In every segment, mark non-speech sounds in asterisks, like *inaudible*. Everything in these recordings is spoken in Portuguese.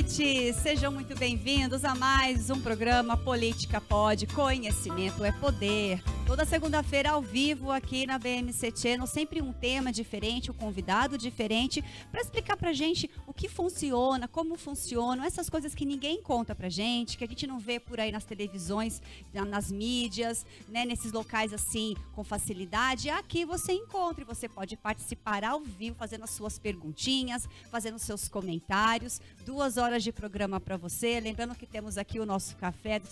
noite, sejam muito bem-vindos a mais um programa Política Pode. Conhecimento é poder. Toda segunda-feira ao vivo aqui na BMC Channel, sempre um tema diferente, um convidado diferente, para explicar pra gente funciona, como funcionam, essas coisas que ninguém conta pra gente, que a gente não vê por aí nas televisões, nas mídias, né, nesses locais assim com facilidade. Aqui você encontra e você pode participar ao vivo, fazendo as suas perguntinhas, fazendo seus comentários. Duas horas de programa para você. Lembrando que temos aqui o nosso café do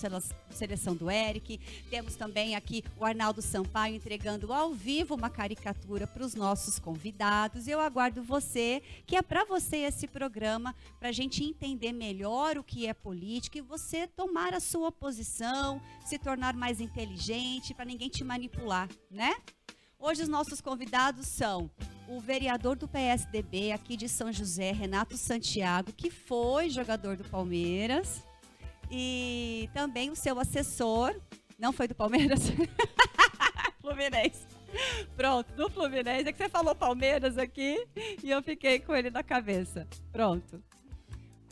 Seleção do Eric, temos também aqui o Arnaldo Sampaio entregando ao vivo uma caricatura para os nossos convidados. Eu aguardo você, que é para você esse programa, para a gente entender melhor o que é política e você tomar a sua posição, se tornar mais inteligente, para ninguém te manipular, né? Hoje os nossos convidados são o vereador do PSDB aqui de São José, Renato Santiago, que foi jogador do Palmeiras, e também o seu assessor, não foi do Palmeiras? *laughs* Fluminense. *laughs* Pronto, do Fluminense. É que você falou Palmeiras aqui e eu fiquei com ele na cabeça. Pronto.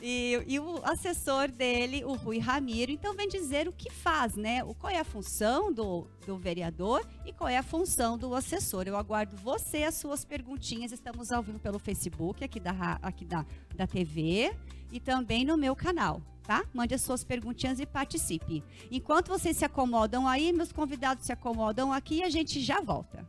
E, e, o assessor dele, o Rui Ramiro, então vem dizer o que faz, né? O, qual é a função do, do vereador e qual é a função do assessor. Eu aguardo você, as suas perguntinhas. Estamos ao vivo pelo Facebook, aqui da, aqui da, da TV e também no meu canal tá? Mande as suas perguntinhas e participe. Enquanto vocês se acomodam aí, meus convidados se acomodam aqui e a gente já volta.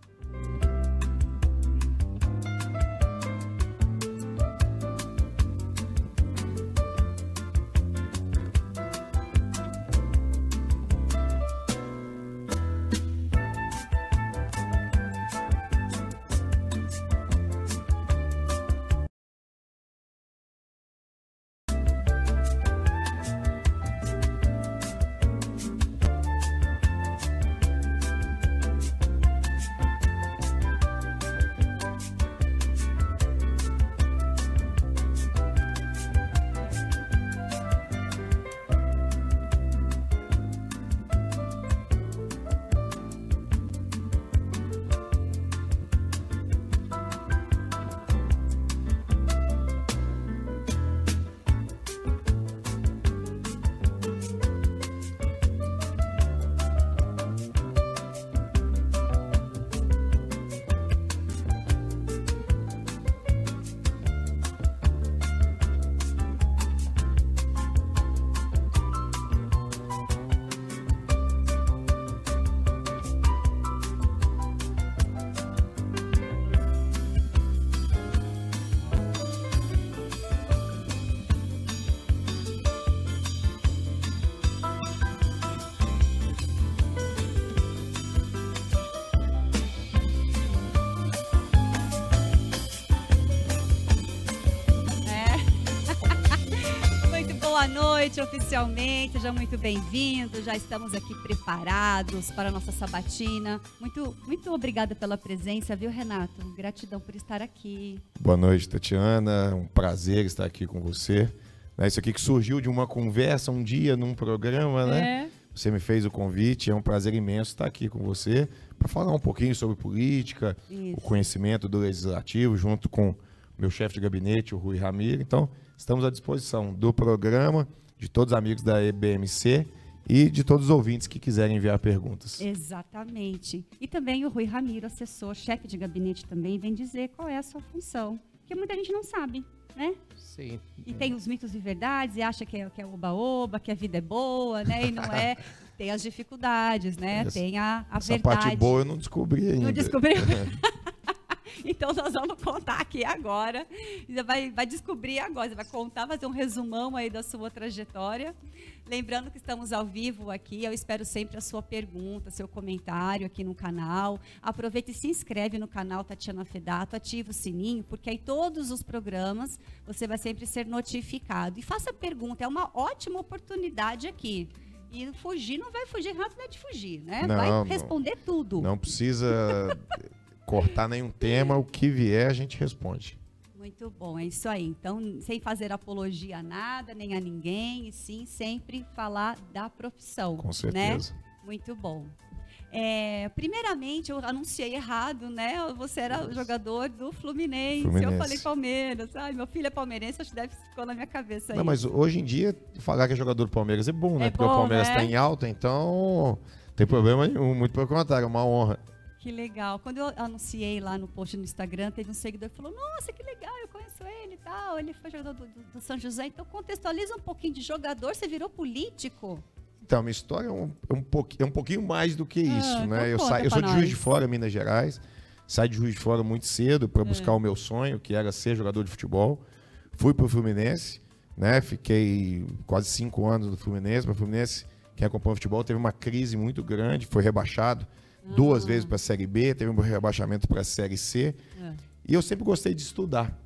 Noite oficialmente, seja muito bem-vindo. Já estamos aqui preparados para a nossa sabatina. Muito, muito obrigada pela presença, viu, Renato? Gratidão por estar aqui. Boa noite, Tatiana. Um prazer estar aqui com você. Né, isso aqui que surgiu de uma conversa um dia num programa, né? É. Você me fez o convite, é um prazer imenso estar aqui com você para falar um pouquinho sobre política, Isso. o conhecimento do legislativo, junto com meu chefe de gabinete, o Rui Ramiro. Então, estamos à disposição do programa de todos os amigos da EBMC e de todos os ouvintes que quiserem enviar perguntas. Exatamente. E também o Rui Ramiro, assessor, chefe de gabinete também, vem dizer qual é a sua função. Porque muita gente não sabe, né? Sim. E tem os mitos e verdades, e acha que é, que é oba-oba, que a vida é boa, né? E não é. *laughs* tem as dificuldades, né? Essa, tem a, a essa verdade. parte boa eu não descobri ainda. Não descobriu? *laughs* *laughs* Então nós vamos contar aqui agora. Você vai, vai descobrir agora, você vai contar, fazer um resumão aí da sua trajetória. Lembrando que estamos ao vivo aqui, eu espero sempre a sua pergunta, seu comentário aqui no canal. Aproveite e se inscreve no canal Tatiana Fedato, ativa o sininho, porque aí todos os programas você vai sempre ser notificado. E faça pergunta, é uma ótima oportunidade aqui. E fugir não vai fugir, rápido é de fugir, né? Não, vai responder tudo. Não precisa *laughs* cortar nenhum tema, o que vier a gente responde. Muito bom, é isso aí. Então, sem fazer apologia a nada, nem a ninguém, e sim sempre falar da profissão. Com certeza. Né? Muito bom. É, primeiramente, eu anunciei errado, né? Você era Isso. jogador do Fluminense. Fluminense. Eu falei Palmeiras. Ai, meu filho é palmeirense, acho que deve ficou na minha cabeça aí. Não, mas hoje em dia, falar que é jogador do Palmeiras é bom, né? É Porque bom, o Palmeiras está né? em alta, então não tem problema nenhum. Muito pelo contrário, é uma honra. Que legal. Quando eu anunciei lá no post no Instagram, teve um seguidor que falou: Nossa, que legal, eu conheço ele e tal. Ele foi jogador do, do, do São José. Então, contextualiza um pouquinho de jogador, você virou político? Então, minha história é um, é um, pouquinho, é um pouquinho mais do que isso, ah, né? Eu, sa... eu sou de Juiz de Fora, Minas Gerais. Saí de Juiz de Fora muito cedo para buscar é. o meu sonho, que era ser jogador de futebol. Fui para o Fluminense, né? Fiquei quase cinco anos no Fluminense. Para o Fluminense, quem acompanha o futebol, teve uma crise muito grande, foi rebaixado ah. duas vezes para a Série B, teve um rebaixamento para a Série C. É. E eu sempre gostei de estudar.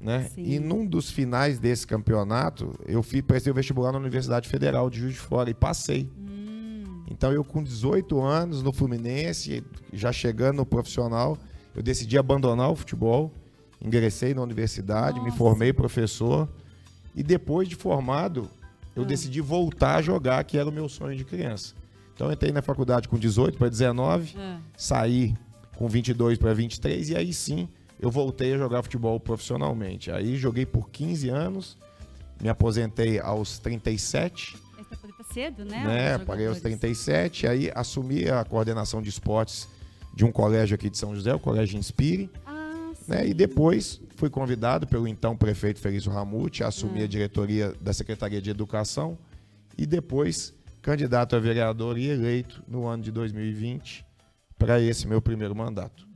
Né? E num dos finais desse campeonato, eu fui prestei o vestibular na Universidade Federal de Juiz de Fora e passei. Hum. Então eu com 18 anos no Fluminense, já chegando no profissional, eu decidi abandonar o futebol, ingressei na universidade, Nossa. me formei professor e depois de formado, eu ah. decidi voltar a jogar, que era o meu sonho de criança. Então entrei na faculdade com 18 para 19, ah. saí com 22 para 23 e aí sim eu voltei a jogar futebol profissionalmente. Aí joguei por 15 anos, me aposentei aos 37. Tá cedo, né? né? Paguei aos 37, aí assumi a coordenação de esportes de um colégio aqui de São José, o Colégio Inspire. Ah, né? E depois fui convidado pelo então prefeito Felício Ramute a assumir ah. a diretoria da Secretaria de Educação e depois candidato a vereador e eleito no ano de 2020 para esse meu primeiro mandato.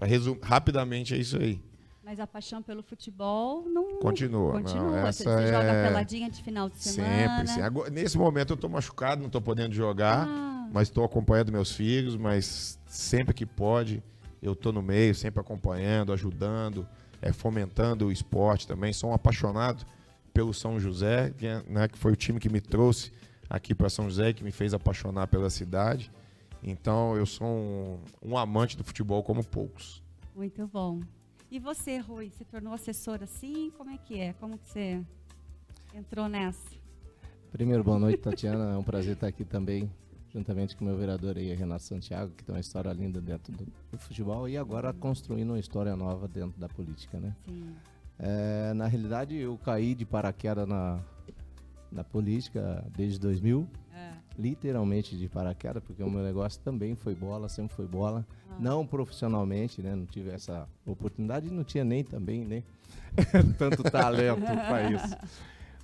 Resum... Rapidamente é isso aí. Mas a paixão pelo futebol não continua. Continua. Não, essa Você é... joga peladinha de final de semana. Sempre, sim. Agora, nesse momento eu estou machucado, não estou podendo jogar, ah. mas estou acompanhando meus filhos, mas sempre que pode, eu estou no meio, sempre acompanhando, ajudando, é, fomentando o esporte também. Sou um apaixonado pelo São José, que, é, né, que foi o time que me trouxe aqui para São José, que me fez apaixonar pela cidade. Então eu sou um, um, amante do futebol como poucos. Muito bom. E você, Rui, se tornou assessor assim? Como é que é? Como que você entrou nessa? Primeiro, boa noite, Tatiana. É um prazer estar aqui também, juntamente com o meu vereador aí, Renato Santiago, que tem uma história linda dentro do, do futebol e agora construindo uma história nova dentro da política, né? Sim. É, na realidade, eu caí de paraquedas na, na política desde 2000 literalmente de paraquedas, porque o meu negócio também foi bola, sempre foi bola. Ah. Não profissionalmente, né? Não tive essa oportunidade e não tinha nem também, né? *laughs* Tanto talento para isso.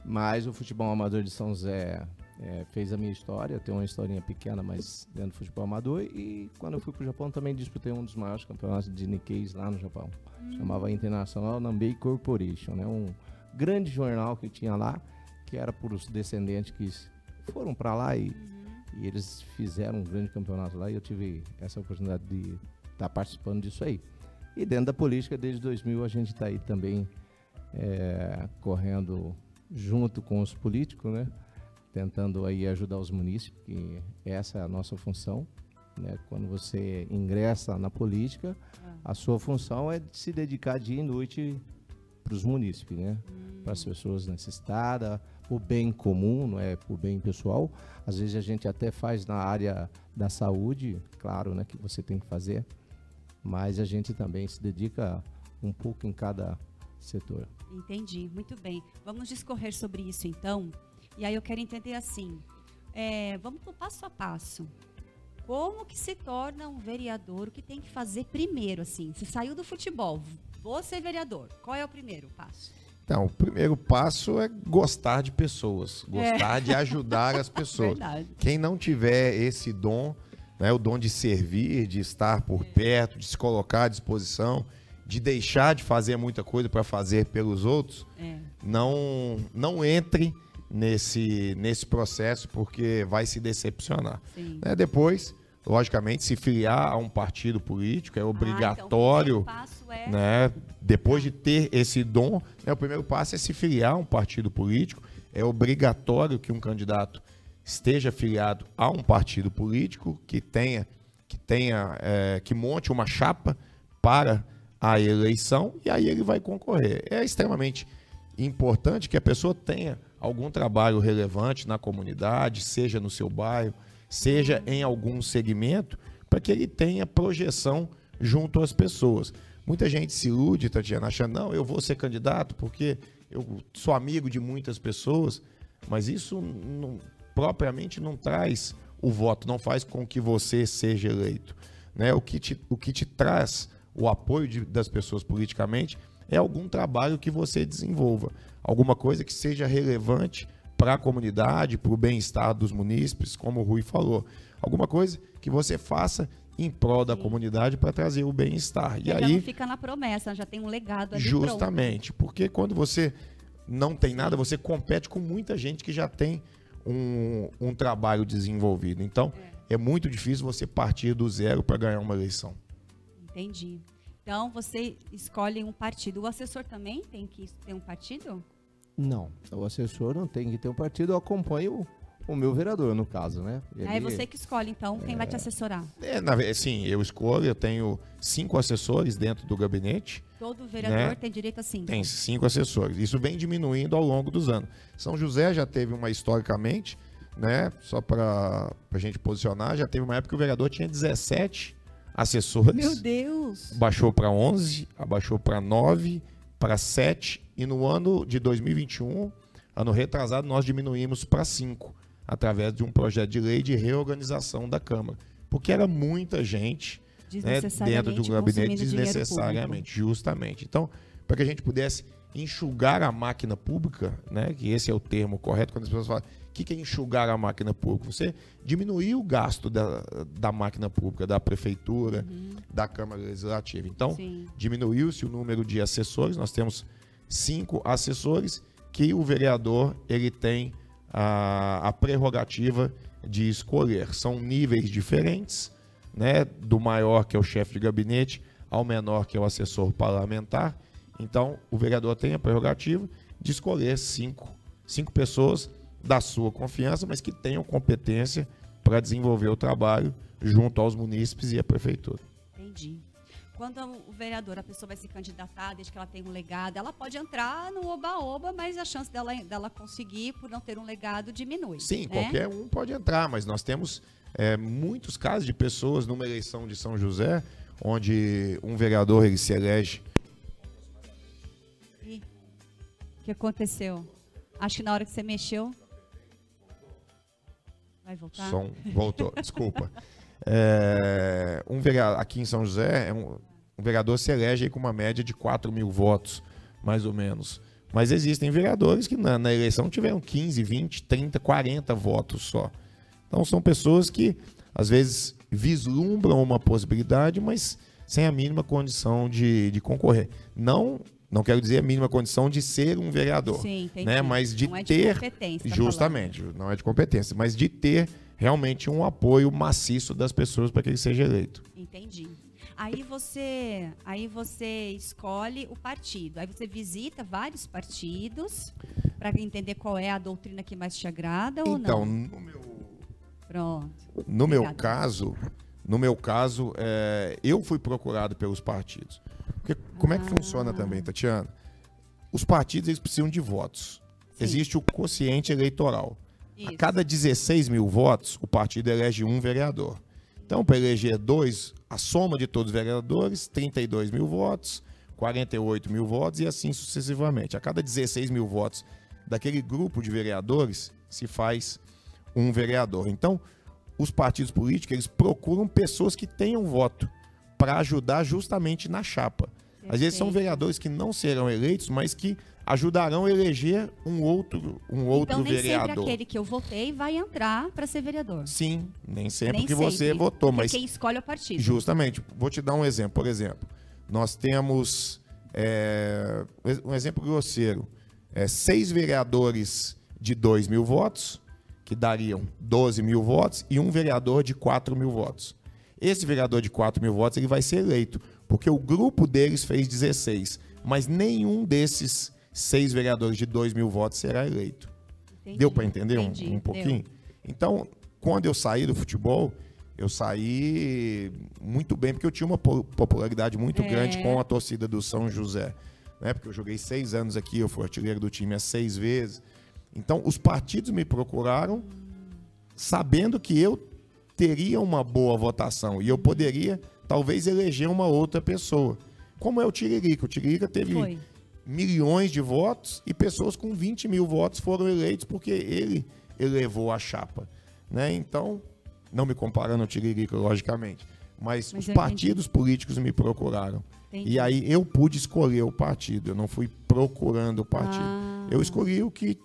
Mas o futebol amador de São José é, fez a minha história. Tem uma historinha pequena, mas dentro do futebol amador. E quando eu fui para o Japão também disputei um dos maiores campeonatos de Nikkeis lá no Japão. Hum. Chamava Internacional Nambei Corporation, né? Um grande jornal que tinha lá, que era para os descendentes que foram para lá e, uhum. e, eles fizeram um grande campeonato lá e eu tive essa oportunidade de estar tá participando disso aí. E dentro da política, desde 2000, a gente está aí também é, correndo junto com os políticos, né? Tentando aí ajudar os munícipes, que essa é a nossa função. Né? Quando você ingressa na política, ah. a sua função é se dedicar dia e noite para os munícipes, né? Hum. Para as pessoas necessitadas, por bem comum, não é por bem pessoal. Às vezes a gente até faz na área da saúde, claro, né, que você tem que fazer, mas a gente também se dedica um pouco em cada setor. Entendi, muito bem. Vamos discorrer sobre isso então. E aí eu quero entender assim, é, vamos para o passo a passo. Como que se torna um vereador? O que tem que fazer primeiro, assim? Se saiu do futebol, vou ser vereador. Qual é o primeiro passo? Então, o primeiro passo é gostar de pessoas, gostar é. de ajudar as *laughs* pessoas. Verdade. Quem não tiver esse dom, né, o dom de servir, de estar por é. perto, de se colocar à disposição, de deixar de fazer muita coisa para fazer pelos outros, é. não, não entre nesse, nesse processo porque vai se decepcionar. Né, depois, logicamente, se filiar a um partido político é obrigatório. Ah, então é... né? Depois de ter esse dom, né, o primeiro passo é se filiar a um partido político. É obrigatório que um candidato esteja filiado a um partido político que tenha, que tenha, é, que monte uma chapa para a eleição e aí ele vai concorrer. É extremamente importante que a pessoa tenha algum trabalho relevante na comunidade, seja no seu bairro, seja em algum segmento, para que ele tenha projeção junto às pessoas. Muita gente se ilude, Tatiana, achando, não, eu vou ser candidato porque eu sou amigo de muitas pessoas, mas isso não, propriamente não traz o voto, não faz com que você seja eleito. Né? O, que te, o que te traz o apoio de, das pessoas politicamente é algum trabalho que você desenvolva, alguma coisa que seja relevante para a comunidade, para o bem-estar dos munícipes, como o Rui falou. Alguma coisa que você faça em prol da Sim. comunidade para trazer o bem-estar. E aí não fica na promessa, já tem um legado ali Justamente, pronto. porque quando você não tem nada, você compete com muita gente que já tem um, um trabalho desenvolvido. Então, é. é muito difícil você partir do zero para ganhar uma eleição. Entendi. Então, você escolhe um partido. O assessor também tem que ter um partido? Não, o assessor não tem que ter um partido. Eu acompanho o meu vereador, no caso, né? Ele, é você que escolhe, então, quem é, vai te assessorar? É, na, sim, eu escolho, eu tenho cinco assessores dentro do gabinete. Todo vereador né? tem direito a cinco. Tem cinco assessores. Isso vem diminuindo ao longo dos anos. São José já teve uma historicamente, né? Só para a gente posicionar, já teve uma época que o vereador tinha 17 assessores. Meu Deus! Baixou para 11, abaixou para 9, para 7 e no ano de 2021, ano retrasado, nós diminuímos para 5 através de um projeto de lei de reorganização da Câmara. Porque era muita gente né, dentro do gabinete desnecessariamente, justamente. Então, para que a gente pudesse enxugar a máquina pública, né, que esse é o termo correto, quando as pessoas falam o que, que é enxugar a máquina pública? Você diminuir o gasto da, da máquina pública, da prefeitura, uhum. da Câmara Legislativa. Então, diminuiu-se o número de assessores, nós temos cinco assessores que o vereador ele tem a, a prerrogativa de escolher. São níveis diferentes, né? do maior, que é o chefe de gabinete, ao menor, que é o assessor parlamentar. Então, o vereador tem a prerrogativa de escolher cinco, cinco pessoas da sua confiança, mas que tenham competência para desenvolver o trabalho junto aos munícipes e à prefeitura. Entendi. Quando o vereador, a pessoa vai se candidatar, desde que ela tenha um legado, ela pode entrar no oba-oba, mas a chance dela, dela conseguir, por não ter um legado, diminui. Sim, né? qualquer um pode entrar, mas nós temos é, muitos casos de pessoas numa eleição de São José, onde um vereador ele se elege. E o que aconteceu? Acho que na hora que você mexeu. Vai voltar? Som voltou, desculpa. *laughs* É, um vereador, aqui em São José, é um, um vereador se elege com uma média de 4 mil votos, mais ou menos. Mas existem vereadores que na, na, eleição tiveram 15, 20, 30, 40 votos só. Então são pessoas que às vezes vislumbram uma possibilidade, mas sem a mínima condição de, de concorrer. Não não quero dizer a mínima condição de ser um vereador, Sim, né? mas de é ter de tá justamente, não é de competência, mas de ter realmente um apoio maciço das pessoas para que ele seja eleito. Entendi. Aí você, aí você escolhe o partido. Aí você visita vários partidos para entender qual é a doutrina que mais te agrada ou então, não. Então, no meu Pronto. No Obrigada. meu caso, no meu caso, é, eu fui procurado pelos partidos. Porque como ah. é que funciona também, Tatiana? Os partidos eles precisam de votos. Sim. Existe o quociente eleitoral. Isso. A cada 16 mil votos, o partido elege um vereador. Então, para eleger dois, a soma de todos os vereadores, 32 mil votos, 48 mil votos e assim sucessivamente. A cada 16 mil votos daquele grupo de vereadores, se faz um vereador. Então, os partidos políticos eles procuram pessoas que tenham voto para ajudar justamente na chapa. Às vezes são vereadores que não serão eleitos, mas que ajudarão a eleger um outro, um outro então, nem vereador. Sempre aquele que eu votei vai entrar para ser vereador. Sim, nem sempre nem que sempre, você votou, mas quem escolhe é o partido. Justamente. Vou te dar um exemplo. Por exemplo, nós temos é, um exemplo grosseiro: é, seis vereadores de 2 mil votos, que dariam 12 mil votos, e um vereador de 4 mil votos. Esse vereador de 4 mil votos ele vai ser eleito, porque o grupo deles fez 16, mas nenhum desses seis vereadores de 2 mil votos será eleito. Entendi, Deu para entender entendi, um, um, pouquinho? Deu. Então, quando eu saí do futebol, eu saí muito bem, porque eu tinha uma popularidade muito é. grande com a torcida do São José. Né? Porque eu joguei seis anos aqui, eu fui artilheiro do time há seis vezes. Então, os partidos me procuraram sabendo que eu teria uma boa votação e eu poderia talvez eleger uma outra pessoa. Como é o Tiririca. O Tiririca teve Foi. Milhões de votos e pessoas com 20 mil votos foram eleitos porque ele elevou a chapa. Né? Então, não me comparando ao Tiririca, logicamente, mas, mas os partidos entendi. políticos me procuraram. Entendi. E aí eu pude escolher o partido, eu não fui procurando o partido. Ah. Eu escolhi o que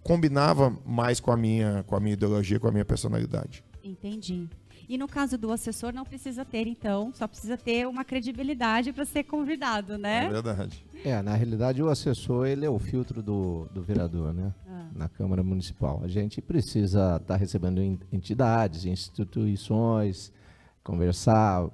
combinava mais com a minha, com a minha ideologia, com a minha personalidade. Entendi. E no caso do assessor, não precisa ter, então, só precisa ter uma credibilidade para ser convidado, né? É verdade. É, na realidade, o assessor, ele é o filtro do, do vereador, né? Ah. Na Câmara Municipal. A gente precisa estar tá recebendo entidades, instituições, conversar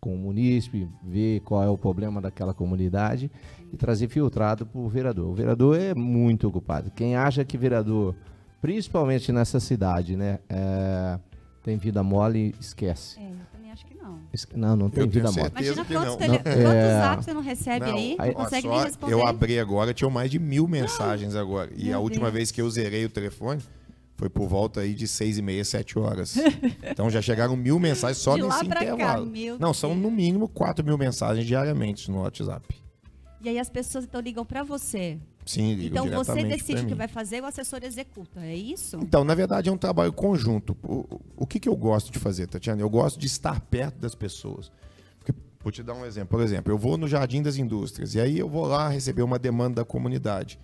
com o munícipe, ver qual é o problema daquela comunidade e trazer filtrado para o vereador. O vereador é muito ocupado. Quem acha que vereador, principalmente nessa cidade, né? É, tem vida mole, esquece. É, eu também acho que não. Não, não tem eu vida mole. Imagina quantos, tele... *laughs* quantos é... você não recebe não, aí, não consegue nem responder. Eu abri agora, tinha mais de mil mensagens agora. E Meu a última Deus. vez que eu zerei o telefone foi por volta aí de seis e meia, sete horas. *laughs* então já chegaram mil mensagens só de nesse intervalo. Cá, não, são no mínimo quatro mil mensagens diariamente no WhatsApp. E aí as pessoas então ligam para você. Sim, ligam Então você decide o que vai fazer, o assessor executa, é isso? Então, na verdade, é um trabalho conjunto. O, o que, que eu gosto de fazer, Tatiana? Eu gosto de estar perto das pessoas. Porque, vou te dar um exemplo. Por exemplo, eu vou no Jardim das Indústrias e aí eu vou lá receber uma demanda da comunidade.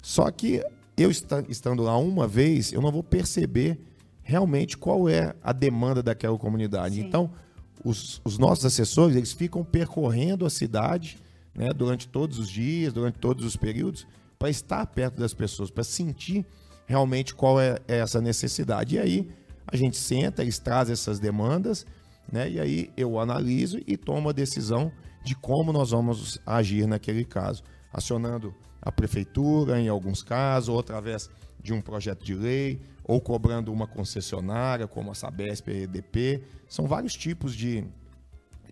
Só que eu estando lá uma vez, eu não vou perceber realmente qual é a demanda daquela comunidade. Sim. Então, os, os nossos assessores, eles ficam percorrendo a cidade né, durante todos os dias, durante todos os períodos, para estar perto das pessoas, para sentir realmente qual é essa necessidade. E aí a gente senta, eles trazem essas demandas, né, e aí eu analiso e tomo a decisão de como nós vamos agir naquele caso, acionando a prefeitura em alguns casos, ou através de um projeto de lei, ou cobrando uma concessionária, como a Sabesp e a EDP. São vários tipos de,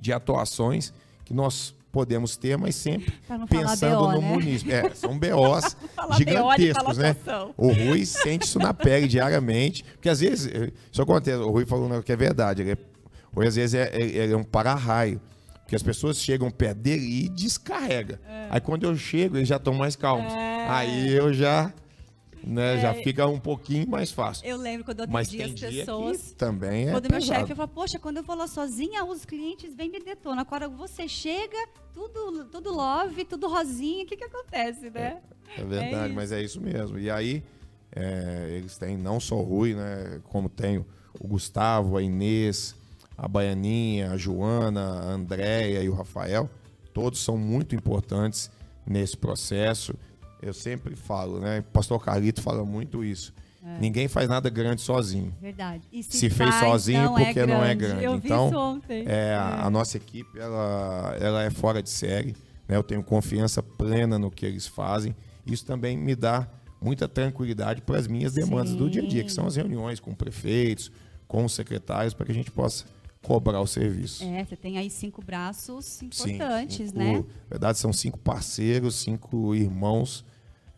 de atuações que nós podemos ter, mas sempre pensando BO, no né? município. É, são *laughs* BOs gigantescos, né? O Rui sente isso na pele diariamente, porque às vezes, eh, isso acontece, o Rui falou que é verdade, ele é, o Rui às vezes é, é, é um para-raio, porque as pessoas chegam perto dele e descarrega. É. Aí quando eu chego, eles já estão mais calmos. É. Aí eu já né? É, já fica um pouquinho mais fácil. Eu lembro quando eu atendi as pessoas. também é. Quando pesado. meu chefe falou, poxa, quando eu vou lá sozinha, os clientes vêm me detonam. Agora você chega, tudo, tudo love, tudo rosinha, o que, que acontece, né? É, é verdade, é mas é isso mesmo. E aí, é, eles têm não só o Rui, né? Como tem o Gustavo, a Inês, a Baianinha, a Joana, a Andréia e o Rafael. Todos são muito importantes nesse processo eu sempre falo, né? O pastor Carlito fala muito isso. É. Ninguém faz nada grande sozinho. Verdade. E se, se faz, fez sozinho não porque é não é grande. Eu então, vi ontem. É, é. A, nossa equipe ela, ela é fora de série. Né? Eu tenho confiança plena no que eles fazem. Isso também me dá muita tranquilidade para as minhas demandas Sim. do dia a dia, que são as reuniões com prefeitos, com os secretários, para que a gente possa cobrar o serviço. É, você tem aí cinco braços importantes, Sim, cinco, né? Na verdade, são cinco parceiros, cinco irmãos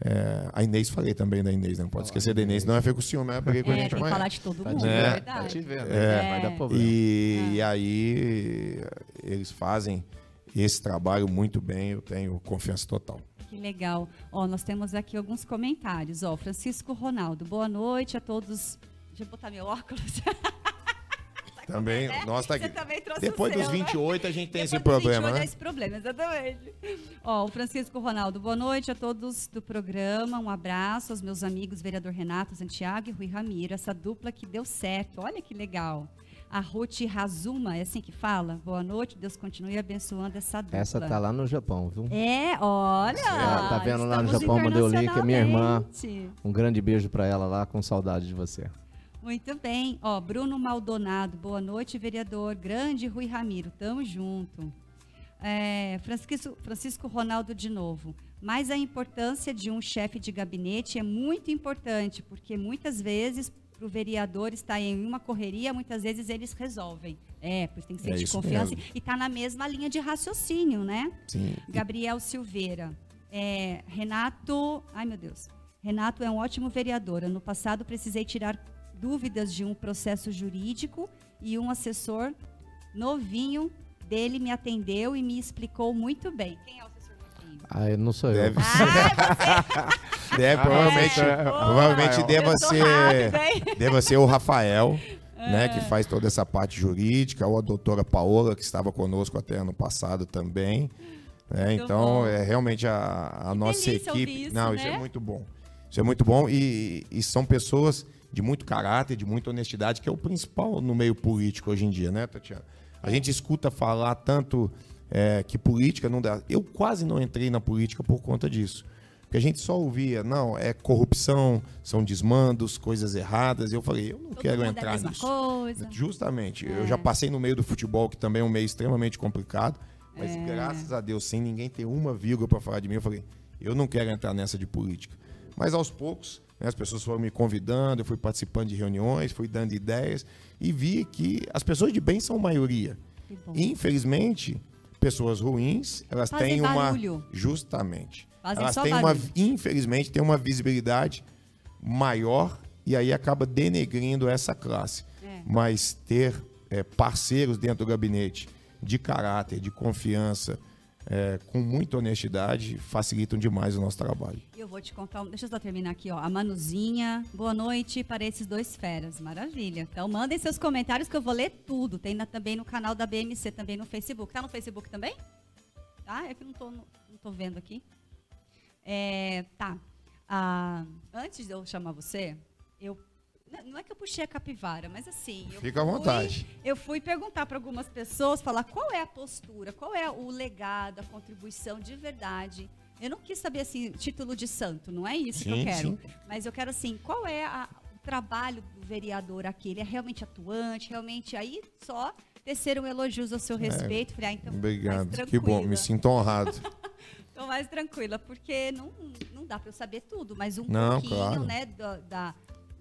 é, a Inês falei também da Inês, não pode esquecer da Inês. Não é com o ciúme, é porque com é, a gente tem vai. falar de todo mundo, é, verdade. Tá te vendo, é, vai dar problema. E, e aí eles fazem esse trabalho muito bem, eu tenho confiança total. Que legal. Ó, nós temos aqui alguns comentários. Ó, Francisco Ronaldo, boa noite a todos. Deixa eu botar meu óculos. *laughs* Também, né? nós tá aqui. também trouxe Depois seu, dos 28 né? a gente tem Depois esse problema, né? esse problema, exatamente. Ó, o Francisco Ronaldo, boa noite a todos do programa. Um abraço aos meus amigos vereador Renato Santiago e Rui Ramiro, essa dupla que deu certo. Olha que legal. A Ruth Razuma, é assim que fala? Boa noite, Deus continue abençoando essa dupla. Essa tá lá no Japão, viu? É, olha. Ela tá vendo lá no Japão, mandei o link, é minha irmã. Um grande beijo para ela lá, com saudade de você. Muito bem. Ó, Bruno Maldonado, boa noite, vereador. Grande Rui Ramiro, tamo junto. É, Francisco, Francisco Ronaldo de novo. Mas a importância de um chefe de gabinete é muito importante, porque muitas vezes para o vereador estar em uma correria, muitas vezes eles resolvem. É, pois tem que ser é de confiança mesmo. e está na mesma linha de raciocínio, né? Sim. Gabriel Silveira. É, Renato, ai meu Deus. Renato é um ótimo vereador. Ano passado precisei tirar dúvidas de um processo jurídico e um assessor novinho dele me atendeu e me explicou muito bem. Quem é o assessor novinho? Ah, não sou Deve eu. ser. *laughs* Ah, Deve, provavelmente É. provavelmente Eu deva ser, deva ser o Rafael, *laughs* É. né, que faz toda essa parte jurídica, ou a doutora Paola, que estava conosco até ano passado também. né? Então, bom. é realmente a, a nossa equipe. isso, Não, isso né? é muito bom. Isso é muito bom e, e são pessoas de muito caráter, de muita honestidade, que é o principal no meio político hoje em dia, né, Tatiana? A gente escuta falar tanto é, que política não dá. Eu quase não entrei na política por conta disso. Porque a gente só ouvia, não, é corrupção, são desmandos, coisas erradas. E eu falei, eu não Todo quero é a entrar mesma nisso. coisa. Justamente. É. Eu já passei no meio do futebol, que também é um meio extremamente complicado. Mas É. graças a Deus, sem ninguém ter uma vírgula para falar de mim, eu falei, eu não quero entrar nessa de política. Mas aos poucos, as pessoas foram me convidando, eu fui participando de reuniões, fui dando ideias e vi que as pessoas de bem são maioria. Infelizmente, pessoas ruins, elas Fazer têm uma barulho. justamente. Fazem elas têm uma barulho. infelizmente têm uma visibilidade maior e aí acaba denegrindo essa classe. É. Mas ter é, parceiros dentro do gabinete de caráter, de confiança, é, com muita honestidade, facilitam demais o nosso trabalho. Eu vou te contar, deixa eu só terminar aqui, ó. A Manuzinha, boa noite para esses dois feras, maravilha. Então mandem seus comentários que eu vou ler tudo. Tem na- também no canal da BMC, também no Facebook. Tá no Facebook também? Tá? É que não tô, não tô vendo aqui. É, tá. Ah, antes de eu chamar você, eu não é que eu puxei a capivara, mas assim, eu Fica à fui- vontade. eu fui perguntar para algumas pessoas, falar qual é a postura, qual é o legado, a contribuição de verdade. Eu não quis saber assim, título de santo, não é isso que eu Sim, quero. sim. Mas eu quero assim, qual é a- o trabalho do vereador aqui? Ele é realmente atuante, realmente aí só teceram elogios ao seu respeito. Falei, ah, então mais É. Obrigado. Que bom, me sinto honrado. *laughs* Tô mais tranquila, porque não, não dá para eu saber tudo, mas um Não, pouquinho, claro. né, do, da,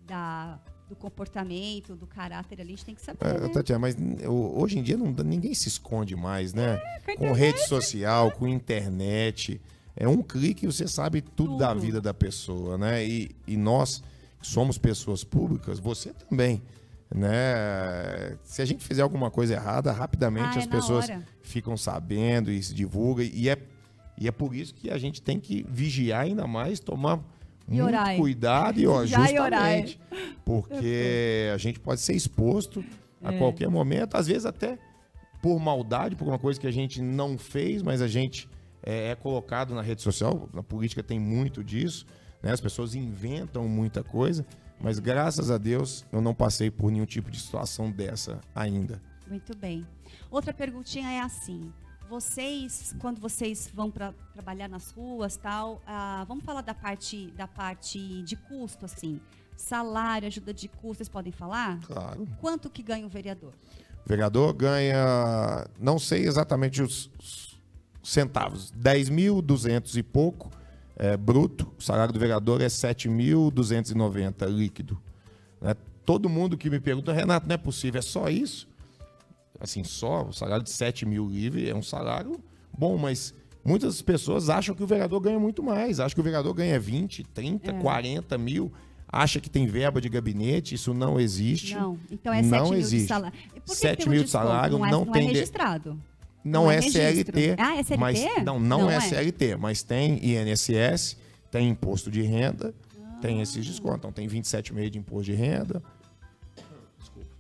da- do comportamento, do caráter ali, a gente tem que saber, É, né? Tatiana, mas hoje em dia não, ninguém se esconde mais, né? com a com rede social, com internet. É um clique e você sabe tudo, da Tudo. vida da pessoa, né? E, e nós que somos pessoas públicas, você também, né? Se a gente fizer alguma coisa errada, rapidamente Ah, é as pessoas hora. ficam sabendo e se divulga e é e é por isso que a gente tem que vigiar ainda mais, tomar E muito orar, hein? cuidado e ó, e hein? justamente porque a gente pode ser exposto a É. qualquer momento, às vezes até por maldade, por uma coisa que a gente não fez, mas a gente é, é colocado na rede social. Na política tem muito disso, né? As pessoas inventam muita coisa, mas graças a Deus eu não passei por nenhum tipo de situação dessa ainda. Muito bem. Outra perguntinha é assim: vocês, quando vocês vão para trabalhar nas ruas, tal, ah, vamos falar da parte da parte de custo, assim, salário, ajuda de custo, vocês podem falar? Claro. Quanto que ganha o vereador? O vereador ganha, não sei exatamente os, os centavos, 10.200 e pouco é, bruto. O salário do vereador é 7.290 líquido. né? Todo mundo que me pergunta, Renato, não é possível, é só isso? Assim, só o salário de 7 mil livre é um salário bom, mas muitas pessoas acham que o vereador ganha muito mais. Acham que o vereador ganha 20, 30, 40 mil. Acha que tem verba de gabinete, isso não existe. Não. Então é Não 7 mil de existe. salário. E por que 7 tem um mil de salário, não é, não não tem é de- registrado. Não, Não é é. CLT. Ah, é CLT? Mas, não, não, Não é, é. CLT, mas tem INSS, tem imposto de renda, tem esses Ah. descontos. Então tem 27,5 de imposto de renda,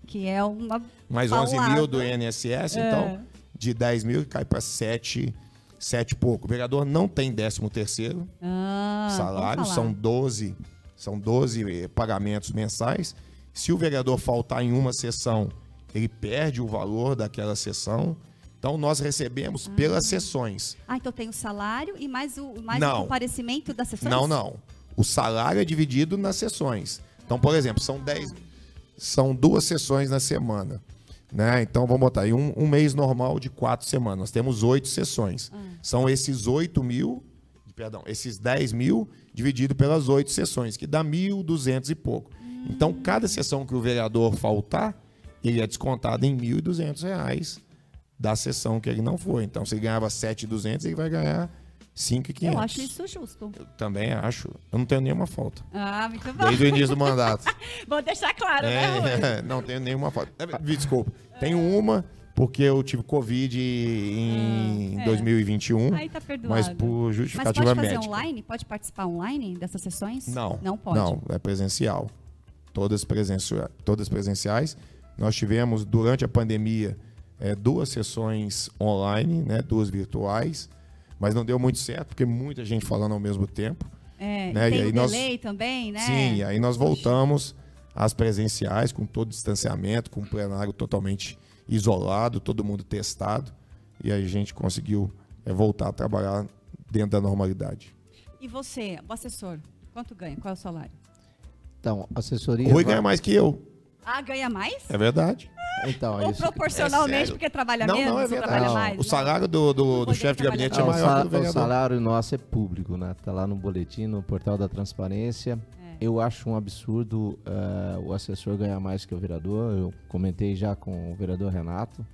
Que é uma mais 11 mil paulada. do INSS, É. então de 10 mil cai para 7, 7 e pouco. O vereador não tem 13 terceiro ah, salário, são falar. 12, são 12 eh, pagamentos mensais. Se o vereador faltar em uma sessão, ele perde o valor daquela sessão. Então nós recebemos pelas sessões. Ah, então tem o salário e mais o, mais Não. o comparecimento da sessão? Não, não. O salário é dividido nas sessões. Então, por exemplo, são 10. São duas sessões na semana. Né? Então, vamos botar aí um, um mês normal de quatro semanas. Nós temos oito sessões. São esses 8 mil, perdão, esses 10 mil dividido pelas oito sessões, que dá 1.200 e pouco. Então, cada sessão que o vereador faltar, ele é descontado em 1.200 reais da sessão que ele não foi. Então, se ele ganhava 7.200, ele vai ganhar 5,500. Eu acho isso justo. Eu também acho. Eu não tenho nenhuma falta. Ah, muito bom. Desde o início do mandato. *laughs* Vou deixar claro, né, Rui? É, *laughs* não tenho nenhuma falta. É, Desculpa. Tenho uma, porque eu tive Covid em Ah, é. 2021. Aí tá perdoado. Mas por Mas justificativa pode fazer médica. online? Pode participar online dessas sessões? Não. Não pode. Não, é presencial. Todas, presencia todas presenciais. Nós tivemos, durante a pandemia, eh, duas sessões online, né, duas virtuais, mas não deu muito certo, porque muita gente falando ao mesmo tempo. É, Né, e tem e aí o nós- delay também, né? Sim, e aí nós Poxa. voltamos às presenciais, com todo distanciamento, com o plenário totalmente isolado, todo mundo testado, e aí a gente conseguiu eh, voltar a trabalhar dentro da normalidade. E você, o assessor, quanto ganha? Qual é o salário? Então, assessoria. Rui vai- ganha mais que eu, Ah, ganha mais? é verdade. Então, Ou isso. proporcionalmente É porque trabalha Não, menos não, é verdade. trabalha Não, mais? O Não. salário do, do, do chefe de gabinete é o, maior sa- que o o vereador. salário nosso é público, né? Tá lá no boletim, no portal da transparência. É. Eu acho um absurdo eh, o assessor ganhar mais que o vereador. Eu comentei já com o vereador Renato,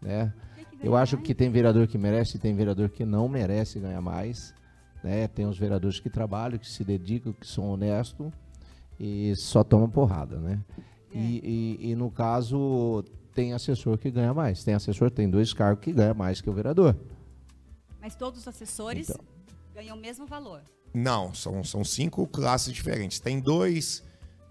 né? Eu acho mais. que tem vereador que merece e tem vereador que não merece ganhar mais. Né? Tem os vereadores que trabalham, que se dedicam, que são honestos e só tomam porrada, né? É. E, e- e no caso, tem assessor que ganha mais. Tem assessor, tem dois cargos que ganha mais que o vereador. Mas todos os assessores Então. ganham o mesmo valor. Não, são, são cinco classes diferentes. Tem dois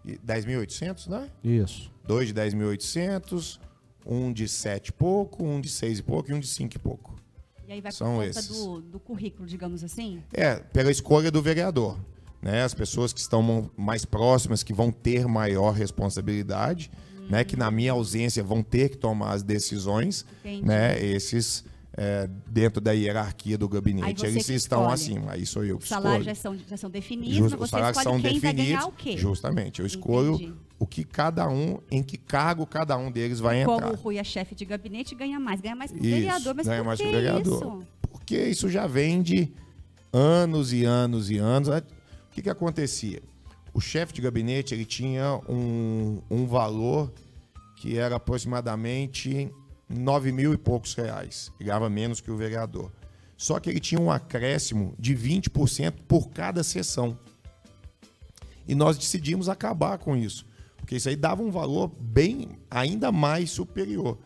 de 10.800, né? Isso. Dois de 10.800, um de sete e pouco, um de seis e pouco e um de cinco e pouco. E aí vai São por conta esses. do, do currículo, digamos assim? É, pela escolha do vereador. Né? As pessoas que estão mais próximas, que vão ter maior responsabilidade, né? que na minha ausência vão ter que tomar as decisões, Entendi. né? esses, é, dentro da hierarquia do gabinete, você eles estão acima. Aí sou eu que Os salários já são, já são definidos, Just- mas os você salários escolhe são quem vai definidos. ganhar o quê? Justamente. Eu escolho Entendi. o que cada um, em que cargo cada um deles vai Como entrar. o Rui é chefe de gabinete, ganha mais. Ganha mais que o Isso, vereador. Mas ganha mais que que o vereador. isso? Porque isso já vem de anos e anos e anos. Que, que acontecia? O chefe de gabinete ele tinha um, um valor que era aproximadamente 9 mil e poucos reais. Ele ganhava menos que o vereador. Só que ele tinha um acréscimo de 20% por cada sessão. E nós decidimos acabar com isso. Porque isso aí dava um valor bem ainda mais superior.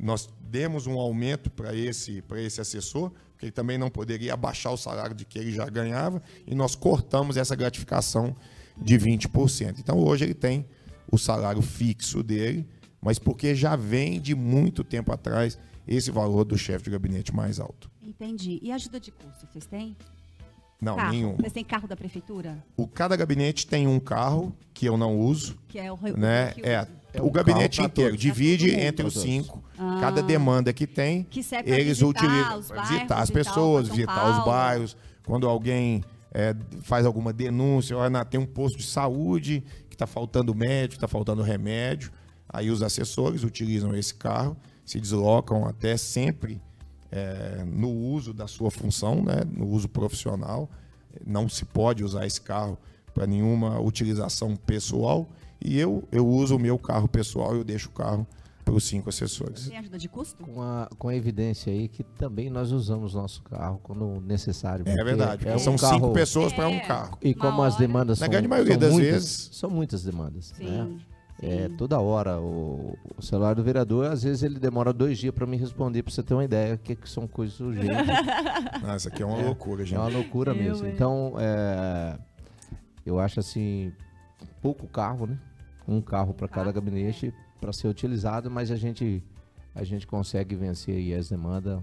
Nós demos um aumento para esse, para esse assessor, porque ele também não poderia abaixar o salário de que ele já ganhava, e nós cortamos essa gratificação de 20%. Então hoje ele tem o salário fixo dele, mas porque já vem de muito tempo atrás esse valor do chefe de gabinete mais alto. Entendi. E ajuda de custo, vocês têm? Não, carro. nenhum. Vocês têm carro da prefeitura? O cada gabinete tem um carro que eu não uso, Que é o né? que É, usa. É o gabinete inteiro divide mundo. entre os cinco. Ah. Cada demanda que tem, Que serve pra eles visitar utilizam bairros visitar as pessoas, visitar os bairros. Quando alguém é, faz alguma denúncia, olha, na- tem um posto de saúde que está faltando médico, está faltando remédio. Aí os assessores utilizam esse carro, se deslocam até sempre é, no uso da sua função, né, no uso profissional. Não se pode usar esse carro para nenhuma utilização pessoal. E eu, eu uso o meu carro pessoal e eu deixo o carro para os cinco assessores. Tem ajuda de custo? Com a, com a evidência aí que também nós usamos nosso carro quando necessário. É verdade. É um São carro, cinco pessoas para um É. carro. E como as demandas Na são, grande maioria são das muitas, vezes- são muitas demandas. Sim. Né? sim. É, toda hora. O, o celular do vereador, às vezes ele demora dois dias para me responder, para você ter uma ideia, que, que são coisas urgentes. *laughs* Isso aqui é uma loucura, gente. é uma loucura Eu, mesmo. hein? Então, é, eu acho assim, pouco carro, né? Um carro para cada gabinete para ser utilizado, mas a gente, a gente consegue vencer aí as demandas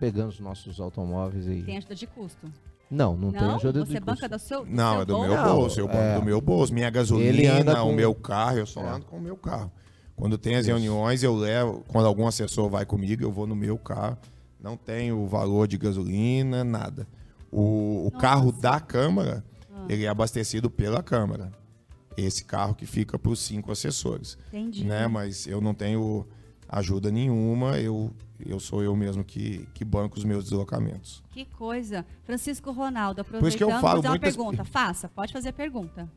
pegando os nossos automóveis e... Tem ajuda de custo. Não, não, tem ajuda Você de banca custo. do seu do Não, seu é do bolso? meu Não, bolso. Eu banco é. do meu bolso. Minha gasolina, anda o com- meu carro, eu só É. ando com o meu carro. Quando tem as Isso. reuniões, eu levo. Quando algum assessor vai comigo, eu vou no meu carro. Não tem o valor de gasolina, nada. O, o carro da Câmara, Ah. ele é abastecido pela Câmara. Esse carro que fica para os cinco assessores. Entendi. Né? Mas eu não tenho ajuda nenhuma, eu, eu sou eu mesmo que, que banco os meus deslocamentos. Que coisa. Francisco Ronaldo, Por isso que eu aproveitando, falo fazer uma muitas- pergunta. Faça, pode fazer a pergunta.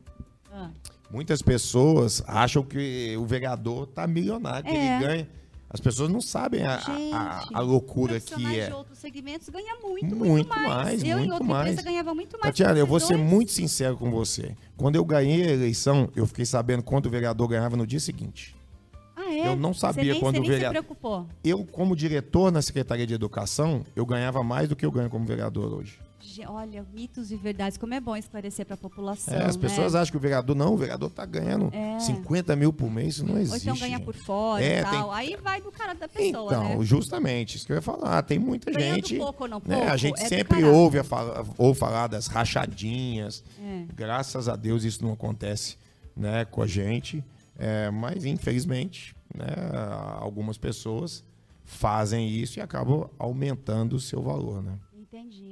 Ah, Muitas pessoas acham que o vereador tá milionário, que É. ele ganha. As pessoas não sabem a, Gente, a, a loucura que é. de outros segmentos ganham muito, muito, Muito mais. mais, Eu muito outra mais. empresa ganhava muito mais. Tatiana, eu vou ser muito sincero com você. Quando eu ganhei a eleição, eu fiquei sabendo quanto o vereador ganhava no dia seguinte. Ah, é? eu não sabia nem, quando você o vereador- preocupou. Eu, como diretor na Secretaria de Educação, eu ganhava mais do que eu ganho como vereador hoje. Olha, mitos e verdades, como é bom esclarecer para a população. É, as né? pessoas acham que o vereador não, o vereador tá ganhando É. 50 mil por mês, isso não Ou existe. então ganha por fora É, e tal. tem- Aí vai do cara da pessoa, Então, né? justamente, isso que eu ia falar. Tem muita Ganhando gente. pouco ou não né, pouco, a gente é sempre ouve, a fala- ouve falar das rachadinhas. É. Graças a Deus isso não acontece né, com a gente. É, mas, infelizmente, né, algumas pessoas fazem isso e acabam aumentando o seu valor. Né? Entendi.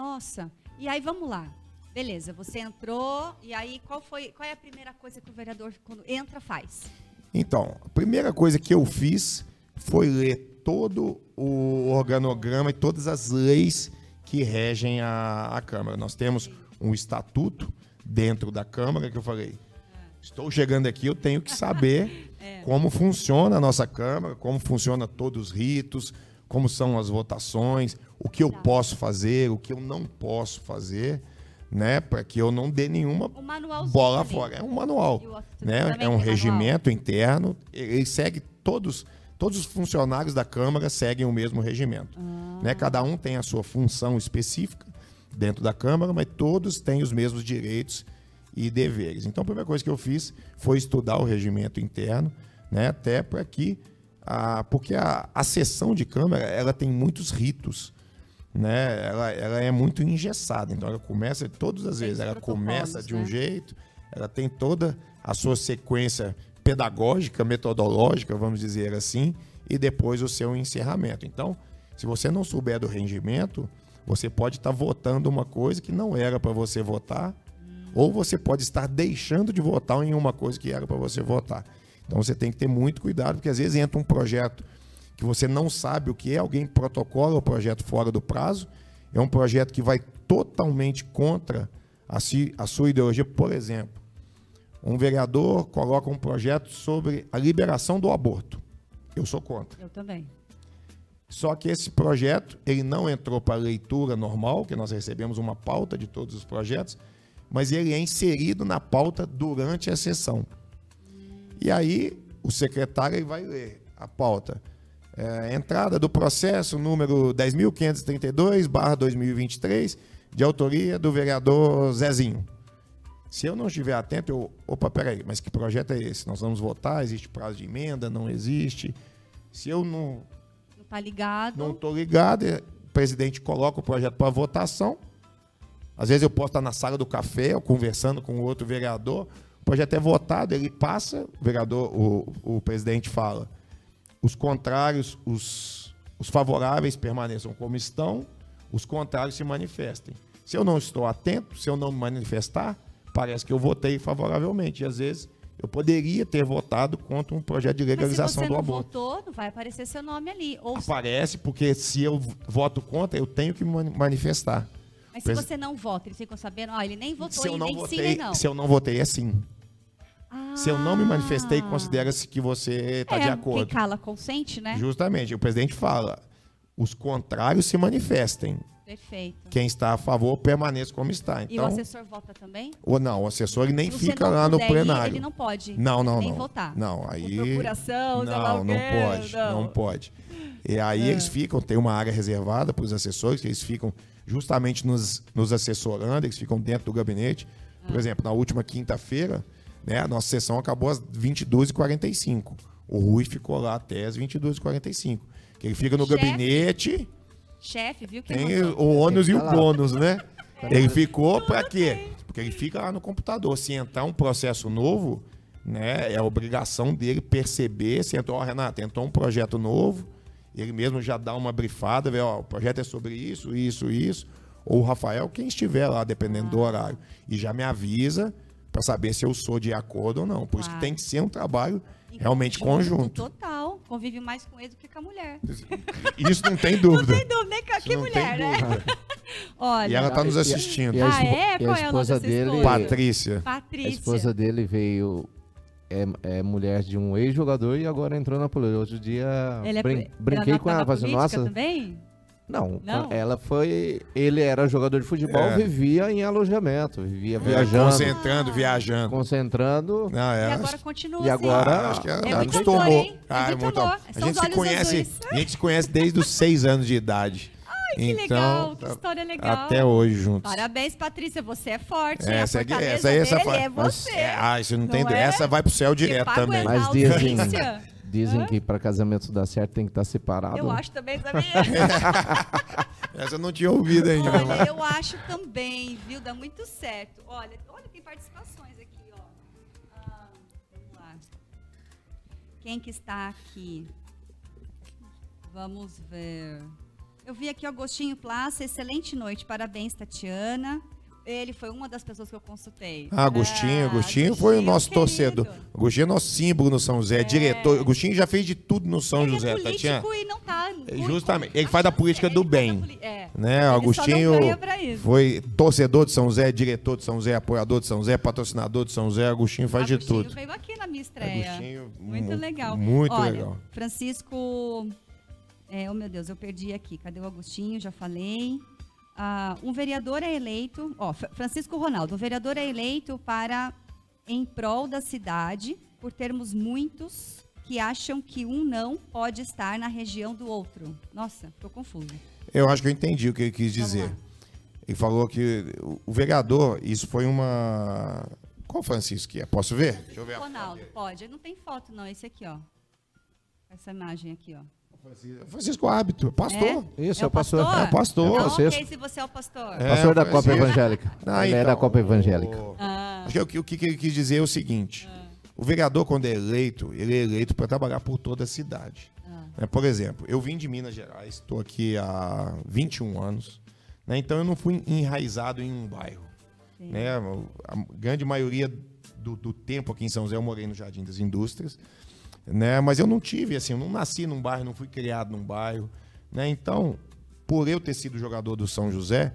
Nossa. E aí, vamos lá. Beleza, você entrou, e aí qual foi, qual é a primeira coisa que o vereador, quando entra, faz? Então, a primeira coisa que eu fiz foi ler todo o organograma e todas as leis que regem a, a Câmara. Nós temos um estatuto dentro da Câmara que eu falei. Estou chegando aqui, eu tenho que saber *laughs* como funciona a nossa Câmara, como funciona todos os ritos, como são as votações, o que eu posso fazer, o que eu não posso fazer, né, para que eu não dê nenhuma bola ali. fora. É um manual. Né? também É um regimento interno. Ele segue todos. Todos os funcionários da Câmara seguem o mesmo regimento. Ah. Né? Cada um tem a sua função específica dentro da Câmara, mas todos têm os mesmos direitos e deveres. Então, a primeira coisa que eu fiz foi estudar o regimento interno, né? até para que. A, porque a, a sessão de Câmara ela tem muitos ritos. Né? Ela, ela é muito engessada. Então, ela começa todas as Tem vezes. Ela começa de um né? jeito, ela tem toda a sua sequência pedagógica, metodológica, vamos dizer assim, e depois o seu encerramento. Então, se você não souber do regimento, você pode estar votando uma coisa que não era para você votar, ou você pode estar deixando de votar em uma coisa que era para você votar. Então você tem que ter muito cuidado, porque às vezes entra um projeto que você não sabe o que é, alguém protocola o projeto fora do prazo, é um projeto que vai totalmente contra a, si- a sua ideologia. Por exemplo, um vereador coloca um projeto sobre a liberação do aborto. Eu sou contra. Eu também. Só que esse projeto, ele não entrou para a leitura normal, que nós recebemos uma pauta de todos os projetos, mas ele é inserido na pauta durante a sessão. E aí, o secretário vai ler a pauta. É, entrada do processo número 10.532, barra 2023, de autoria do vereador Zezinho. Se eu não estiver atento, eu. Opa, peraí, mas que projeto é esse? Nós vamos votar? Existe prazo de emenda? Não existe? Se eu não Não tá ligado. não estou ligado, é, o presidente coloca o projeto para votação. Às vezes eu posso estar na sala do café, ou conversando com outro vereador, o projeto é votado, ele passa, o vereador, o, o presidente fala, os contrários, os, os favoráveis permaneçam como estão, os contrários se manifestem. Se eu não estou atento, se eu não me manifestar, parece que eu votei favoravelmente. E às vezes eu poderia ter votado contra um projeto de Mas se legalização você do não aborto. votou, não vai aparecer seu nome ali. Ou Aparece porque se eu voto contra, eu tenho que me mani- manifestar. Mas se você não vota, eles ficam sabendo, ó, ele nem votou Se eu e não nem sim votei, nem não. se eu não votei é sim. Se eu não me manifestei, Ah. considera-se que você está é, de acordo. Quem cala consente, né? Justamente, o presidente fala: os contrários se manifestem. Perfeito. Quem está a favor permaneça como está. E o Então, assessor vota também? ou não, o assessor ele nem você fica lá no puder ir, plenário. ele não pode Não, não, nem não. votar. Não, aí. Por procuração, não, o não pode, não. É. não. pode. E aí eles ficam, tem uma área reservada para os assessores, que eles ficam justamente nos, nos assessorando, eles ficam dentro do gabinete. Ah. Por exemplo, na última quinta-feira, né, a nossa sessão acabou às 22h45. O Rui ficou lá até às 22h45. Que ele fica no Chefe. gabinete, Chefe, viu que tem o ônus e o bônus, né? Ele ficou para quê? Porque ele fica lá no computador. Se entrar um processo novo, né, é a obrigação dele perceber se entrou, ó, Renato, entrou um projeto novo, ele mesmo já dá uma brifada, vê, ó, o projeto é sobre isso, isso, isso. Ou o Rafael, quem estiver lá, dependendo do horário. E já me avisa para saber se eu sou de acordo ou não. Por isso que Claro. tem que ser um trabalho Em realmente conjunto. Total. Convive mais com ele do que com a mulher. Isso não tem dúvida. *laughs* Sem dúvida, nem a Isso que não mulher, tem né? dúvida. *laughs* Olha, E ela tá nos E a- assistindo. E a, Ah, é? e a Qual é o esposa dessa dele, esposa? Patrícia. Patrícia. a esposa dele veio é, é mulher de um ex-jogador e agora entrou na política. Outro dia Ele é brinquei ela com tá ela, na falei assim, nossa, também? Não, Não? ela foi, ele era jogador de futebol, É. vivia em alojamento, vivia viajando, Concentrando, viajando. concentrando. Não, é, E agora continua E assim. agora- Ah, acho que ela É muito acostumou. amor, hein? É Ah, muito muito amor. A São gente os se olhos conhece, azuis. a gente se conhece desde os seis anos de idade. Ai, Que legal, que história legal. Então, Até hoje juntos. Parabéns, Patrícia, você é forte. hein? Essa aqui, essa aí, essa fa- é você. É, ah, isso não, Não tem. é? Essa vai pro céu direto também. Mas dizem- Dizem que para casamento dar certo tem que estar separado. Eu acho também, *laughs* sabia? *laughs* Essa eu não tinha ouvido ainda. Olha, eu acho também, viu? Dá muito certo. Olha, olha, tem participações aqui, ó. Ah, vamos lá. Quem que está aqui? Vamos ver. Eu vi aqui o Agostinho Plaça, excelente noite. Parabéns, Tatiana. Ele foi uma das pessoas que eu consultei. Ah, Agostinho, Ah, Agostinho foi o nosso querido. torcedor. Agostinho é nosso símbolo no São José, diretor. Agostinho já fez de tudo no São Ele José, é Tatiana. e não tá. Justamente, ele faz da política do bem. É. Né, Ele Agostinho foi torcedor de São José, diretor de São José, apoiador de São José, patrocinador de São José. Agostinho faz de Agostinho tudo. veio aqui na minha estreia. Agostinho, muito mu- legal. muito Olha, legal. Francisco. É, oh meu Deus, eu perdi aqui. Cadê o Agostinho? Já falei. Ah, um vereador é eleito. Ó, Fra- Francisco Ronaldo, um vereador é eleito para em prol da cidade, por termos muitos que acham que um não pode estar na região do outro. Nossa, tô confuso. Eu acho que eu entendi o que ele quis dizer. Ele falou que o- vereador, isso foi uma. Qual Francisco que é? Posso ver? Deixa eu ver. Ronaldo, pode. Não tem foto, não. Esse aqui, ó. Essa imagem aqui, ó. Francisco- Francisco Hábito, pastor. Isso, é o pastor. pastor? É o pastor. Então, Francisco. ok, se você é o pastor. É, Pastor da. Copa Evangélica. Ah, ele é da então, Copa Evangélica. o- Ah, Acho que o que- o que ele quis dizer é o seguinte: o vereador, quando é eleito, ele é eleito para trabalhar por toda a cidade. ah. Né, Por exemplo, eu vim de Minas Gerais, estou aqui há 21 anos, né, então eu não fui enraizado em um bairro. Sim. Né, a grande maioria do, do tempo aqui em São José eu morei no Jardim das Indústrias, né, mas eu não tive, assim, eu não nasci num bairro, não fui criado num bairro. Né, então, por eu ter sido jogador do São José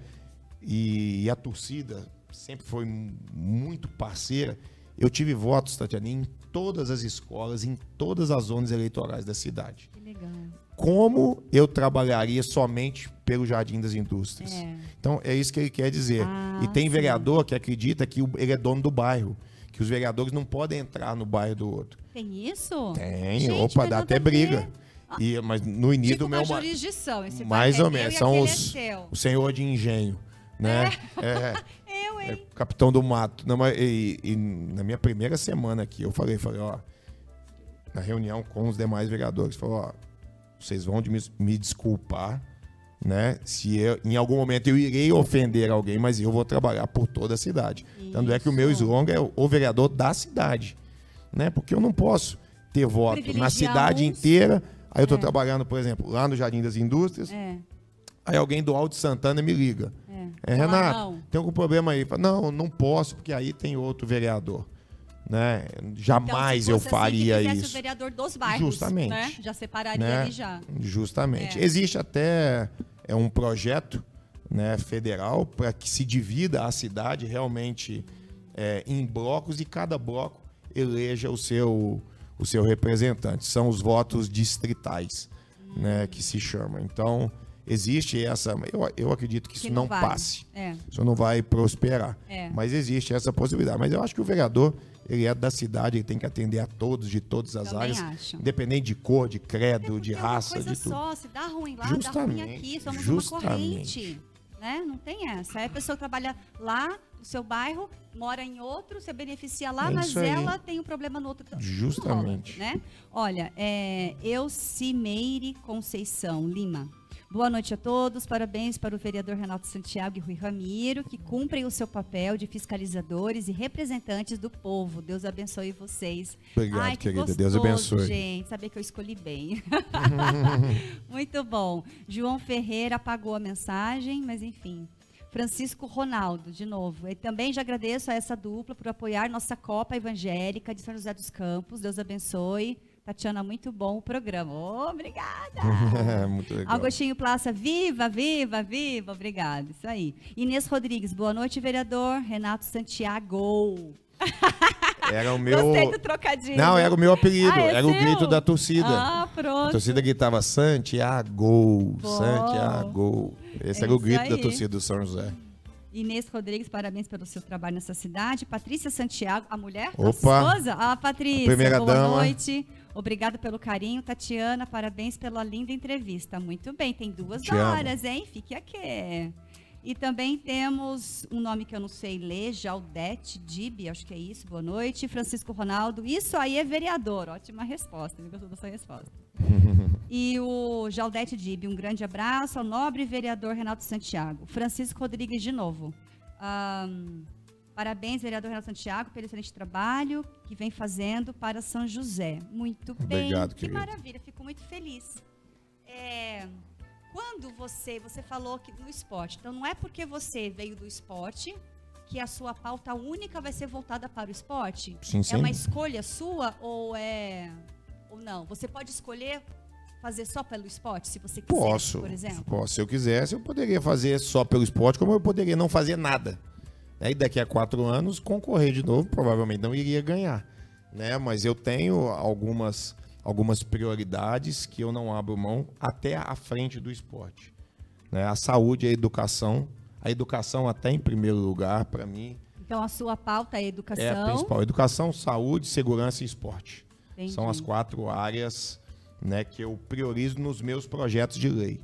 e, e a torcida sempre foi mu- muito parceira, eu tive votos, Tatiana, em todas as escolas, em todas as zonas eleitorais da cidade Que legal. como eu trabalharia somente pelo Jardim das Indústrias. É. Então, é isso que ele quer dizer. Ah, e tem sim. vereador que acredita que ele é dono do bairro, que os vereadores não podem entrar no bairro do outro. Tem isso? Tem, Gente, opa, dá até briga. E, mas no início Tipo do meu uma ma- jurisdição. Esse mais ou é meu menos, são os é o senhor de engenho, né? É, *laughs* Eu, é hein? capitão do mato. Não, mas, e, e na minha primeira semana aqui, eu falei, falei, ó, na reunião com os demais vereadores, falou, ó, vocês vão de me, me desculpar, né? Se eu, em algum momento eu irei ofender alguém, mas eu vou trabalhar por toda a cidade. Tanto é que o meu Isso. slogan é o, vereador da cidade, né? Porque eu não posso ter voto na cidade uns. inteira. Aí eu tô É. trabalhando, por exemplo, lá no Jardim das Indústrias. É, Aí alguém do Alto de Santana me liga. é. É, Renato, não. tem algum problema aí? Não, não posso, porque aí tem outro vereador. Né? Então, Jamais se eu assim, faria fizesse isso. o vereador dos bairros, Justamente. né? Já separaria Né? ali já. Justamente. É. Existe até é um projeto né, federal para que se divida a cidade realmente é, em blocos e cada bloco eleja o seu, o seu representante. São os votos distritais, né, que se chama. Então, existe essa. Eu, eu acredito que isso Que não, vale. passe. É. Isso não vai prosperar. É. Mas existe essa possibilidade. Mas eu acho que o vereador, ele é da cidade, ele tem que atender a todos, de todas as Também áreas, acho. independente de cor, de credo, de Porque é raça, coisa de tudo. só, se dá ruim lá, dá ruim Justamente, aqui, somos justamente. uma corrente. Né? Não tem essa. Aí a pessoa trabalha lá no seu bairro, mora em outro, se beneficia lá, É mas aí. ela tem um problema no outro. Justamente. rola, né? Olha, é, Eucimeire Conceição Lima. Boa noite a todos. Parabéns para o vereador Renato Santiago e Rui Ramiro, que cumprem o seu papel de fiscalizadores e representantes do povo. Deus abençoe vocês. Obrigado, Ai, que querida. Deus gostoso, abençoe. Gente, saber que eu escolhi bem. *laughs* Muito bom. João Ferreira apagou a mensagem, mas enfim. Francisco Ronaldo, de novo. E também já agradeço a essa dupla por apoiar nossa Copa Evangélica de São José dos Campos. Deus abençoe. Tatiana, muito bom o programa. Ô, obrigada. *laughs* Muito legal. Agostinho Plaça, viva, viva, viva. Obrigada. Isso aí. Inês Rodrigues, boa noite, vereador. Renato Santiago. *laughs* Era o meu. Gostei do trocadilho. Não, era o meu apelido. Ah, é era o seu? grito da torcida. Ah, pronto. A torcida gritava Santiago, Pô. Santiago. Esse É era o isso grito da aí. torcida do São José. Inês Rodrigues, parabéns pelo seu trabalho nessa cidade. Patrícia Santiago, a mulher? Opa. A esposa? Ah, Patrícia, Primeira boa dama. noite. Obrigada pelo carinho. Tatiana, parabéns pela linda entrevista. Muito bem, tem duas Te amo. horas, hein? Fique aqui. E também temos um nome que eu não sei ler, Jaldete Dib, acho que é isso. Boa noite. Francisco Ronaldo, isso aí é vereador. Ótima resposta, me gostou da sua resposta. *laughs* E o Jaldete Dib, um grande abraço ao nobre vereador Renato Santiago. Francisco Rodrigues, de novo. Ahn, parabéns, vereador Renato Santiago, pelo excelente trabalho que vem fazendo para São José. Muito bem. Obrigado, que querido. maravilha, fico muito feliz. É, quando você, você falou que no esporte, então não é porque você veio do esporte que a sua pauta única vai ser voltada para o esporte? Sim, É sim. uma escolha sua ou é ou não? Você pode escolher fazer só pelo esporte, se você quiser, Posso. por exemplo. Posso. Se eu quisesse, eu poderia fazer só pelo esporte, como eu poderia não fazer nada. Aí daqui a quatro anos, concorrer de novo, provavelmente não iria ganhar. Né? Mas eu tenho algumas, algumas prioridades que eu não abro mão até à frente do esporte. Né? A saúde e a educação. A educação até em primeiro lugar, para mim, Então a sua pauta é educação. é a principal. Educação, saúde, segurança e esporte. Entendi. São as quatro áreas né, que eu priorizo nos meus projetos de lei.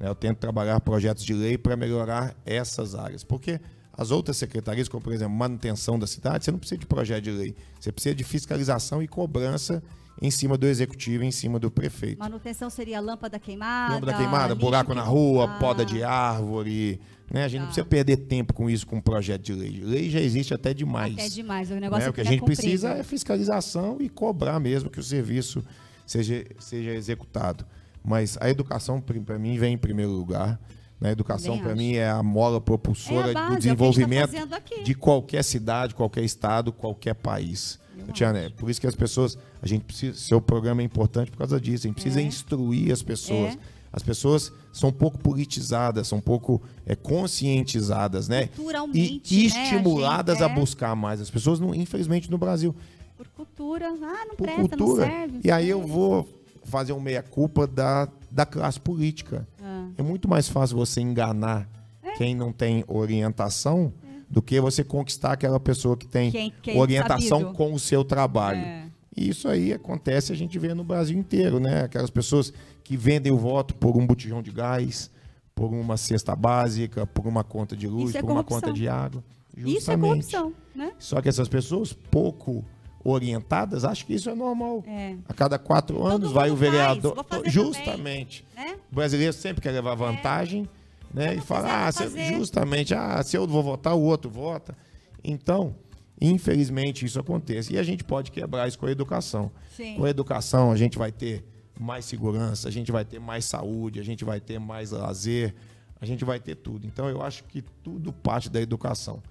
né? Eu tento trabalhar projetos de lei para melhorar essas áreas. Porque as outras secretarias, como por exemplo, manutenção da cidade, você não precisa de projeto de lei. Você precisa de fiscalização e cobrança em cima do executivo, em cima do prefeito. Manutenção seria lâmpada queimada. Lâmpada queimada, buraco na rua, Ah, poda de árvore. Né? A gente não Tá. precisa perder tempo com isso, com um projeto de lei. Lei já existe até demais. Até demais. O Né? negócio O que a gente cumprido. precisa é fiscalização e cobrar mesmo que o serviço seja, seja executado. Mas a educação, para mim, vem em primeiro lugar. Né? A educação, para mim, é a mola É propulsora a base, do é a tá desenvolvimento aqui. de qualquer cidade, qualquer estado, qualquer país. Tiana, é por isso que as pessoas, a gente precisa, seu programa é importante por causa disso. A gente precisa É. instruir as pessoas. É. As pessoas são um pouco politizadas, são um pouco é, conscientizadas, né? E né, a estimuladas gente a é. buscar mais. As pessoas, não, infelizmente, no Brasil, Por cultura. Ah, não por presta, cultura. não serve. E aí eu vou fazer um meia-culpa da, da classe política. Ah. É muito mais fácil você enganar quem não tem orientação do que você conquistar aquela pessoa que tem Quem- quem orientação sabido. com o seu trabalho. É. E isso aí acontece, a gente vê no Brasil inteiro, né? Aquelas pessoas que vendem o voto por um botijão de gás, por uma cesta básica, por uma conta de luz, é por uma conta de água. Isso é Justamente. corrupção, né? Só que essas pessoas pouco orientadas acham que isso é normal. É. A cada quatro Todo anos vai o vereador. Justamente. Né? O brasileiro sempre quer levar vantagem, né? E fala, ah, justamente, ah, se eu vou votar, o outro vota. Então, infelizmente, isso acontece. E a gente pode quebrar isso com a educação. Sim. Com a educação, a gente vai ter mais segurança, a gente vai ter mais saúde, a gente vai ter mais lazer, a gente vai ter tudo. Então, eu acho que tudo parte da educação.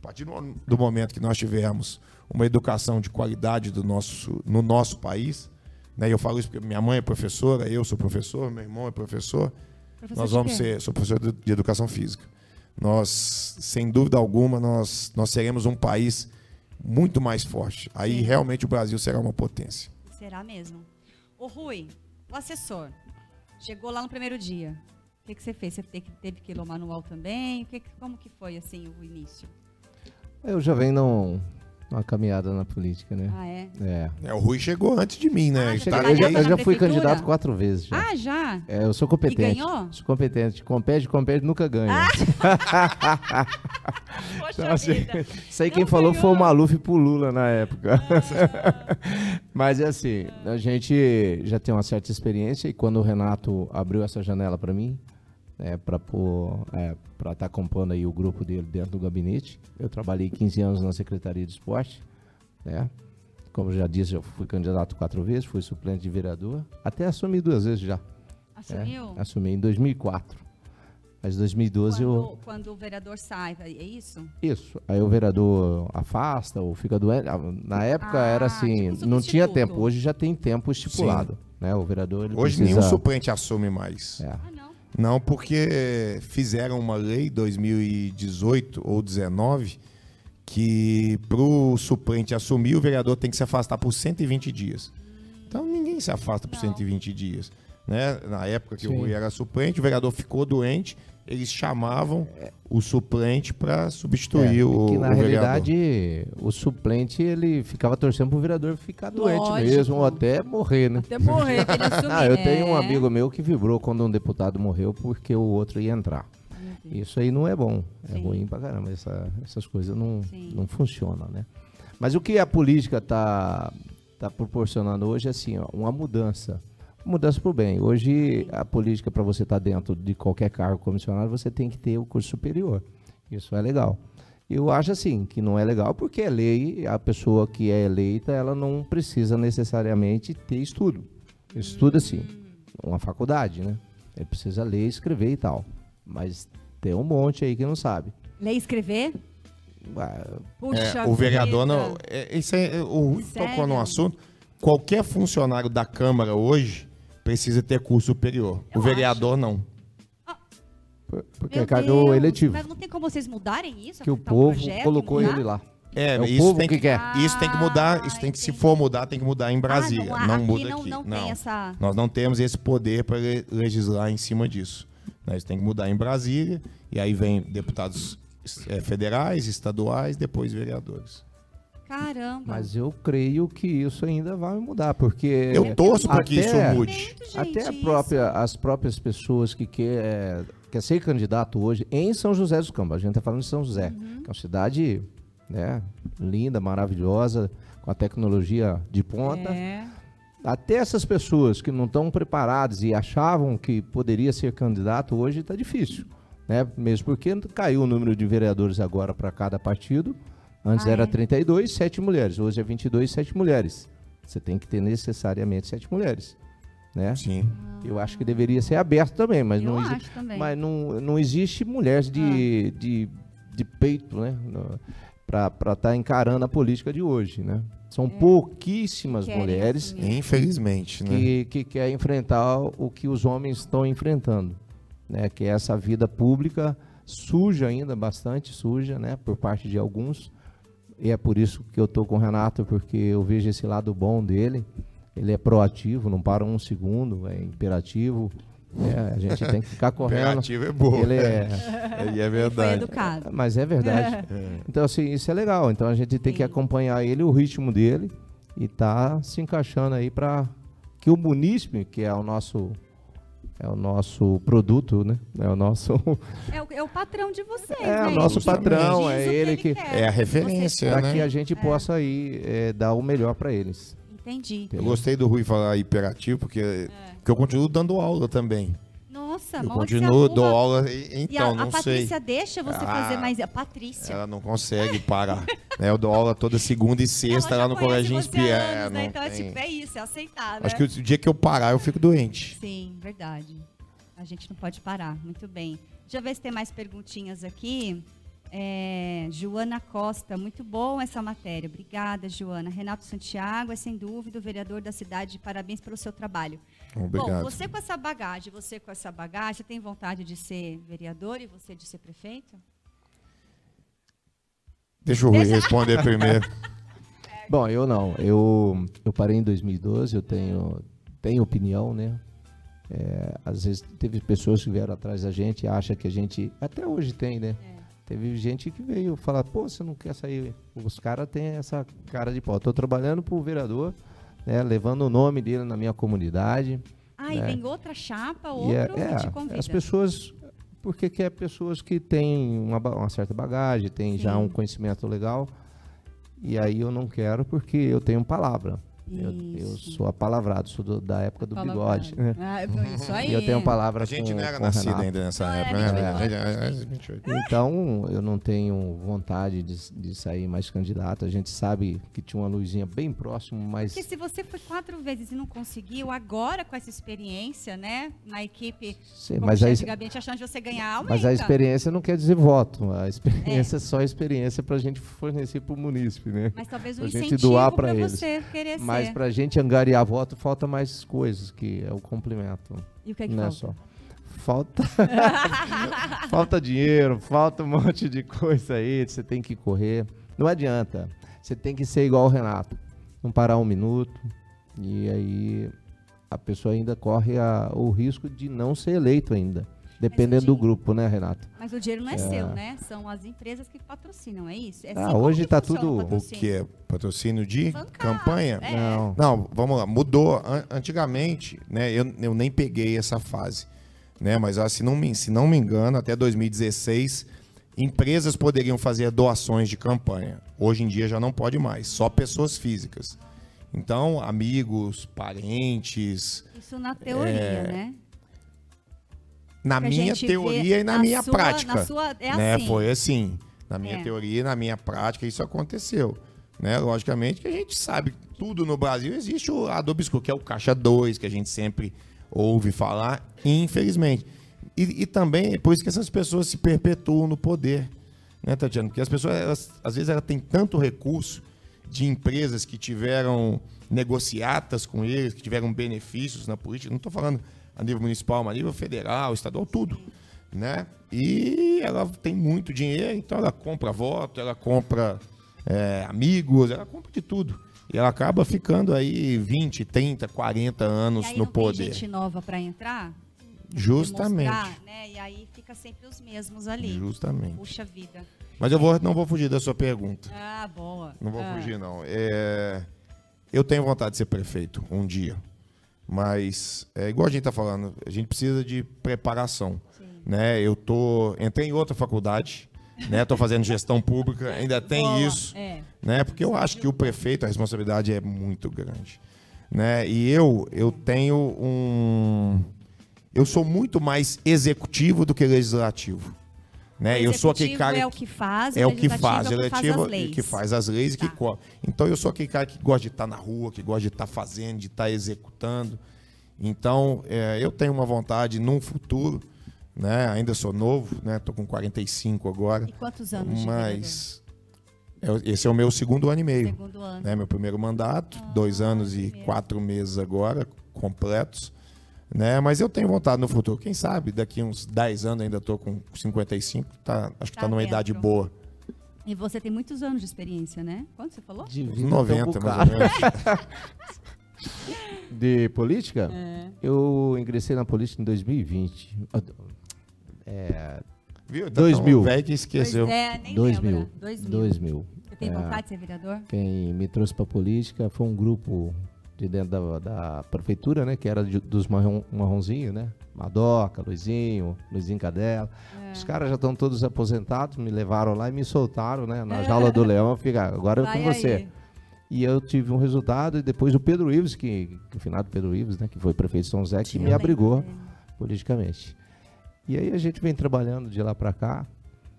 A partir do, momento que nós tivermos uma educação de qualidade do nosso, no nosso país, né? eu falo isso porque minha mãe é professora, eu sou professor, meu irmão é professor, Professor nós vamos ser, sou professor de educação física. Nós, sem dúvida alguma, nós, nós seremos um país muito mais forte. Aí Sim. realmente o Brasil será uma potência. Será mesmo. Ô, Rui, o assessor chegou lá no primeiro dia. O que, que você fez? Você teve que, teve que ir no manual também? O que- como que foi, assim, o início? Eu já venho num- numa caminhada na política, né? Ah, é? É. É, o Rui chegou antes de mim, né? Ah, Ele já tá Eu já, eu fui candidato quatro vezes já. Ah, já? É, eu sou competente. ganhou? Sou competente. Compete, compete, nunca ganha. *laughs* *laughs* Poxa Então, assim, vida. Isso aí Não quem falou ganhou. foi o Maluf pro Lula na época. *laughs* Mas é assim, a gente já tem uma certa experiência e quando o Renato abriu essa janela para mim, né, para para estar compondo aí o grupo dele dentro do gabinete, eu trabalhei 15 anos na Secretaria de Esporte, né? Como já disse, eu fui candidato quatro vezes, fui suplente de vereador, até assumi duas vezes já. Assumiu? É, assumi em 2004. Mas em 2012 eu Quando, quando o vereador sai, é isso? isso. Aí o vereador afasta ou fica doente. Ah, Na época Ah, era assim, tipo não tinha tempo. Hoje já tem tempo estipulado. Né? O vereador ele Hoje precisa... nenhum suplente assume mais. É. Ah, não. Porque fizeram uma lei 2018 ou 19 que pro suplente assumir, o vereador tem que se afastar por 120 dias. Então ninguém se afasta por Não. 120 dias. Né? Na época que Sim. o Rui era suplente, o vereador ficou doente, eles chamavam o suplente para substituir é, o, que, na o realidade vereador. o suplente ele ficava torcendo pro vereador ficar doente Lógico. mesmo ou até morrer, né? Até morrer, ele *laughs* assumir. ah, eu tenho um amigo meu que vibrou quando um deputado morreu porque o outro ia entrar. Isso aí não é bom, é Sim. ruim pra caramba. Essa, essas coisas não, não funcionam, né? Mas o que a política está tá proporcionando hoje é assim, ó, uma mudança. Mudança para o bem. Hoje, a política, para você estar tá dentro de qualquer cargo comissionado, você tem que ter o curso superior. Isso é legal. Eu acho assim, que não é legal porque é lei, a pessoa que é eleita, ela não precisa necessariamente ter estudo. Estuda sim, uma faculdade, né? Ele precisa ler, escrever e tal. Mas tem um monte aí que não sabe. Ler e escrever? Puxa é, o vereador não. É, isso é, o Rui tocou num assunto. Qualquer funcionário da Câmara hoje precisa ter curso superior. Eu o vereador acho. não. Ah, porque é cargo eletivo. Mas não tem como vocês mudarem isso? Que o povo projeto, colocou ele lá. É, é isso, tem que, que quer. isso tem que mudar, isso tem que, se for mudar, tem que mudar em Brasília. Ah, não, não muda não, aqui. Não, não. Essa... Nós não temos esse poder para legislar em cima disso. Né? Isso tem que mudar em Brasília, e aí vem deputados é, federais, estaduais, depois vereadores. Caramba. Mas eu creio que isso ainda vai mudar, porque eu torço para que isso mude. Até a própria, as próprias pessoas que quer, quer ser candidato hoje em São José dos Campos. A gente está falando de São José, uhum. que é uma cidade né, linda, maravilhosa, com a tecnologia de ponta. É. Até essas pessoas que não estão preparadas e achavam que poderia ser candidato hoje está difícil, né? Mesmo porque caiu o número de vereadores agora para cada partido Antes ah, era é? 32, 7 mulheres. Hoje é 22, 7 mulheres. Você tem que ter necessariamente 7 mulheres. Né? Sim. Eu acho que deveria ser aberto também, mas, não, exi também. mas não, não existe mulheres de, ah. de, de peito né? para estar tá encarando a política de hoje. Né? São é. pouquíssimas mulheres, infelizmente, né? que, que querem enfrentar o que os homens estão enfrentando, né? que é essa vida pública suja ainda, bastante suja, né? por parte de alguns, e é por isso que eu estou com o Renato, porque eu vejo esse lado bom dele. Ele é proativo, não para um segundo, é imperativo. É, a gente tem que ficar *laughs* correndo. Imperativo é bom. Ele é, *laughs* e é verdade. educado. Mas é verdade. *laughs* É. Então, assim, isso é legal. Então a gente tem Sim. que acompanhar ele, o ritmo dele, e tá se encaixando aí para que o munícipe, que é o nosso é o nosso produto, né? É o nosso. É o, é o patrão de vocês. É né? o nosso patrão, é ele que. que é a referência, Para né? que a gente é. possa aí é, dar o melhor para eles. Entendi. Eu gostei do Rui falar hiperativo, porque, é. porque eu continuo dando aula também. Nossa, eu continuo, dou aula, então, a, não a sei. A Patrícia deixa você ah, fazer mais. A Patrícia. Ela não consegue parar. *laughs* né, eu dou aula toda segunda e sexta lá no Colégio Inspira. Né? Então, é, tipo, é isso, é aceitar. Acho que o dia que eu parar, eu fico doente. Sim, verdade. A gente não pode parar. Muito bem. Deixa eu ver se tem mais perguntinhas aqui. É, Joana Costa, muito bom essa matéria. Obrigada, Joana. Renato Santiago é sem dúvida o vereador da cidade. Parabéns pelo seu trabalho. Obrigado. Bom, você com essa bagagem, você com essa bagagem, tem vontade de ser vereador e você de ser prefeito? Deixa o Rui Deixa... responder primeiro. *laughs* Bom, eu não. Eu, eu parei em 2012, eu tenho, tenho opinião, né? É, às vezes teve pessoas que vieram atrás da gente e acha que a gente. Até hoje tem, né? É. Teve gente que veio falar, pô, você não quer sair. Os caras têm essa cara de pau. Estou trabalhando para o vereador, né, levando o nome dele na minha comunidade. Ah, né? e vem outra chapa, é, outro é, é. As pessoas, porque quer é pessoas que têm uma, uma certa bagagem, têm já um conhecimento legal. E aí eu não quero porque eu tenho palavra. Eu, eu, sou apalavrado, sou do, da época do bigode. Né? Ah, isso aí. *laughs* E eu tenho palavra A gente com, não era nascido ainda nessa não, época, né? Então, eu não tenho vontade de, de, sair mais candidato. A gente sabe que tinha uma luzinha bem próximo, mas... Porque se você foi quatro vezes e não conseguiu, agora com essa experiência, né, na equipe, Sim, mas a, gabinete, a chance de você ganhar aumenta. Mas a experiência não quer dizer voto. A experiência é, é só experiência para a gente fornecer para o município, né? Mas talvez um incentivo para você querer ser. Mas para a gente angariar voto, falta mais coisas, que é o complemento. E o que é que não falta? É só. Falta, *laughs* falta dinheiro, falta um monte de coisa aí, você tem que correr. Não adianta. Você tem que ser igual o Renato. Não parar um minuto. E aí a pessoa ainda corre a, o risco de não ser eleito ainda. Dependendo do grupo, né, Renato? Mas o dinheiro não é, é, seu, né? São as empresas que patrocinam, é isso? É ah, assim hoje está tudo. O que é patrocínio de campanha? É. Não. Não, vamos lá. Mudou. Antigamente, né? Eu, eu nem peguei essa fase, né? Mas ah, se não me, se não me engano, até 2016 empresas poderiam fazer doações de campanha. Hoje em dia já não pode mais, só pessoas físicas. Então, amigos, parentes. Isso na teoria, é, né? Na minha teoria e na, na minha sua, prática. Na sua, é né? assim. Foi assim. Na minha é. teoria e na minha prática, isso aconteceu. Né? Logicamente que a gente sabe tudo no Brasil existe o Adobe School, que é o Caixa 2, que a gente sempre ouve falar, infelizmente. E, e também é por isso que essas pessoas se perpetuam no poder, né, Tatiana? Porque as pessoas, elas, às vezes, elas têm tanto recurso de empresas que tiveram negociatas com eles, que tiveram benefícios na política. Não estou falando a nível municipal, a nível federal, estadual, tudo. Né? E ela tem muito dinheiro, então ela compra voto, ela compra é, amigos, ela compra de tudo. E ela acaba ficando aí 20, 30, 40 anos e no não poder. Tem gente nova para entrar? Justamente. né? E aí fica sempre os mesmos ali. Justamente. Puxa vida. Mas eu vou, não vou fugir da sua pergunta. Ah, boa. Não vou ah. fugir, não. É, eu tenho vontade de ser prefeito um dia. Mas é igual a gente está falando, a gente precisa de preparação. Né? Eu tô entrei em outra faculdade, né? Tô fazendo gestão pública, ainda tem Boa, isso, é. né? Porque eu acho que o prefeito a responsabilidade é muito grande, né? E eu eu tenho um eu sou muito mais executivo do que legislativo. Né? eu sou aquele cara é o que faz, é o que faz, é o que faz as leis. que faz as leis tá. e que tá. Então eu sou aquele cara que gosta de estar na rua, que gosta de estar fazendo, de estar executando. Então é, eu tenho uma vontade num futuro, né? Ainda sou novo, né? Tô com 45 agora. E quantos anos? Mas é, esse é o meu segundo ano e meio. Segundo ano. Né? Meu primeiro mandato, ah, dois anos e quatro meses agora completos. Né? Mas eu tenho vontade no futuro. Quem sabe daqui uns 10 anos ainda estou com 55, tá, acho que está tá numa dentro. idade boa. E você tem muitos anos de experiência, né? Quanto você falou? De 90, mais ou menos. *laughs* de política? É. Eu ingressei na política em 2020. É, Viu? Tá 2000. velho que esqueceu. Dois, é, nem 2000. 2000. 2000. Você tem vontade de ser vereador? Quem me trouxe para política foi um grupo de dentro da, da, prefeitura, né? Que era de, dos marrom, marronzinhos, né? Madoca, Luizinho, Luizinho Cadela. É. Os caras já estão todos aposentados, me levaram lá e me soltaram, né? Na jaula do leão, fica, agora Vai eu com você. Aí. E eu tive um resultado, e depois o Pedro Ives, que, que o finado Pedro Ives, né? Que foi prefeito de São José, que me abrigou politicamente. E aí a gente vem trabalhando de lá para cá.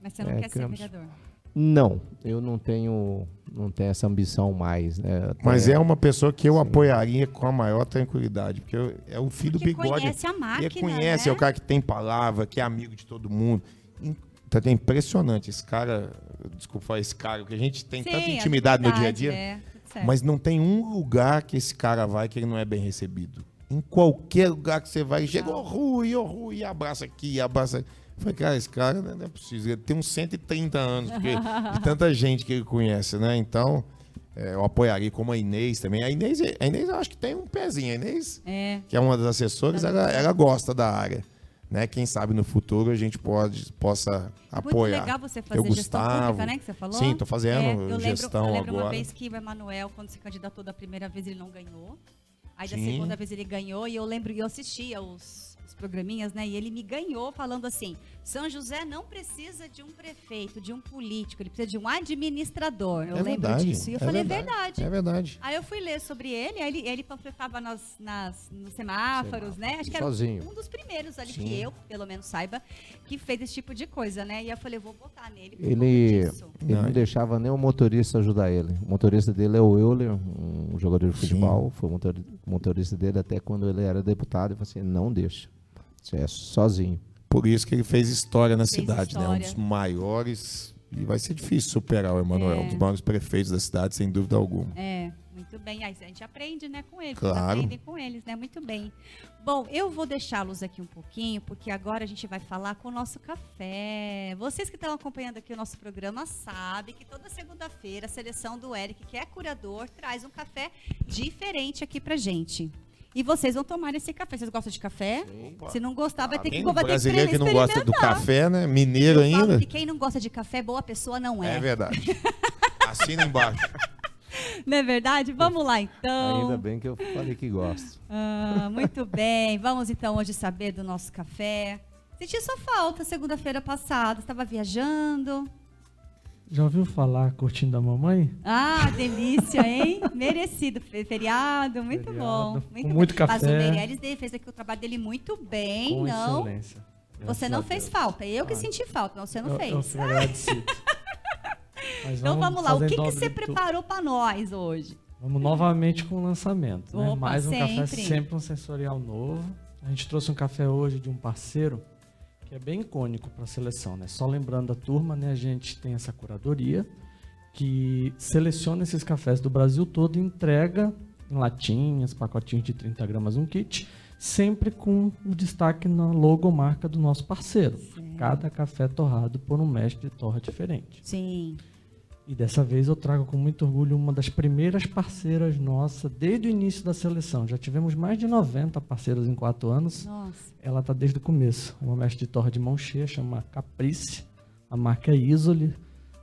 Mas você não é, quer criamos... ser vereador? Não, eu não tenho, não tenho essa ambição mais. Né? Mas é uma pessoa que eu Sim. apoiaria com a maior tranquilidade, porque eu, é o filho porque do bigode. Conhece a máquina, ele conhece, né? é o cara que tem palavra, que é amigo de todo mundo. Então, é impressionante esse cara, desculpa esse cara, porque a gente tem Sim, tanta intimidade no dia a dia, é, mas não tem um lugar que esse cara vai que ele não é bem recebido. Em qualquer lugar que você vai, chega, ô oh, Rui, ô oh, Rui, abraça aqui, abraça aqui. Falei, cara, esse cara não é possível. Ele tem uns 130 anos, porque de tanta gente que ele conhece, né? Então, é, eu apoiaria como a Inês também. A Inês, a Inês eu acho que tem um pezinho. A Inês, é. que é uma das assessoras, ela, ela gosta da área. Né? Quem sabe no futuro a gente pode, possa é apoiar. Muito legal você fazer eu, gestão Gustavo, pública, né? Que você falou. Sim, estou fazendo é, eu gestão lembro, eu lembro agora. uma vez que o Emanuel, quando se candidatou da primeira vez, ele não ganhou. Aí Sim. da segunda vez ele ganhou e eu lembro, e eu assistia os, os programinhas, né? E ele me ganhou falando assim: são José não precisa de um prefeito, de um político, ele precisa de um administrador. Eu é lembro verdade, disso. E eu é falei, verdade, verdade. É verdade. Aí eu fui ler sobre ele, aí ele, ele panfletava nas, nas, nos semáforos, né? Acho que Sozinho. era um dos primeiros ali Sim. que eu, pelo menos, saiba, que fez esse tipo de coisa, né? E eu falei, vou votar nele. Ele, ele não, deixava nem o motorista ajudar ele. O motorista dele é o Euler, um jogador de futebol. Sim. Foi o motorista dele até quando ele era deputado. Eu falei assim, não deixa. É sozinho. Por isso que ele fez história na fez cidade, história. né? Um dos maiores. E vai ser difícil superar o Emanuel, é. um dos maiores prefeitos da cidade, sem dúvida alguma. É, muito Muito bem. Aí a gente aprende, né, com eles. Claro. Aprendem com eles, né? Muito bem. Bom, eu vou deixá-los aqui um pouquinho, porque agora a gente vai falar com o nosso café. Vocês que estão acompanhando aqui o nosso programa sabem que toda segunda-feira a seleção do Eric, que é curador, traz um café diferente aqui pra gente. E vocês vão tomar esse café. Vocês gostam de café? Opa. Se não gostar, vai ter que, vai ter que brasileiro que não gosta do café, né? Mineiro Eu falo ainda. que quem não gosta de café, boa pessoa não é. É verdade. *laughs* Assina embaixo. Não é verdade? Vamos lá então. Ainda bem que eu falei que gosto. Ah, muito bem. Vamos então hoje saber do nosso café. Senti sua falta segunda-feira passada. Estava viajando. Já ouviu falar Curtindo a Mamãe? Ah, delícia, hein? *laughs* Merecido. Fe- Feriado, muito Feriado, bom. com bom. muito Mas o café. Meirelles fez aqui o trabalho dele muito bem, Com não? excelência. Você não fez falta. Eu que Ah. senti falta, mas você não eu, fez. Eu fico agradecido. *laughs* Mas então vamos lá. O que, que você preparou para nós hoje? Vamos novamente com o lançamento. né? Opa, Mais um café, sempre. sempre um sensorial novo. A gente trouxe um café hoje de um parceiro que é bem icônico para a seleção. Né? Só lembrando a turma, né? a gente tem essa curadoria que seleciona esses cafés do Brasil todo e entrega em latinhas, pacotinhos de 30 gramas um kit, sempre com o destaque na logomarca do nosso parceiro. Cada café torrado por um mestre torra diferente. Sim. E dessa vez eu trago com muito orgulho uma das primeiras parceiras nossa desde o início da seleção. Já tivemos mais de 90 parceiros em quatro anos. Nossa. Ela está desde o começo. É uma mestre de torra de mão cheia, chama Caprice. A marca é Isole,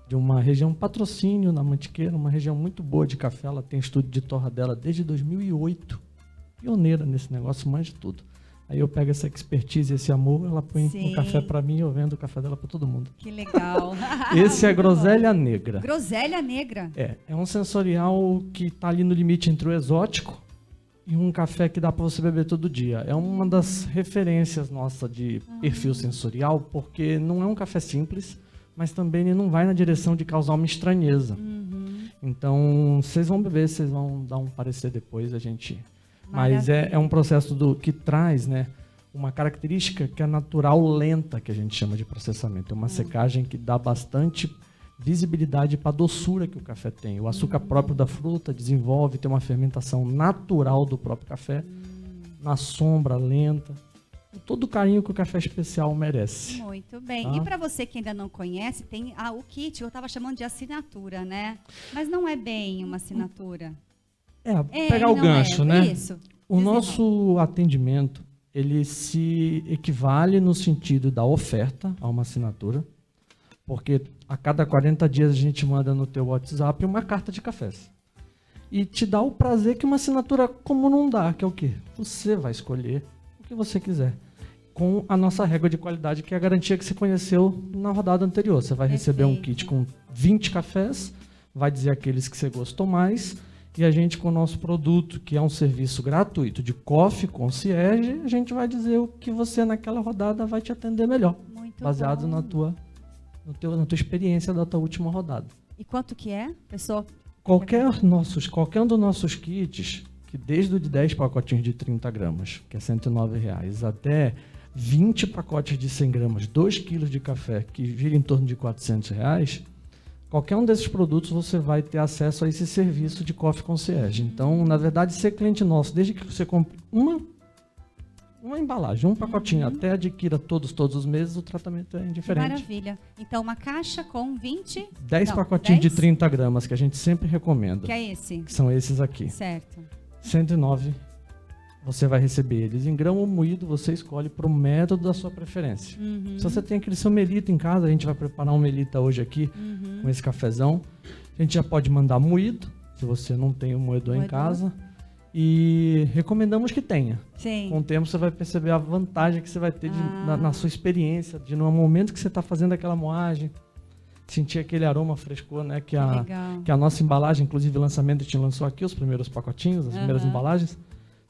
de uma região patrocínio na Mantiqueira, uma região muito boa de café. Ela tem estúdio de torra dela desde 2008. Pioneira nesse negócio, manja tudo. Aí eu pego essa expertise, esse amor, ela põe Sim. um café para mim e eu vendo o café dela para todo mundo. Que legal. *laughs* Esse é a Muito bom. Groselha Negra. Groselha negra. É, é um sensorial que está ali no limite entre o exótico e um café que dá para você beber todo dia. É uma das referências nossa de perfil sensorial, porque não é um café simples, mas também ele não vai na direção de causar uma estranheza. Então, vocês vão beber, vocês vão dar um parecer depois, a gente. Mas é, é um processo do que traz, né? Uma característica que é natural lenta, que a gente chama de processamento. É uma secagem que dá bastante visibilidade para a doçura que o café tem. O açúcar próprio da fruta desenvolve, tem uma fermentação natural do próprio café, na sombra lenta. Todo o carinho que o café especial merece. Muito bem. Tá. E para você que ainda não conhece, tem ah, o kit, eu estava chamando de assinatura, né? Mas não é bem uma assinatura. É, É, pegar o não gancho, é. né? Isso. O Desenvolve. nosso atendimento, ele se equivale no sentido da oferta a uma assinatura, porque a cada 40 dias a gente manda no teu WhatsApp uma carta de cafés. E te dá o prazer que uma assinatura como não dá, que é o quê? Você vai escolher o que você quiser. Com a nossa régua de qualidade, que é a garantia que você conheceu na rodada anterior. Você vai receber um Perfeito. kit com 20 cafés, vai dizer aqueles que você gostou mais, e a gente, com o nosso produto, que é um serviço gratuito de coffee concierge, a gente vai dizer o que você naquela rodada vai te atender melhor, Muito baseado bom. na tua, no teu, na tua experiência da tua última rodada. E quanto que é, pessoa? Qualquer, nossos, qualquer um dos nossos kits, que desde o de 10 pacotinhos de 30 gramas, que é 109 reais, até 20 pacotes de 100 gramas, 2 quilos de café, que gira em torno de 400 reais, qualquer um desses produtos você vai ter acesso a esse serviço de Coffee Concierge. Então, na verdade, ser cliente nosso, desde que você compre uma, uma embalagem, um pacotinho, até adquira todos, todos os meses, o tratamento é indiferente. Maravilha. Então, uma caixa com 20, 10 Não, pacotinhos 10? de 30 gramas, que a gente sempre recomenda, que é esse. que são esses aqui. Certo. 109, você vai receber eles em grão ou moído, você escolhe para o método da sua preferência. Uhum. Se você tem aquele seu melita em casa, a gente vai preparar um melita hoje aqui Uhum. com esse cafezão. A gente já pode mandar moído, se você não tem o moedor, em Moedor. casa. E recomendamos que tenha. Sim. Com o tempo você vai perceber a vantagem que você vai ter de- Ah. na, na sua experiência, de no momento que você está fazendo aquela moagem, sentir aquele aroma frescor, né? Que Que a, legal. que a nossa embalagem, inclusive o lançamento a gente lançou aqui, os primeiros pacotinhos, as primeiras Aham. embalagens,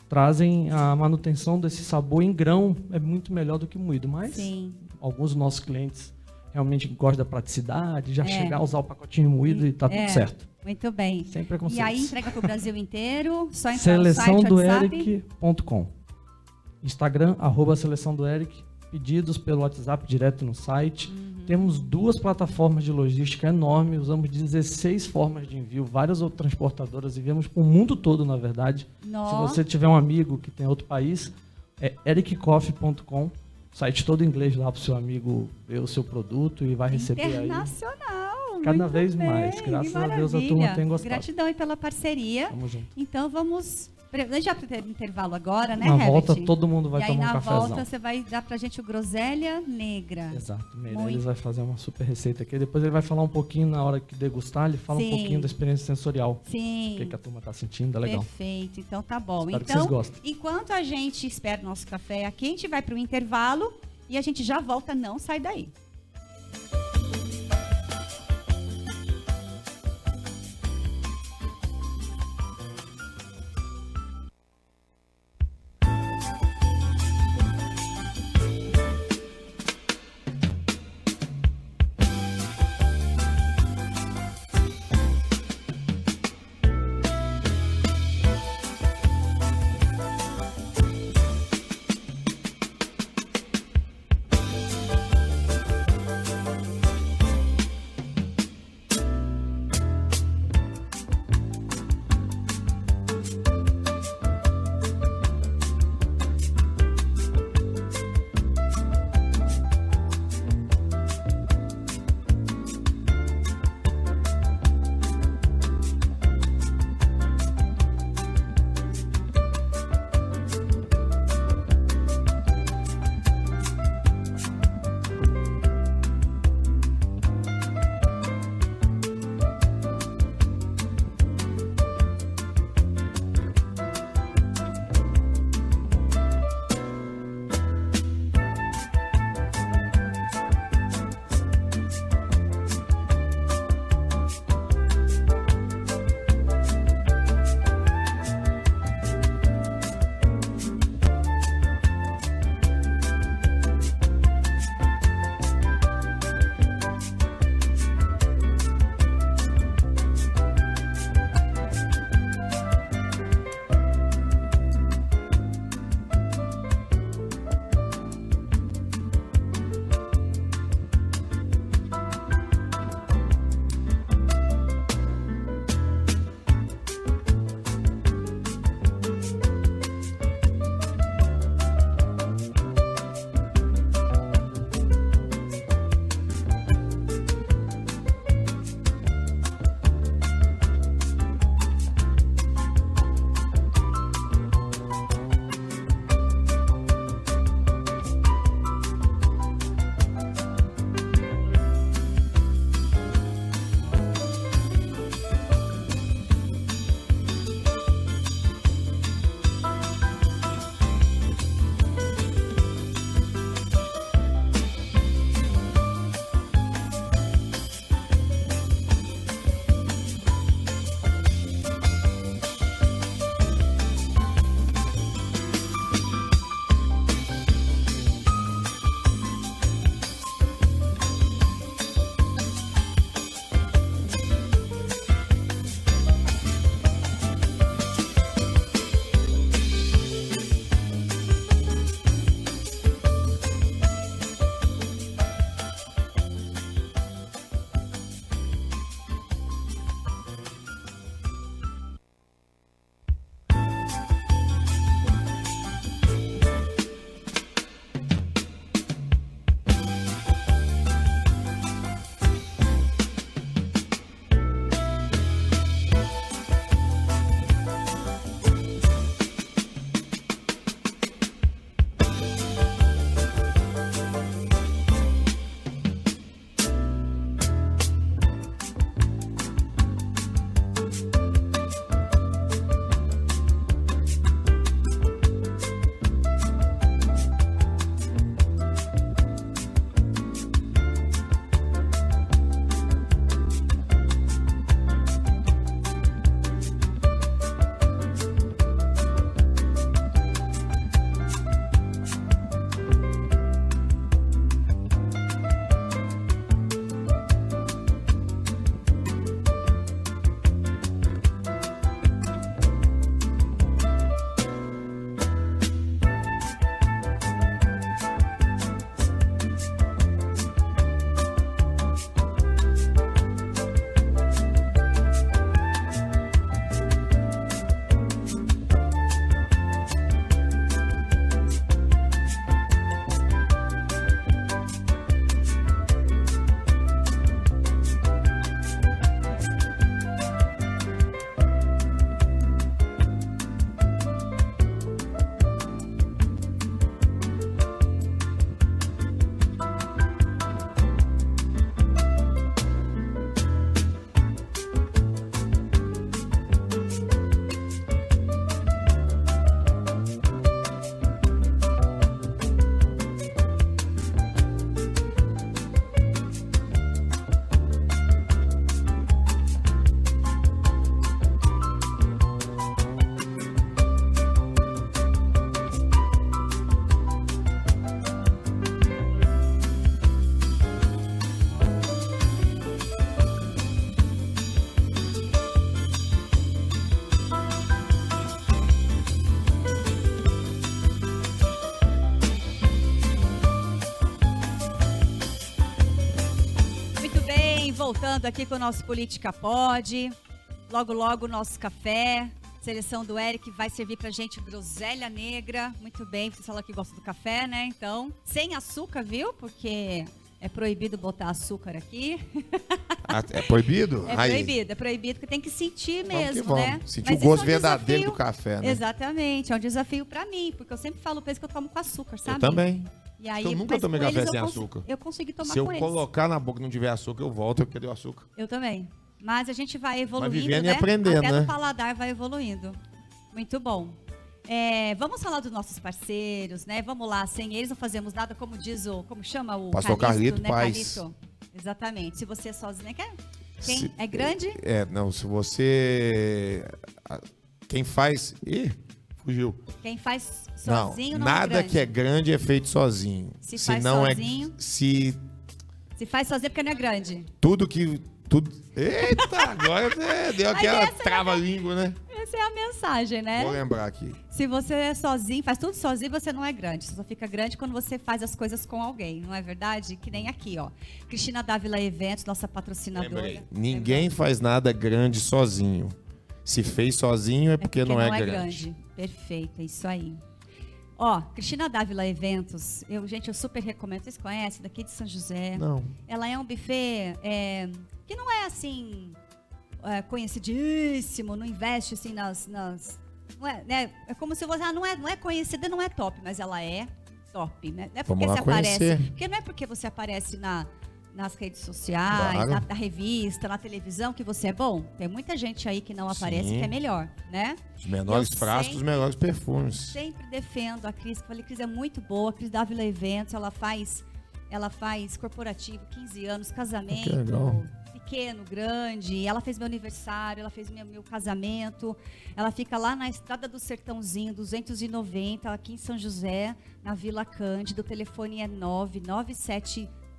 trazem a manutenção desse sabor em grão, é muito melhor do que moído. Mas Sim. alguns dos nossos clientes realmente gostam da praticidade, já É. chegar a usar o pacotinho moído e tá É. tudo certo. Muito bem. Sem E preconceitos. aí entrega para o Brasil inteiro, só entrar Seleção no site, do. Eric.com. Instagram, arroba seleção do Eric. Pedidos pelo WhatsApp direto no site. Uhum. Temos duas plataformas de logística enormes, usamos 16 formas de envio, várias outras transportadoras, enviamos para o mundo todo, na verdade. Nossa. Se você tiver um amigo que tem outro país, é ericcoff.com, site todo em inglês lá para o seu amigo ver o seu produto e vai receber aí. Internacional. Cada muito vez bem, mais. Graças a Deus a turma tem gostado. Gratidão aí pela parceria. Tamo junto. Então vamos. A gente já ter intervalo agora, né, Na Herbert? volta todo mundo vai e aí tomar um na cafezão. volta você vai dar pra gente o groselha negra. Exato. Meirelles vai fazer uma super receita aqui. Depois ele vai falar um pouquinho na hora que degustar, ele fala Sim. um pouquinho da experiência sensorial. Sim. O que, que a turma tá sentindo, é legal. Perfeito, então tá bom. Espero que então, vocês gostem. enquanto a gente espera o nosso café aqui, a gente vai para o intervalo e a gente já volta, não sai daí. Voltando aqui com o nosso Política Pode. Logo, logo, o nosso café. Seleção do Eric vai servir pra gente groselha negra. Muito bem, você falou que gosta do café, né? Então, sem açúcar, viu? Porque é proibido botar açúcar aqui. *laughs* Ah, é proibido? É Aí. proibido, é proibido, porque tem que sentir Vamos mesmo, né? Sentir Mas o gosto é um verdadeiro desafio- do café, né? Exatamente, é um desafio pra mim, porque eu sempre falo eles que eu tomo com açúcar, sabe? Eu também. E aí, Eu nunca tomei café sem açúcar. Eu consegui tomar Se eu eles. colocar na boca e não tiver açúcar, eu volto, eu quero o açúcar. Eu também. Mas a gente vai evoluindo, vivendo e né? aprendendo, Até né? o paladar vai evoluindo. Muito bom. É, vamos falar dos nossos parceiros, né? Vamos lá, sem eles não fazemos nada, como diz o, como chama o Pastor Carlito né? Carlito? Exatamente. Se você é sozinho, quer? Quem Se- é grande? É, não, se você. Quem faz. Ih, fugiu. Quem faz Não, sozinho não, nada é grande. que é grande é feito sozinho. Se faz não sozinho- é. Se Se faz sozinho é porque não é grande. tudo que. Tudo... Eita, agora *laughs* é, deu aquela é trava-língua, né? Essa é a mensagem, né? Vou lembrar aqui. Se você é sozinho, faz tudo sozinho, você não é grande. Você só fica grande quando você faz as coisas com alguém, não é verdade? Que nem aqui, ó. Cristina Dávila Eventos, nossa patrocinadora. Lembrei. Ninguém faz nada grande sozinho. Se fez sozinho é porque, não, é, grande. Perfeito, é isso aí. Ó, Cristina Dávila Eventos, eu, gente, eu super recomendo. Vocês conhecem, daqui de São José. Não. Ela é um buffet é, que não é assim é, conhecidíssimo, não investe assim nas. nas não é, né? é como se você. Ah, não é, não é conhecida, não é top, mas ela é top, né? Não é porque Vamos lá você aparece. conhecer. Porque não é porque você aparece na, nas redes sociais, Claro. na, na revista, na televisão, que você é bom. Tem muita gente aí que não aparece Sim. que é melhor, né? Os menores frascos, sempre- os melhores perfumes. Sempre defendo a Cris. Falei, Cris é muito boa. A Cris Dávila Eventos, ela faz, ela faz corporativo, 15 anos, casamento. Pequeno, grande. Ela fez meu aniversário, ela fez meu, meu casamento. Ela fica lá na Estrada do Sertãozinho, 290, aqui em São José, na Vila Cândido. O telefone é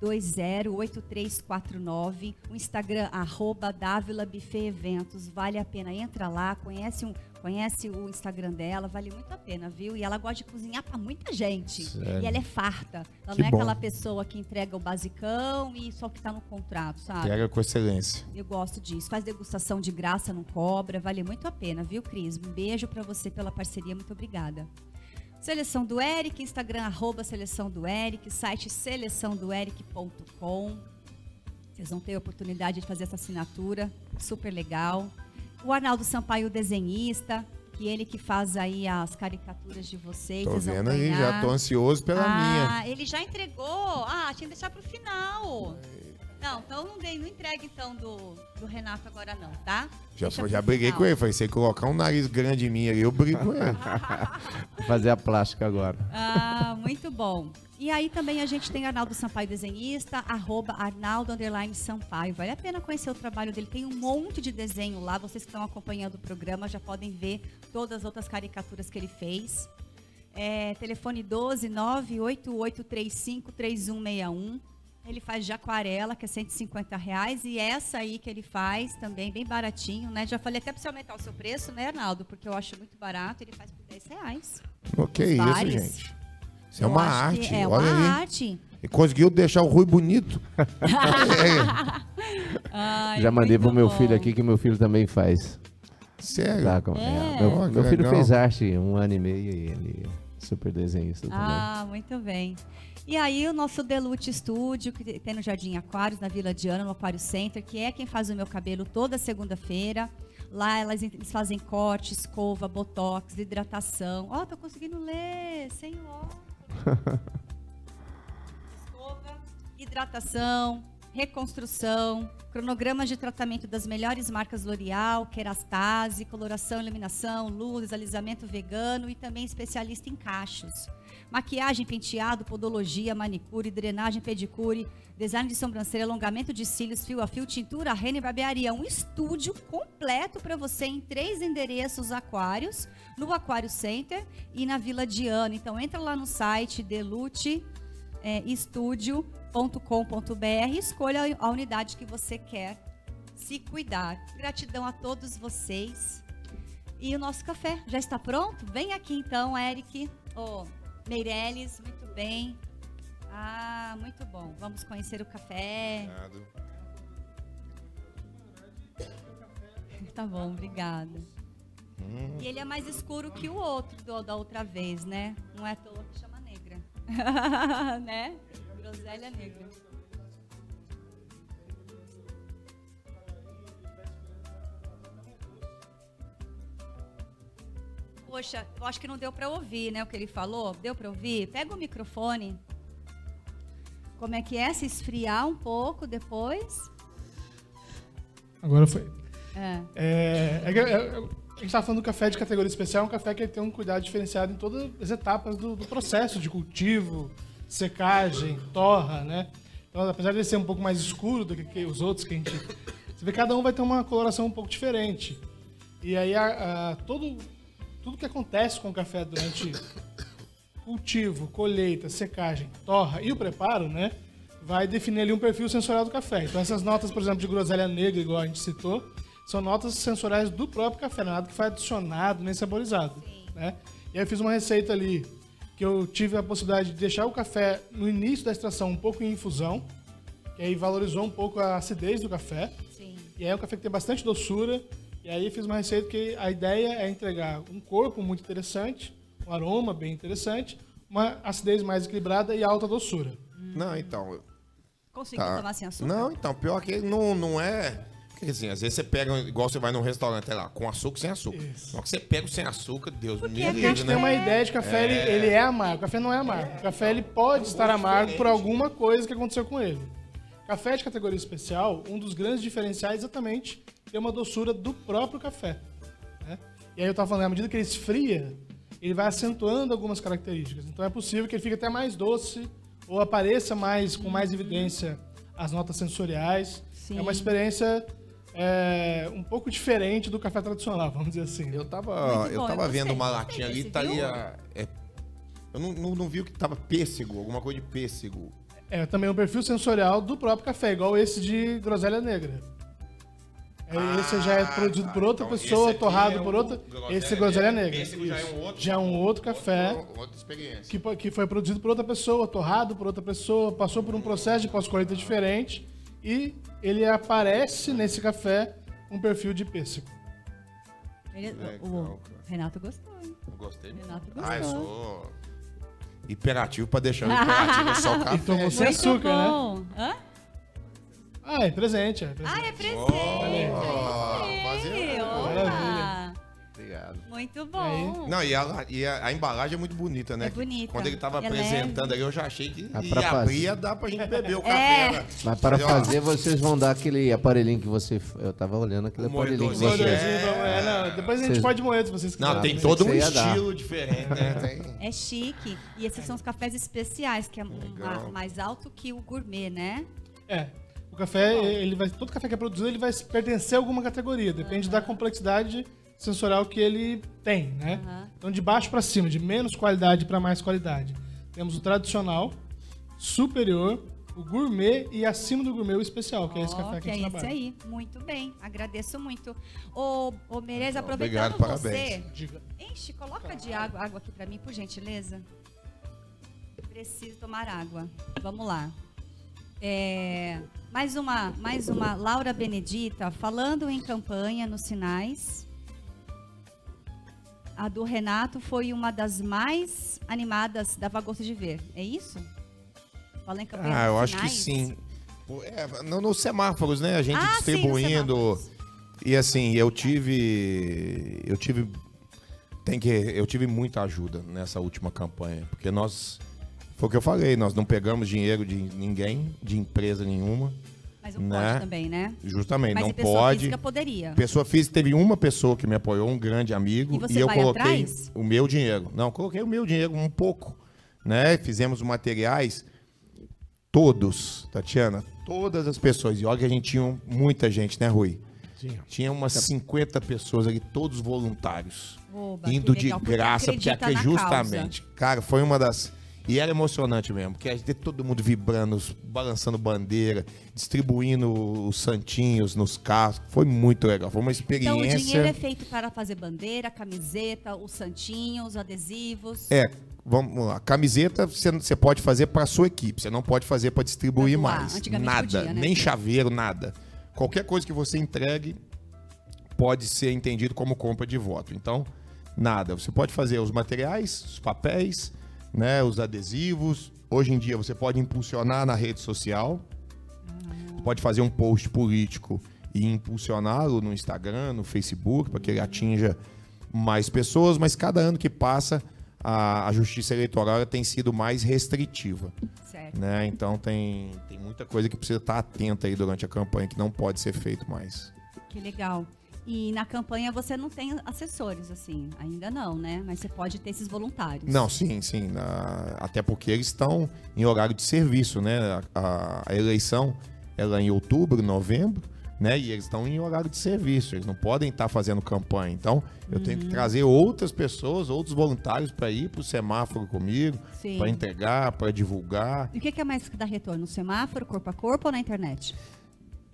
997208349. O Instagram, arroba Dávila Buffet Eventos. Vale a pena. Entra lá, conhece, um, conhece o Instagram dela, vale muito a pena, viu? E ela gosta de cozinhar para muita gente. Sério? E ela é farta. Ela Que não é bom. aquela pessoa que entrega o basicão e só que tá no contrato, sabe? Pega com excelência. Eu gosto disso. Faz degustação de graça, não cobra. Vale muito a pena, viu, Cris? Um beijo pra você pela parceria. Muito obrigada. Seleção do Eric, Instagram, arroba Seleção do Eric, site seleçãodoeric.com. Vocês vão ter a oportunidade de fazer essa assinatura, super legal. O Arnaldo Sampaio, desenhista, que ele que faz aí as caricaturas de vocês. Tô vendo aí, já tô ansioso pela minha. Ah, ele já entregou. Ah, tinha que deixar pro final. Não, então não, dei, não entregue então do, do Renato agora não, tá? Já, pro já briguei com ele. Falei, se ele colocar um nariz grande em mim ali, eu brigo com ele. Vou fazer a plástica agora. Ah, muito bom. E aí também a gente tem Arnaldo Sampaio Desenhista, arroba Arnaldo Underline Sampaio. Vale a pena conhecer o trabalho dele. Tem um monte de desenho lá. Vocês que estão acompanhando o programa já podem ver todas as outras caricaturas que ele fez. É, telefone 12 98835 3161. Ele faz de aquarela, que é 150 reais. E essa aí que ele faz também, bem baratinho, né? Já falei até para você aumentar o seu preço, né, Arnaldo? Porque eu acho muito barato. Ele faz por 10 reais. O que é isso, gente? Isso é Eu uma acho que arte. É uma Olha ali. arte. Ele conseguiu deixar o Rui bonito. *laughs* Ai, Já mandei pro meu bom. filho aqui que meu filho também faz. Sério. Tá, com- É. é, Meu, que meu filho legal. fez arte um ano e meio e ele é super desenhista também. Ah, muito bem. E aí o nosso Delute Studio, que tem no Jardim Aquários, na Vila Diana, no Aquário Center, que é quem faz o meu cabelo toda segunda-feira. Lá elas, eles fazem corte, escova, botox, hidratação. Ó, tô conseguindo ler, senhor. *laughs* escova, hidratação, reconstrução, cronogramas de tratamento das melhores marcas L'Oreal, Kerastase, coloração, iluminação, luz, alisamento vegano e também especialista em cachos. Maquiagem, penteado, podologia, manicure, drenagem, pedicure, design de sobrancelha, alongamento de cílios, fio a fio, tintura, rena e barbearia. Um estúdio completo para você em três endereços aquários, no Aquário Center e na Vila Diana. Então entra lá no site Delute é, escolha a unidade que você quer se cuidar. Gratidão a todos vocês. E o nosso café já está pronto? Vem aqui então, Eric. Ô, Meirelles, muito bem. Ah, muito bom. Vamos conhecer o café. Obrigado. *laughs* Tá bom, obrigada. Hum. E ele é mais escuro que o outro do, da outra vez, né? Não é à toa que chama negra. *laughs* né? Groselha negra. Poxa, eu acho que não deu para ouvir, né, o que ele falou. Deu para ouvir? Pega o microfone. Como é que é? Se esfriar um pouco depois? Agora foi. É. É, é, é, a gente estava falando do café de categoria especial, é um café que tem um cuidado diferenciado em todas as etapas do, do processo de cultivo, secagem, torra, né? Então, apesar de ser um pouco mais escuro do que, que os outros que a gente. Você vê que cada um vai ter uma coloração um pouco diferente. E aí a, a, todo tudo que acontece com o café durante cultivo, colheita, secagem, torra e o preparo, né? Vai definir ali um perfil sensorial do café. Então essas notas, por exemplo, de groselha negra, igual a gente citou, são notas sensoriais do próprio café, nada que foi adicionado nem saborizado. Né? E aí eu fiz uma receita ali que eu tive a possibilidade de deixar o café no início da extração um pouco em infusão, que aí valorizou um pouco a acidez do café. Sim. E aí é um café que tem bastante doçura, e aí fiz uma receita que a ideia é entregar um corpo muito interessante, um aroma bem interessante, uma acidez mais equilibrada e alta doçura. Não, então. Conseguiu tá. tomar sem açúcar? Não, então, pior que não, não é. Porque assim, às vezes você pega, igual você vai num restaurante lá, com açúcar sem açúcar. Isso. Só que você pega o sem açúcar, Deus me livre. A gente né? tem uma ideia de café, é... Ele, ele, é amargo. O café não é amargo. O café ele pode estar amargo por alguma coisa que aconteceu com ele. Café de categoria especial, um dos grandes diferenciais é exatamente ter uma doçura do próprio café. Né? E aí eu estava falando, à medida que ele esfria, ele vai acentuando algumas características. Então é possível que ele fique até mais doce ou apareça mais com mais evidência as notas sensoriais. Sim. É uma experiência é, um pouco diferente do café tradicional, vamos dizer assim. Eu estava eu tava vendo uma latinha ali, tá ali a, é, eu não, não, não, vi o que tava pêssego, alguma coisa de pêssego. É também um perfil sensorial do próprio café, igual esse de groselha negra. Ah, esse já é produzido por outra então pessoa, torrado é por outra. Esse groselha negra. Esse já é um outro, já é um outro café outro, outra experiência. Que, que foi produzido por outra pessoa, torrado por outra pessoa, passou por um processo de pós-colheita diferente e ele aparece nesse café um perfil de pêssego. Ele, o Renato gostou. Hein? Gostei. Renato gostou. Ah, eu sou hiperativo pra deixar o hiperativo só o *laughs* café. Então você é açúcar, né? bom. né? Hã? Ah, é presente. É presente. Ah, é presente. Oh, fazer... Maravilha. Obrigado. Muito bom. Não, e, a, e a, a, embalagem é muito bonita, né? É bonita. Quando ele estava é apresentando aí, eu já achei que ah, ia abrir, dar pra gente beber o é. café. Né? Mas para fazer, vocês vão dar aquele aparelhinho que você. Eu tava olhando aquele o aparelhinho que você. É... Não, depois a gente pode moer se vocês quiserem. Não, tem todo um estilo diferente, né? *laughs* É chique. E esses são os cafés especiais, que é mais alto que o gourmet, né? É café, ele vai, todo café que é produzido, ele vai pertencer a alguma categoria, depende uhum. da complexidade sensorial que ele tem, né? Uhum. Então, de baixo para cima, de menos qualidade para mais qualidade. Temos o tradicional, superior, o gourmet e acima do gourmet o especial, que oh, é esse café que, que a gente é trabalha. esse aí. Muito bem, agradeço muito. Ô, ô Merez, aproveitando Obrigado, você, parabéns. enche, coloca de água, água aqui para mim, por gentileza. Preciso tomar água. Vamos lá. É, mais uma, mais uma, Laura Benedita, falando em campanha nos sinais. A do Renato foi uma das mais animadas, dava gosto de ver. É isso? Fala em campanha Ah, eu acho que sim. É, no, nos semáforos, né? A gente ah, distribuindo. Sim, e assim, eu tive. Eu tive. Tem que. Eu tive muita ajuda nessa última campanha. Porque nós foi o que eu falei, nós não pegamos dinheiro de ninguém, de empresa nenhuma. Mas não né? pode também, né? Justamente, Mas não pessoa pode. Física poderia. Pessoa física teve uma pessoa que me apoiou, um grande amigo, e, e eu coloquei atrás? o meu dinheiro. Não, coloquei o meu dinheiro um pouco, né? Fizemos materiais todos, Tatiana, todas as pessoas. E olha que a gente tinha muita gente, né, Rui? Tinha. Tinha umas 50 pessoas ali, todos voluntários. Oba, indo de graça, porque aqui justamente, causa. cara, foi uma das e era emocionante mesmo, porque a gente todo mundo vibrando, balançando bandeira, distribuindo os santinhos nos carros. Foi muito legal, foi uma experiência. Então o dinheiro é feito para fazer bandeira, camiseta, os santinhos, os adesivos. É, vamos lá. Camiseta você pode fazer para a sua equipe, você não pode fazer para distribuir mais. Nada, podia, né? nem chaveiro, nada. Qualquer coisa que você entregue pode ser entendido como compra de voto. Então, nada. Você pode fazer os materiais, os papéis, né, os adesivos. Hoje em dia você pode impulsionar na rede social. Você pode fazer um post político e impulsioná-lo no Instagram, no Facebook, para que ele atinja mais pessoas, mas cada ano que passa a, a justiça eleitoral tem sido mais restritiva. Certo. Né? Então tem, tem muita coisa que precisa estar atenta aí durante a campanha que não pode ser feito mais. Que legal. E na campanha você não tem assessores, assim, ainda não, né? Mas você pode ter esses voluntários. Não, sim, sim. Na... Até porque eles estão em horário de serviço, né? A, a, eleição ela é em outubro, novembro né? E eles estão em horário de serviço, eles não podem estar tá fazendo campanha. Então, eu uhum. tenho que uhum. trazer outras pessoas, outros voluntários para ir para o semáforo comigo, para entregar, para divulgar. E o que é mais que dá retorno? No semáforo, corpo a corpo ou na internet?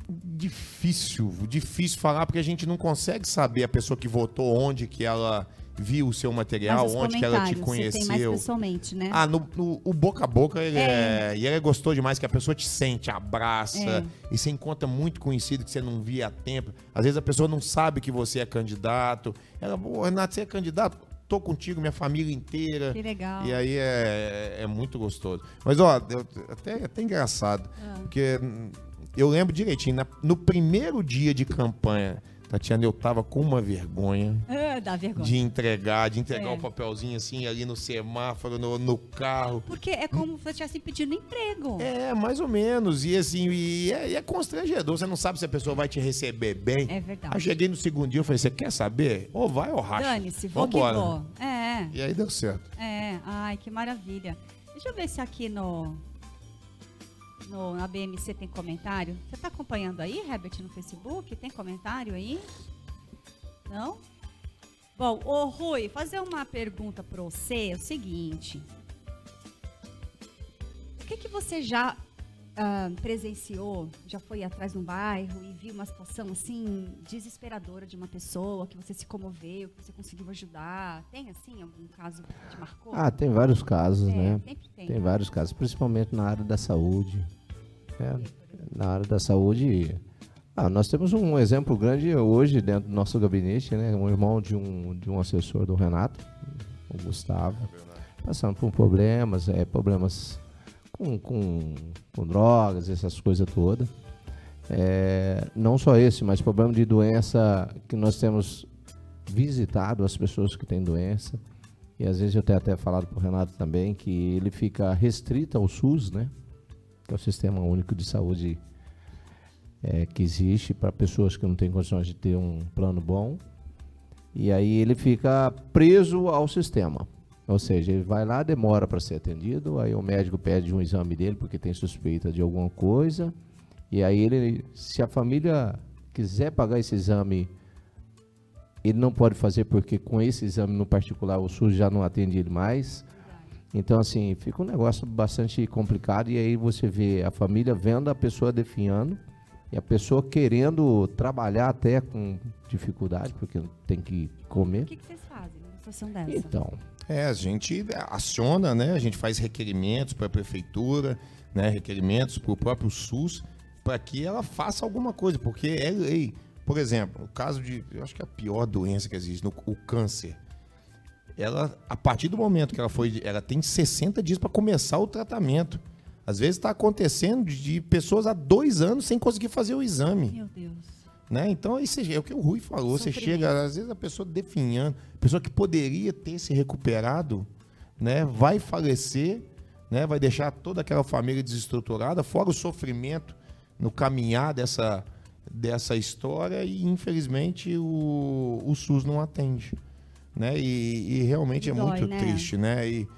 Difícil, difícil falar, porque a gente não consegue saber a pessoa que votou, onde que ela viu o seu material, onde que ela te conheceu. Você tem mais pessoalmente, né? Ah, no, no, o boca a boca, ele é. é. E ele é gostou demais, que a pessoa te sente, abraça, é. e você encontra muito conhecido que você não via há tempo. Às vezes a pessoa não sabe que você é candidato. Ela, pô, Renato, você é candidato? Tô contigo, minha família inteira. Que legal. E aí é, é muito gostoso. Mas, ó, até, até engraçado, ah. porque eu lembro direitinho, na, no primeiro dia de campanha Tatiana, eu tava com uma vergonha. Ah, dá vergonha. De entregar, de entregar é. o papelzinho assim ali no semáforo, no, no carro. Porque é como se você estivesse pedindo emprego. É, mais ou menos. E assim, e é, é, constrangedor. Você não sabe se a pessoa vai te receber bem. É verdade. Aí cheguei no segundo dia, eu falei, você quer saber? Ou vai ou racha. Dane-se, vou Vambora. que vou. É. E aí deu certo. É, ai, que maravilha. Deixa eu ver se aqui no, no, na BMC tem comentário? Você está acompanhando aí, Herbert, no Facebook? Tem comentário aí? Não? Bom, ô Rui, fazer uma pergunta para você é o seguinte. O que, que você já uh, presenciou, já foi atrás de um bairro e viu uma situação assim desesperadora de uma pessoa que você se comoveu, que você conseguiu ajudar? Tem assim algum caso que te marcou? Ah, tem vários casos, é, né? Tem, tem vários casos, principalmente na área da saúde. É, na área da saúde, ah, nós temos um exemplo grande hoje dentro do nosso gabinete, né? Um irmão de um, de um assessor do Renato, o Gustavo, passando por problemas, é, problemas com, com, com drogas, essas coisas todas. É, não só esse, mas problema de doença que nós temos visitado as pessoas que têm doença. E às vezes eu tenho até falado para o Renato também que ele fica restrito ao SUS, né? Que é o Sistema Único de Saúde é, que existe para pessoas que não têm condições de ter um plano bom. E aí ele fica preso ao sistema. Ou seja, ele vai lá, demora para ser atendido, aí o médico pede um exame dele porque tem suspeita de alguma coisa. E aí ele, se a família quiser pagar esse exame, ele não pode fazer porque com esse exame no particular o SUS já não atende ele mais. Então, assim, fica um negócio bastante complicado e aí você vê a família vendo a pessoa definhando e a pessoa querendo trabalhar até com dificuldade, porque tem que comer. O que, que vocês fazem numa situação dessa? Então. É, a gente aciona, né? A gente faz requerimentos para a prefeitura, né? Requerimentos para o próprio SUS, para que ela faça alguma coisa, porque é lei. Por exemplo, o caso de, eu acho que é a pior doença que existe, no, o câncer ela, a partir do momento que ela foi, ela tem 60 dias para começar o tratamento. Às vezes está acontecendo de pessoas há dois anos sem conseguir fazer o exame. Meu Deus. Né? Então, isso é o que o Rui falou. Você chega, às vezes, a pessoa definhando, a pessoa que poderia ter se recuperado, né, vai falecer, né, vai deixar toda aquela família desestruturada, fora o sofrimento no caminhar dessa, dessa história, e infelizmente o, o SUS não atende né? E, e realmente é Dói, muito né? triste, né? E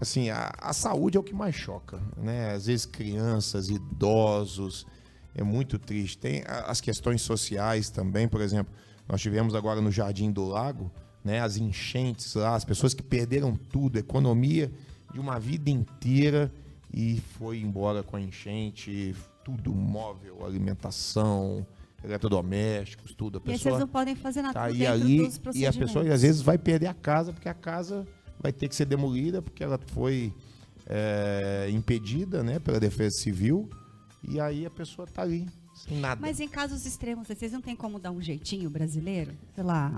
assim, a, a, saúde é o que mais choca, né? Às vezes crianças, idosos, é muito triste. Tem as questões sociais também, por exemplo, nós tivemos agora no Jardim do Lago, né? As enchentes lá, as pessoas que perderam tudo, economia de uma vida inteira e foi embora com a enchente, tudo móvel, alimentação, eletrodomésticos, tudo. A pessoa e vocês não podem fazer nada tá aí ali e a pessoa às vezes vai perder a casa porque a casa vai ter que ser demolida porque ela foi é, impedida, né, pela Defesa Civil e aí a pessoa está ali Sem nada. Mas em casos extremos, vocês não tem como dar um jeitinho brasileiro? Sei lá,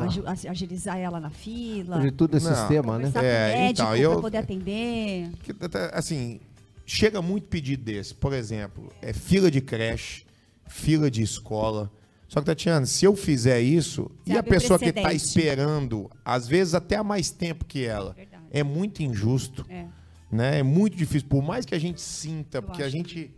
agilizar ela na fila. De tudo é sistema, né? É, médico então, eu, poder atender. Assim, chega muito pedido desse. Por exemplo, é fila de creche, fila de escola. Só que, Tatiana, se eu fizer isso, e a pessoa que está esperando, às vezes até há mais tempo que ela, Verdade. é muito injusto. É. Né? é muito difícil. Por mais que a gente sinta, eu porque a gente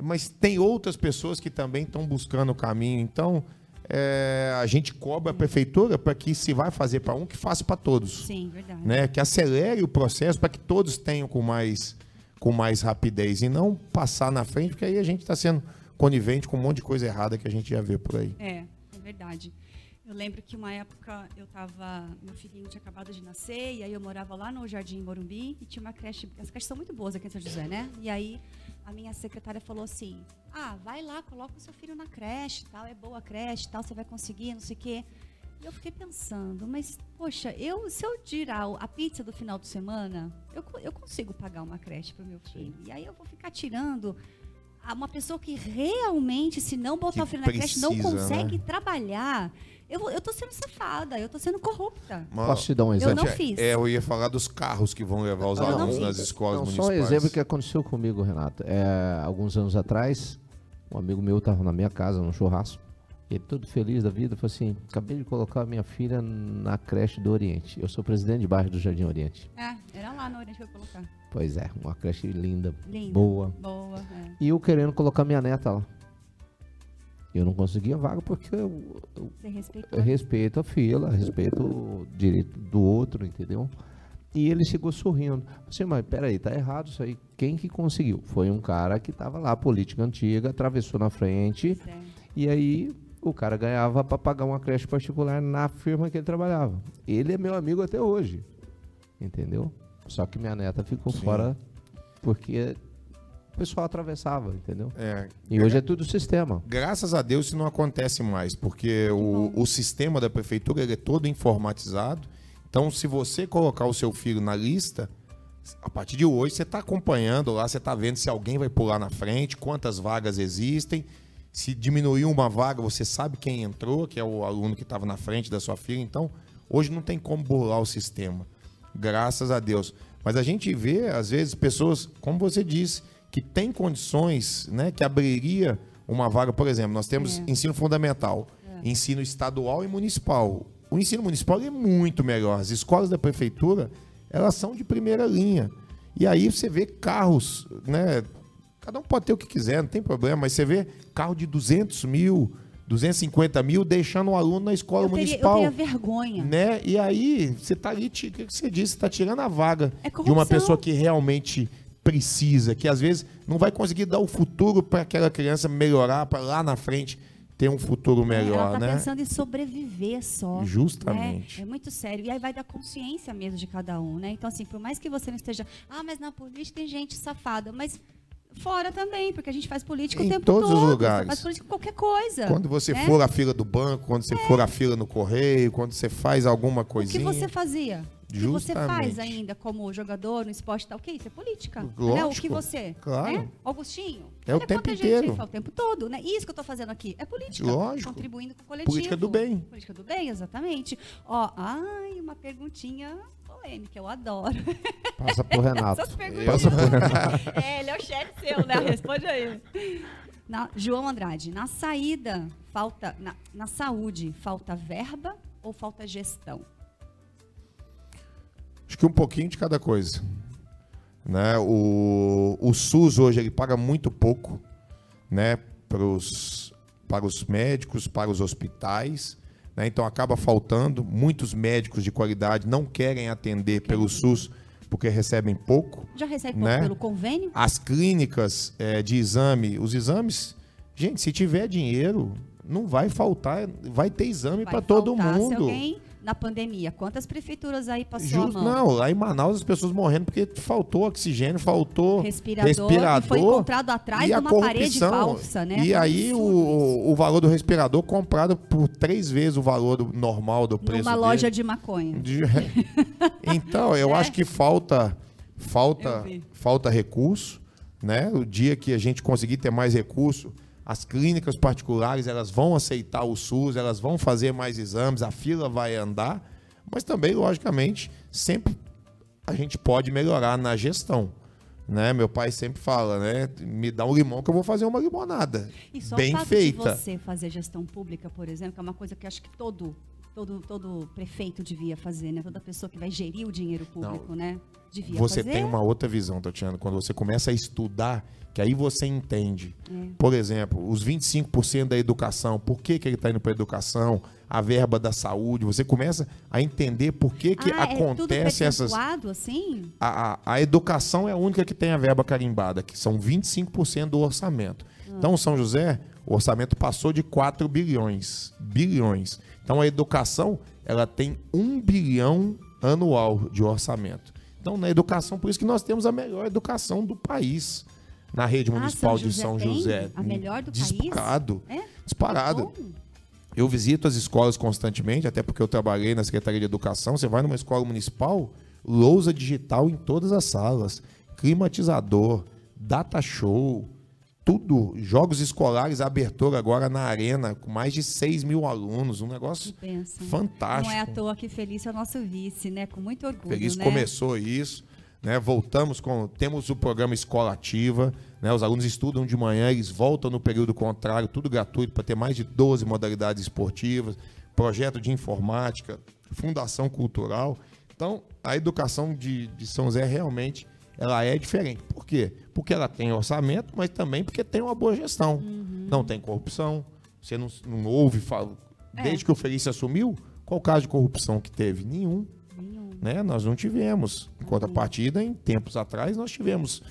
mas tem outras pessoas que também estão buscando o caminho. Então, é, a gente cobra a prefeitura para que se vai fazer para um, que faça para todos. Sim, verdade. Né? Que acelere o processo para que todos tenham com mais, com mais rapidez e não passar na frente, porque aí a gente está sendo conivente com um monte de coisa errada que a gente já vê por aí. É, é verdade. Eu lembro que uma época eu tava, meu filhinho tinha acabado de nascer e aí eu morava lá no Jardim Morumbi e tinha uma creche, as creches são muito boas aqui em São José, né? E aí a minha secretária falou assim: "Ah, vai lá, coloca o seu filho na creche, tal, é boa a creche, tal, você vai conseguir, não sei o quê". E eu fiquei pensando, mas poxa, eu se eu tirar a pizza do final de semana, eu, eu consigo pagar uma creche para o meu filho. Sim. E aí eu vou ficar tirando uma pessoa que realmente, se não botar o filho na creche, não consegue né? trabalhar. Eu, eu tô sendo safada, eu tô sendo corrupta. Mas, Posso te dar um exemplo? Eu não fiz. É, eu ia falar dos carros que vão levar os alunos nas escolas não, municipais. Só um exemplo que aconteceu comigo, Renato. É, alguns anos atrás, um amigo meu estava na minha casa, num churrasco. Ele todo feliz da vida, falou assim: acabei de colocar minha filha na creche do Oriente. Eu sou presidente de bairro do Jardim Oriente. É, era lá no Oriente que eu ia colocar. Pois é, uma creche linda, linda boa. Boa, é. E eu querendo colocar minha neta lá. Eu não consegui a vaga porque eu, eu, eu respeito a fila, respeito o direito do outro, entendeu? E ele chegou sorrindo. Assim, mas peraí, tá errado isso aí. Quem que conseguiu? Foi um cara que estava lá, política antiga, atravessou na frente. Certo. E aí o cara ganhava para pagar uma creche particular na firma que ele trabalhava. Ele é meu amigo até hoje. Entendeu? Só que minha neta ficou Sim. fora porque o pessoal atravessava, entendeu? É, e hoje é tudo sistema. Graças a Deus isso não acontece mais, porque o, o sistema da prefeitura é todo informatizado. Então, se você colocar o seu filho na lista, a partir de hoje você está acompanhando lá, você está vendo se alguém vai pular na frente, quantas vagas existem. Se diminuir uma vaga, você sabe quem entrou, que é o aluno que estava na frente da sua filha. Então, hoje não tem como burlar o sistema. Graças a Deus. Mas a gente vê, às vezes, pessoas, como você disse, que tem condições, né, que abriria uma vaga, por exemplo, nós temos é. ensino fundamental, é. ensino estadual e municipal. O ensino municipal é muito melhor. As escolas da prefeitura, elas são de primeira linha. E aí você vê carros, né? Cada um pode ter o que quiser, não tem problema, mas você vê carro de 200 mil, 250 mil deixando o aluno na escola eu teria, municipal. Eu teria vergonha. Né? E aí, você está ali, o que você disse? Você está tirando a vaga é de uma pessoa que realmente precisa, que às vezes não vai conseguir dar o futuro para aquela criança melhorar, para lá na frente ter um futuro melhor, Ela tá né? pensando em sobreviver só. Né? Justamente. Né? É muito sério. E aí vai da consciência mesmo de cada um, né? Então, assim, por mais que você não esteja. Ah, mas na política tem gente safada. Mas fora também, porque a gente faz política em o tempo todos todo. os lugares. Faz política qualquer coisa. Quando você né? for à fila do banco, quando você é. for à fila no correio, quando você faz alguma coisinha. O que você fazia? O que você faz ainda como jogador no esporte tal? O que isso? É política. Lógico, né? O que você. Claro. Né? Augustinho. É o tempo inteiro. Gente, o tempo todo. Né? Isso que eu estou fazendo aqui é política. Lógico. Contribuindo com o coletivo. Política do bem. Política do bem, exatamente. Ó, ai, uma perguntinha polêmica, eu adoro. Passa por Renato. Essas Passa por Renato. É, ele é o chefe seu, né? Responde aí. Na, João Andrade, na saída, falta. Na, na saúde, falta verba ou falta gestão? Acho que um pouquinho de cada coisa. Né? O, o SUS hoje ele paga muito pouco né, pros, para os médicos, para os hospitais. Né? Então acaba faltando. Muitos médicos de qualidade não querem atender pelo SUS porque recebem pouco. Já recebe né? pelo convênio? As clínicas é, de exame, os exames, gente, se tiver dinheiro, não vai faltar, vai ter exame para todo mundo. Se alguém na pandemia? Quantas prefeituras aí passou Just, a mão? Não, lá em Manaus as pessoas morrendo porque faltou oxigênio, faltou respirador, respirador e foi encontrado atrás de uma parede falsa, né? E aí o, o valor do respirador comprado por três vezes o valor do, normal do preço Numa loja de maconha. De, *laughs* então, eu é. acho que falta falta falta recurso, né? O dia que a gente conseguir ter mais recurso as clínicas particulares elas vão aceitar o SUS, elas vão fazer mais exames, a fila vai andar, mas também, logicamente, sempre a gente pode melhorar na gestão. Né? Meu pai sempre fala, né? Me dá um limão que eu vou fazer uma limonada. E só bem o fato feita. de você fazer gestão pública, por exemplo, que é uma coisa que acho que todo todo, todo prefeito devia fazer, né? Toda pessoa que vai gerir o dinheiro público, Não. né? Devia você fazer. tem uma outra visão, Tatiana, quando você começa a estudar, que aí você entende. É. Por exemplo, os 25% da educação, por que, que ele está indo para a educação, a verba da saúde, você começa a entender por que, que ah, acontece é essas. assim? A, a, a, educação é a única que tem a verba carimbada, que são 25% do orçamento. Ah. Então, São José, o orçamento passou de 4 bilhões. Bilhões. Então a educação ela tem um bilhão anual de orçamento. Então na educação, por isso que nós temos a melhor educação do país na rede ah, municipal São de São José. A melhor do disparado, país? É? Disparado. Eu visito as escolas constantemente, até porque eu trabalhei na Secretaria de Educação. Você vai numa escola municipal, lousa digital em todas as salas, climatizador, data show, tudo, jogos escolares, abertura agora na arena, com mais de 6 mil alunos, um negócio fantástico. Não é à toa que Felício é nosso vice, né? Com muito orgulho. Feliz né? começou isso, né? Voltamos com. Temos o programa Escola Ativa, né? Os alunos estudam de manhã, eles voltam no período contrário, tudo gratuito para ter mais de 12 modalidades esportivas, projeto de informática, fundação cultural. Então, a educação de, de São José realmente ela é diferente. Por quê? Porque ela tem orçamento, mas também porque tem uma boa gestão. Uhum. Não tem corrupção. Você não, não ouve, fala. É. Desde que o Felício assumiu, qual caso de corrupção que teve? Nenhum. Nenhum. Né? Nós não tivemos. Em contrapartida, em tempos atrás, nós tivemos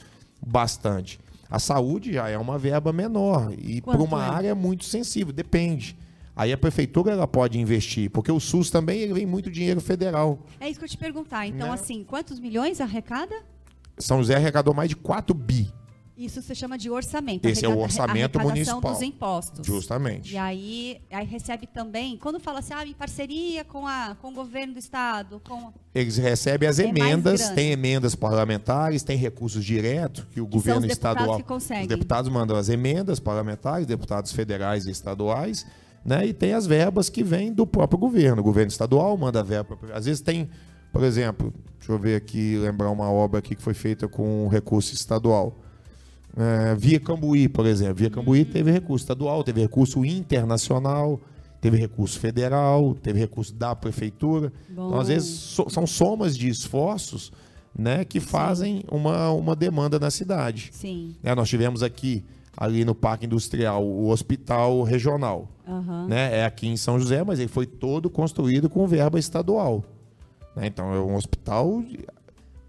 bastante. A saúde já é uma verba menor e para uma é? área muito sensível, depende. Aí a prefeitura ela pode investir, porque o SUS também ele vem muito dinheiro federal. É isso que eu te perguntar. Então, né? assim, quantos milhões arrecada? São José arrecadou mais de 4 bi. Isso se chama de orçamento. Esse é o orçamento municipal. dos impostos. Justamente. E aí, aí recebe também, quando fala assim, ah, em parceria com, a, com o governo do estado, com... Eles recebem as é emendas, tem emendas parlamentares, tem recursos diretos que o que governo os estadual... Que conseguem. Os deputados mandam as emendas parlamentares, deputados federais e estaduais, né? E tem as verbas que vêm do próprio governo. O governo estadual manda verba. Às vezes tem por exemplo, deixa eu ver aqui, lembrar uma obra aqui que foi feita com recurso estadual. É, Via Cambuí, por exemplo. Via Cambuí teve recurso estadual, teve recurso internacional, teve recurso federal, teve recurso da prefeitura. Bom. Então, às vezes, so, são somas de esforços né, que fazem uma, uma demanda na cidade. Sim. É, nós tivemos aqui, ali no Parque Industrial, o hospital regional. Uhum. Né, é aqui em São José, mas ele foi todo construído com verba estadual. Né? Então é um hospital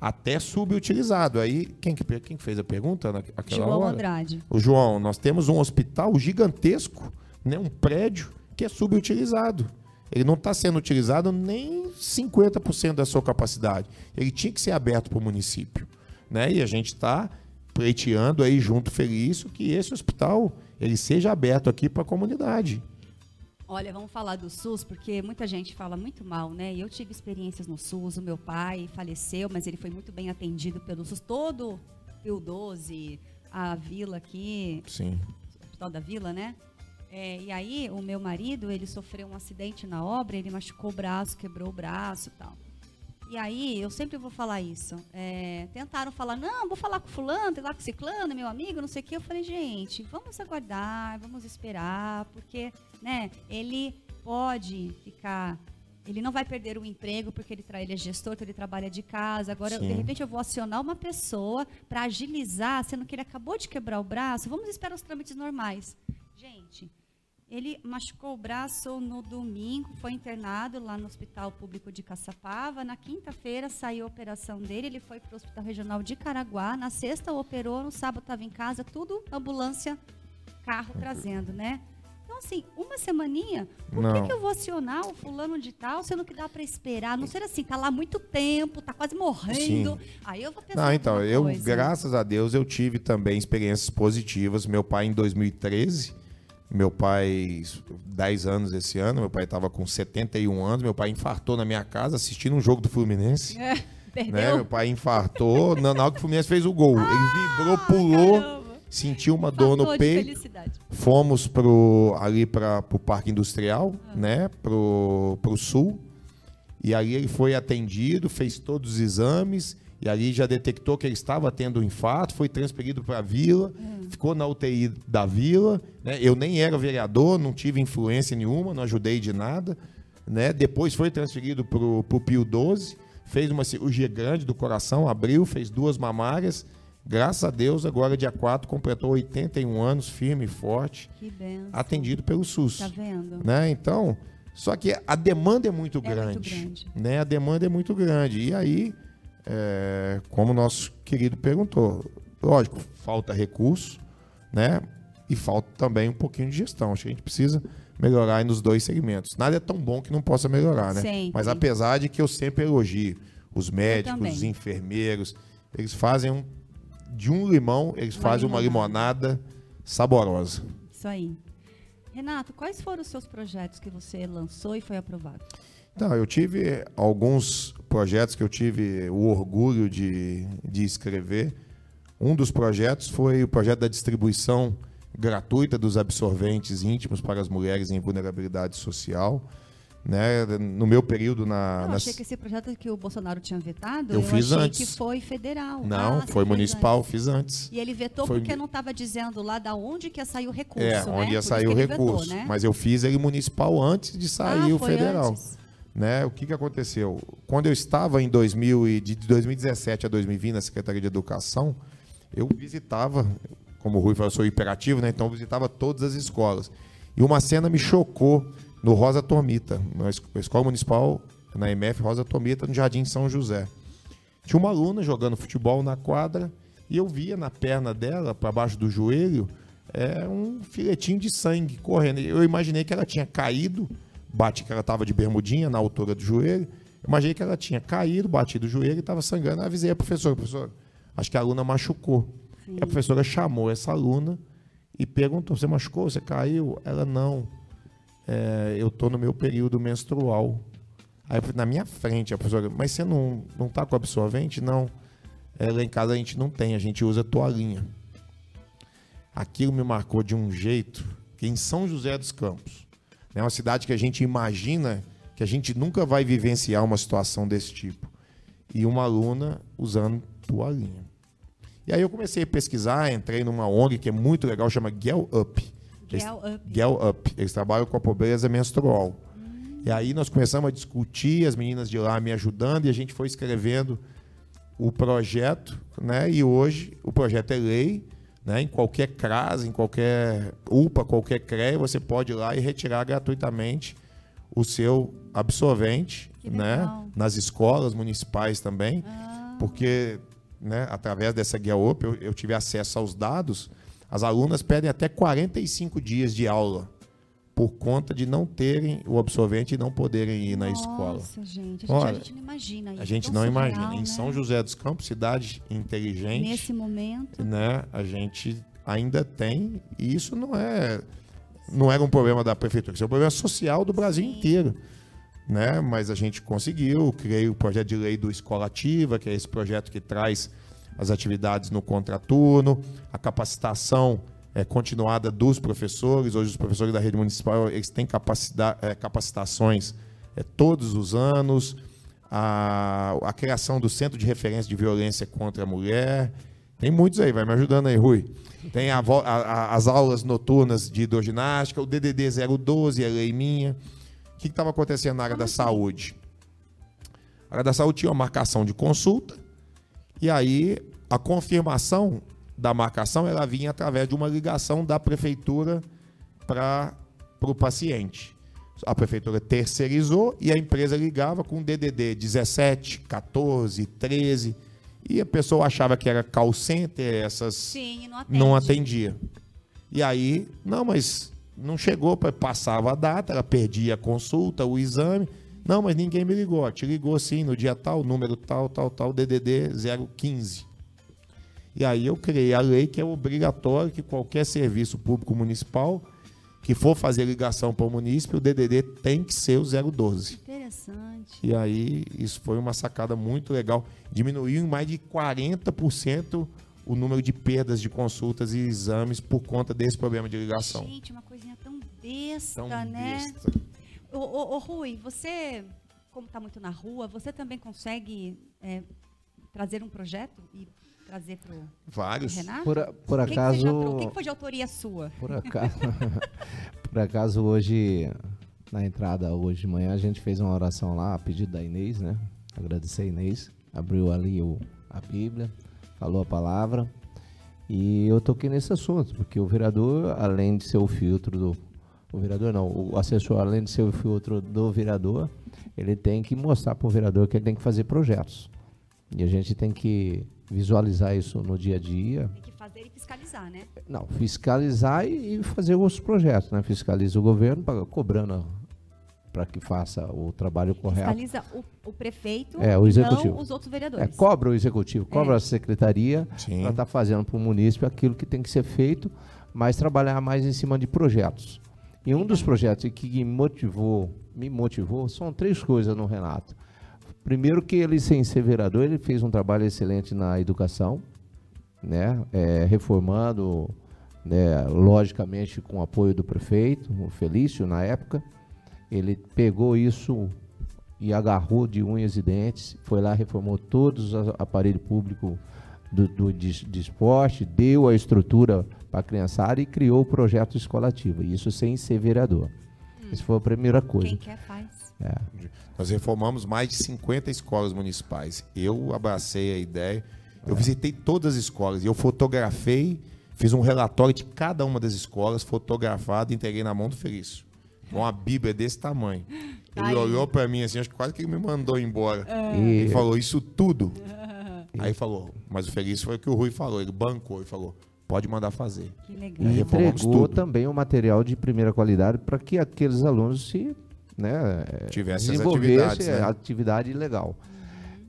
até subutilizado. Aí, quem que, quem fez a pergunta naquela João hora? Andrade. O João, nós temos um hospital gigantesco, né? um prédio que é subutilizado. Ele não está sendo utilizado nem 50% da sua capacidade. Ele tinha que ser aberto para o município. Né? E a gente está pleiteando aí junto Felício que esse hospital ele seja aberto aqui para a comunidade. Olha, vamos falar do SUS, porque muita gente fala muito mal, né? Eu tive experiências no SUS, o meu pai faleceu, mas ele foi muito bem atendido pelo SUS. Todo o 12, a vila aqui. Sim. O hospital da vila, né? É, e aí, o meu marido, ele sofreu um acidente na obra, ele machucou o braço, quebrou o braço e tal. E aí, eu sempre vou falar isso. É, tentaram falar, não, vou falar com fulano, lá com ciclano, meu amigo, não sei o quê. Eu falei, gente, vamos aguardar, vamos esperar, porque, né, ele pode ficar ele não vai perder o emprego porque ele, ele é gestor, que ele trabalha de casa. Agora, Sim. de repente, eu vou acionar uma pessoa para agilizar, sendo que ele acabou de quebrar o braço. Vamos esperar os trâmites normais. Gente, ele machucou o braço no domingo, foi internado lá no Hospital Público de Caçapava. Na quinta-feira saiu a operação dele, ele foi para o Hospital Regional de Caraguá. Na sexta operou, no sábado estava em casa, tudo ambulância, carro trazendo, né? Então, assim, uma semaninha, por que, que, eu vou acionar o fulano de tal, sendo que dá para esperar? Não ser assim, tá lá muito tempo, tá quase morrendo. Sim. Aí eu vou pensar. Não, então, eu, coisa. graças a Deus, eu tive também experiências positivas. Meu pai, em 2013 meu pai, 10 anos esse ano, meu pai estava com 71 anos, meu pai infartou na minha casa assistindo um jogo do Fluminense. É, perdeu? Né? Meu pai infartou na, na hora que o Fluminense fez o gol. Ah, Ele vibrou, pulou. Caramba. sentiu uma dor no peito. Fomos pro, ali para o Parque Industrial, ah. né? Pro, pro sul. E ali ele foi atendido, fez todos os exames. E ali já detectou que ele estava tendo um infarto, foi transferido para a vila, hum. ficou na UTI da vila. Né? Eu nem era vereador, não tive influência nenhuma, não ajudei de nada. Né? Depois foi transferido para o Pio 12, fez uma cirurgia grande do coração, abriu, fez duas mamárias Graças a Deus, agora dia 4 completou 81 anos, firme e forte. Atendido pelo SUS. Tá vendo? Né? Então, só que a demanda é muito, é grande, muito grande. Né? A demanda é muito grande. E aí, é, como o nosso querido perguntou, lógico, falta recurso, né? E falta também um pouquinho de gestão. Acho que a gente precisa melhorar nos dois segmentos. Nada é tão bom que não possa melhorar, né? Sempre. Mas apesar de que eu sempre elogio os médicos, os enfermeiros, eles fazem um de um limão, eles uma fazem limonada. uma limonada saborosa. Isso aí. Renato, quais foram os seus projetos que você lançou e foi aprovado? Então, eu tive alguns projetos que eu tive o orgulho de, de escrever. Um dos projetos foi o projeto da distribuição gratuita dos absorventes íntimos para as mulheres em vulnerabilidade social né? No meu período na. Eu nas... achei que esse projeto que o Bolsonaro tinha vetado, eu, eu fiz achei antes. que foi federal. Não, ah, foi municipal, antes. fiz antes. E ele vetou foi... porque não estava dizendo lá da onde que ia sair o recurso. É, né? onde ia sair o recurso. Vetou, né? Mas eu fiz ele municipal antes de sair ah, o federal. Antes. Né? O que, que aconteceu? Quando eu estava em 2000 e de 2017 a 2020 na Secretaria de Educação, eu visitava, como o Rui falou, eu sou hiperativo, né? então eu visitava todas as escolas. E uma cena me chocou no Rosa Tomita, na Escola Municipal, na MF Rosa Tomita, no Jardim São José. Tinha uma aluna jogando futebol na quadra e eu via na perna dela, para baixo do joelho, é, um filetinho de sangue correndo. Eu imaginei que ela tinha caído, bate que ela estava de bermudinha na altura do joelho. Imaginei que ela tinha caído, batido o joelho e estava sangrando. Eu avisei a professora, professor, acho que a aluna machucou. Sim. E a professora chamou essa aluna e perguntou: Você machucou? Você caiu? Ela não é, eu estou no meu período menstrual. Aí na minha frente a professora, mas você não, não tá com absorvente? Não. É, lá em casa a gente não tem, a gente usa toalhinha. Aquilo me marcou de um jeito que em São José dos Campos, é uma cidade que a gente imagina que a gente nunca vai vivenciar uma situação desse tipo. E uma aluna usando toalhinha. E aí eu comecei a pesquisar, entrei numa ONG que é muito legal, chama Girl Up Girl Up. Girl Up. Eles trabalham com a pobreza menstrual. Hum. E aí nós começamos a discutir, as meninas de lá me ajudando, e a gente foi escrevendo o projeto, né? E hoje o projeto é lei, né? Em qualquer CRAS, em qualquer UPA, qualquer CREA, você pode ir lá e retirar gratuitamente o seu absorvente, né? Nas escolas municipais também, ah. porque, né? Através dessa guia UP eu, eu tive acesso aos dados as alunas pedem até 45 dias de aula por conta de não terem o absorvente e não poderem ir na Nossa, escola. Nossa, gente, a, Olha, gente, a gente não imagina isso. A gente não surreal, imagina. Né? Em São José dos Campos, cidade inteligente. Nesse momento. Né, a gente ainda tem, e isso não é não era um problema da prefeitura, isso é um problema social do Brasil Sim. inteiro. Né? Mas a gente conseguiu, criei o projeto de lei do Escola Ativa, que é esse projeto que traz as atividades no contraturno, a capacitação é, continuada dos professores. Hoje os professores da rede municipal eles têm capacidade, é, capacitações é, todos os anos. A, a criação do Centro de Referência de Violência contra a Mulher. Tem muitos aí, vai me ajudando aí, Rui. Tem a, a, as aulas noturnas de hidroginástica, o DDD 012, a lei minha. O que estava acontecendo na área da saúde? A área da saúde tinha uma marcação de consulta, e aí a confirmação da marcação ela vinha através de uma ligação da prefeitura para o paciente. A prefeitura terceirizou e a empresa ligava com DDD 17, 14, 13 e a pessoa achava que era call center, essas Sim, não, não atendia. E aí, não, mas não chegou, passava a data, ela perdia a consulta, o exame. Não, mas ninguém me ligou. Te ligou sim no dia tal, número tal, tal, tal, DDD 015. E aí eu criei a lei que é obrigatório que qualquer serviço público municipal que for fazer ligação para o município, o DDD tem que ser o 012. Interessante. E aí isso foi uma sacada muito legal. Diminuiu em mais de 40% o número de perdas de consultas e exames por conta desse problema de ligação. Gente, uma coisinha tão besta, tão né? Besta. Ô, ô, ô, Rui, você, como está muito na rua, você também consegue é, trazer um projeto e trazer para o Vários. Renato? Por, por acaso... O que, que, foi de autoria sua? Por acaso, *laughs* por acaso hoje, na entrada hoje de manhã, a gente fez uma oração lá, a pedido da Inês, né? Agradecer a Inês. Abriu ali o, a Bíblia, falou a palavra. E eu toquei nesse assunto, porque o vereador, além de ser o filtro do. O vereador não, o assessor, além de ser o filtro do vereador, ele tem que mostrar para o vereador que ele tem que fazer projetos. E a gente tem que visualizar isso no dia a dia. Tem que fazer e fiscalizar, né? Não, fiscalizar e, fazer outros projetos, né? Fiscaliza o governo, cobrando para que faça o trabalho correto. Fiscaliza o, o prefeito é, o executivo. não os outros vereadores. É, cobra o executivo, cobra é. a secretaria para estar tá fazendo para o município aquilo que tem que ser feito, mas trabalhar mais em cima de projetos. E um dos projetos que me motivou, me motivou, são três coisas no Renato. Primeiro que ele, sem ser vereador, ele fez um trabalho excelente na educação, né? É, reformando, né, logicamente com o apoio do prefeito, o Felício, na época. Ele pegou isso e agarrou de unhas e dentes, foi lá, reformou todos os aparelhos públicos do, do de, de, esporte, deu a estrutura para a criançada e criou o projeto escolativo. Isso sem ser vereador. Hum. Isso foi a primeira coisa. Quem quer faz. É. Nós reformamos mais de 50 escolas municipais. Eu abracei a ideia. Eu é. visitei todas as escolas e eu fotografei, fiz um relatório de cada uma das escolas, fotografado e entreguei na mão do Felício. Uma Bíblia desse tamanho. Ele olhou para mim assim, acho que quase que ele me mandou embora. É. Ele falou, isso tudo. Aí falou, mas o Felício foi o que o Rui falou, ele bancou e falou, pode mandar fazer. Que legal. E entregou também o material de primeira qualidade para que aqueles alunos se né, tivesse desenvolvesse né? atividade legal.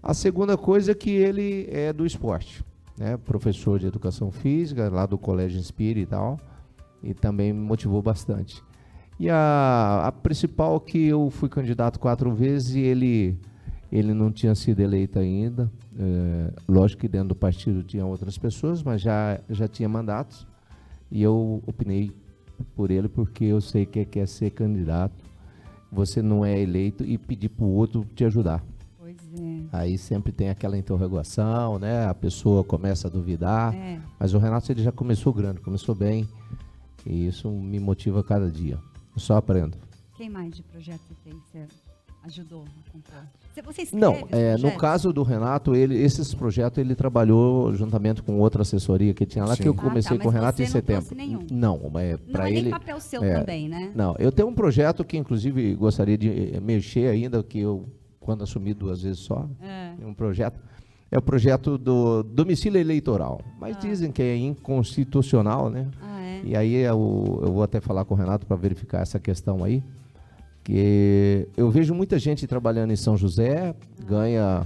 A segunda coisa é que ele é do esporte, né, professor de educação física lá do Colégio Inspire e tal, e também me motivou bastante. E a, a principal que eu fui candidato quatro vezes e ele ele não tinha sido eleito ainda. É, lógico que dentro do partido tinha outras pessoas, mas já, já tinha mandatos. E eu opinei por ele porque eu sei que quer ser candidato. Você não é eleito e pedir para o outro te ajudar. Pois é. Aí sempre tem aquela interrogação, né? A pessoa começa a duvidar. É. Mas o Renato ele já começou grande, começou bem. E isso me motiva cada dia. Eu só aprendo. Quem mais de projeto você tem? Você ajudou a comprar? Você Não, é, no caso do Renato, ele, esses projetos ele trabalhou juntamente com outra assessoria que tinha lá, Sim. que eu comecei ah, tá, com o Renato em setembro. Não, é para ele. Não é papel seu é, também, né? Não, eu tenho um projeto que inclusive gostaria de mexer ainda, que eu quando assumi duas vezes só, é. um projeto é o projeto do domicílio eleitoral, mas ah. dizem que é inconstitucional, né? Ah, é? E aí eu, eu vou até falar com o Renato para verificar essa questão aí que eu vejo muita gente trabalhando em São José, ganha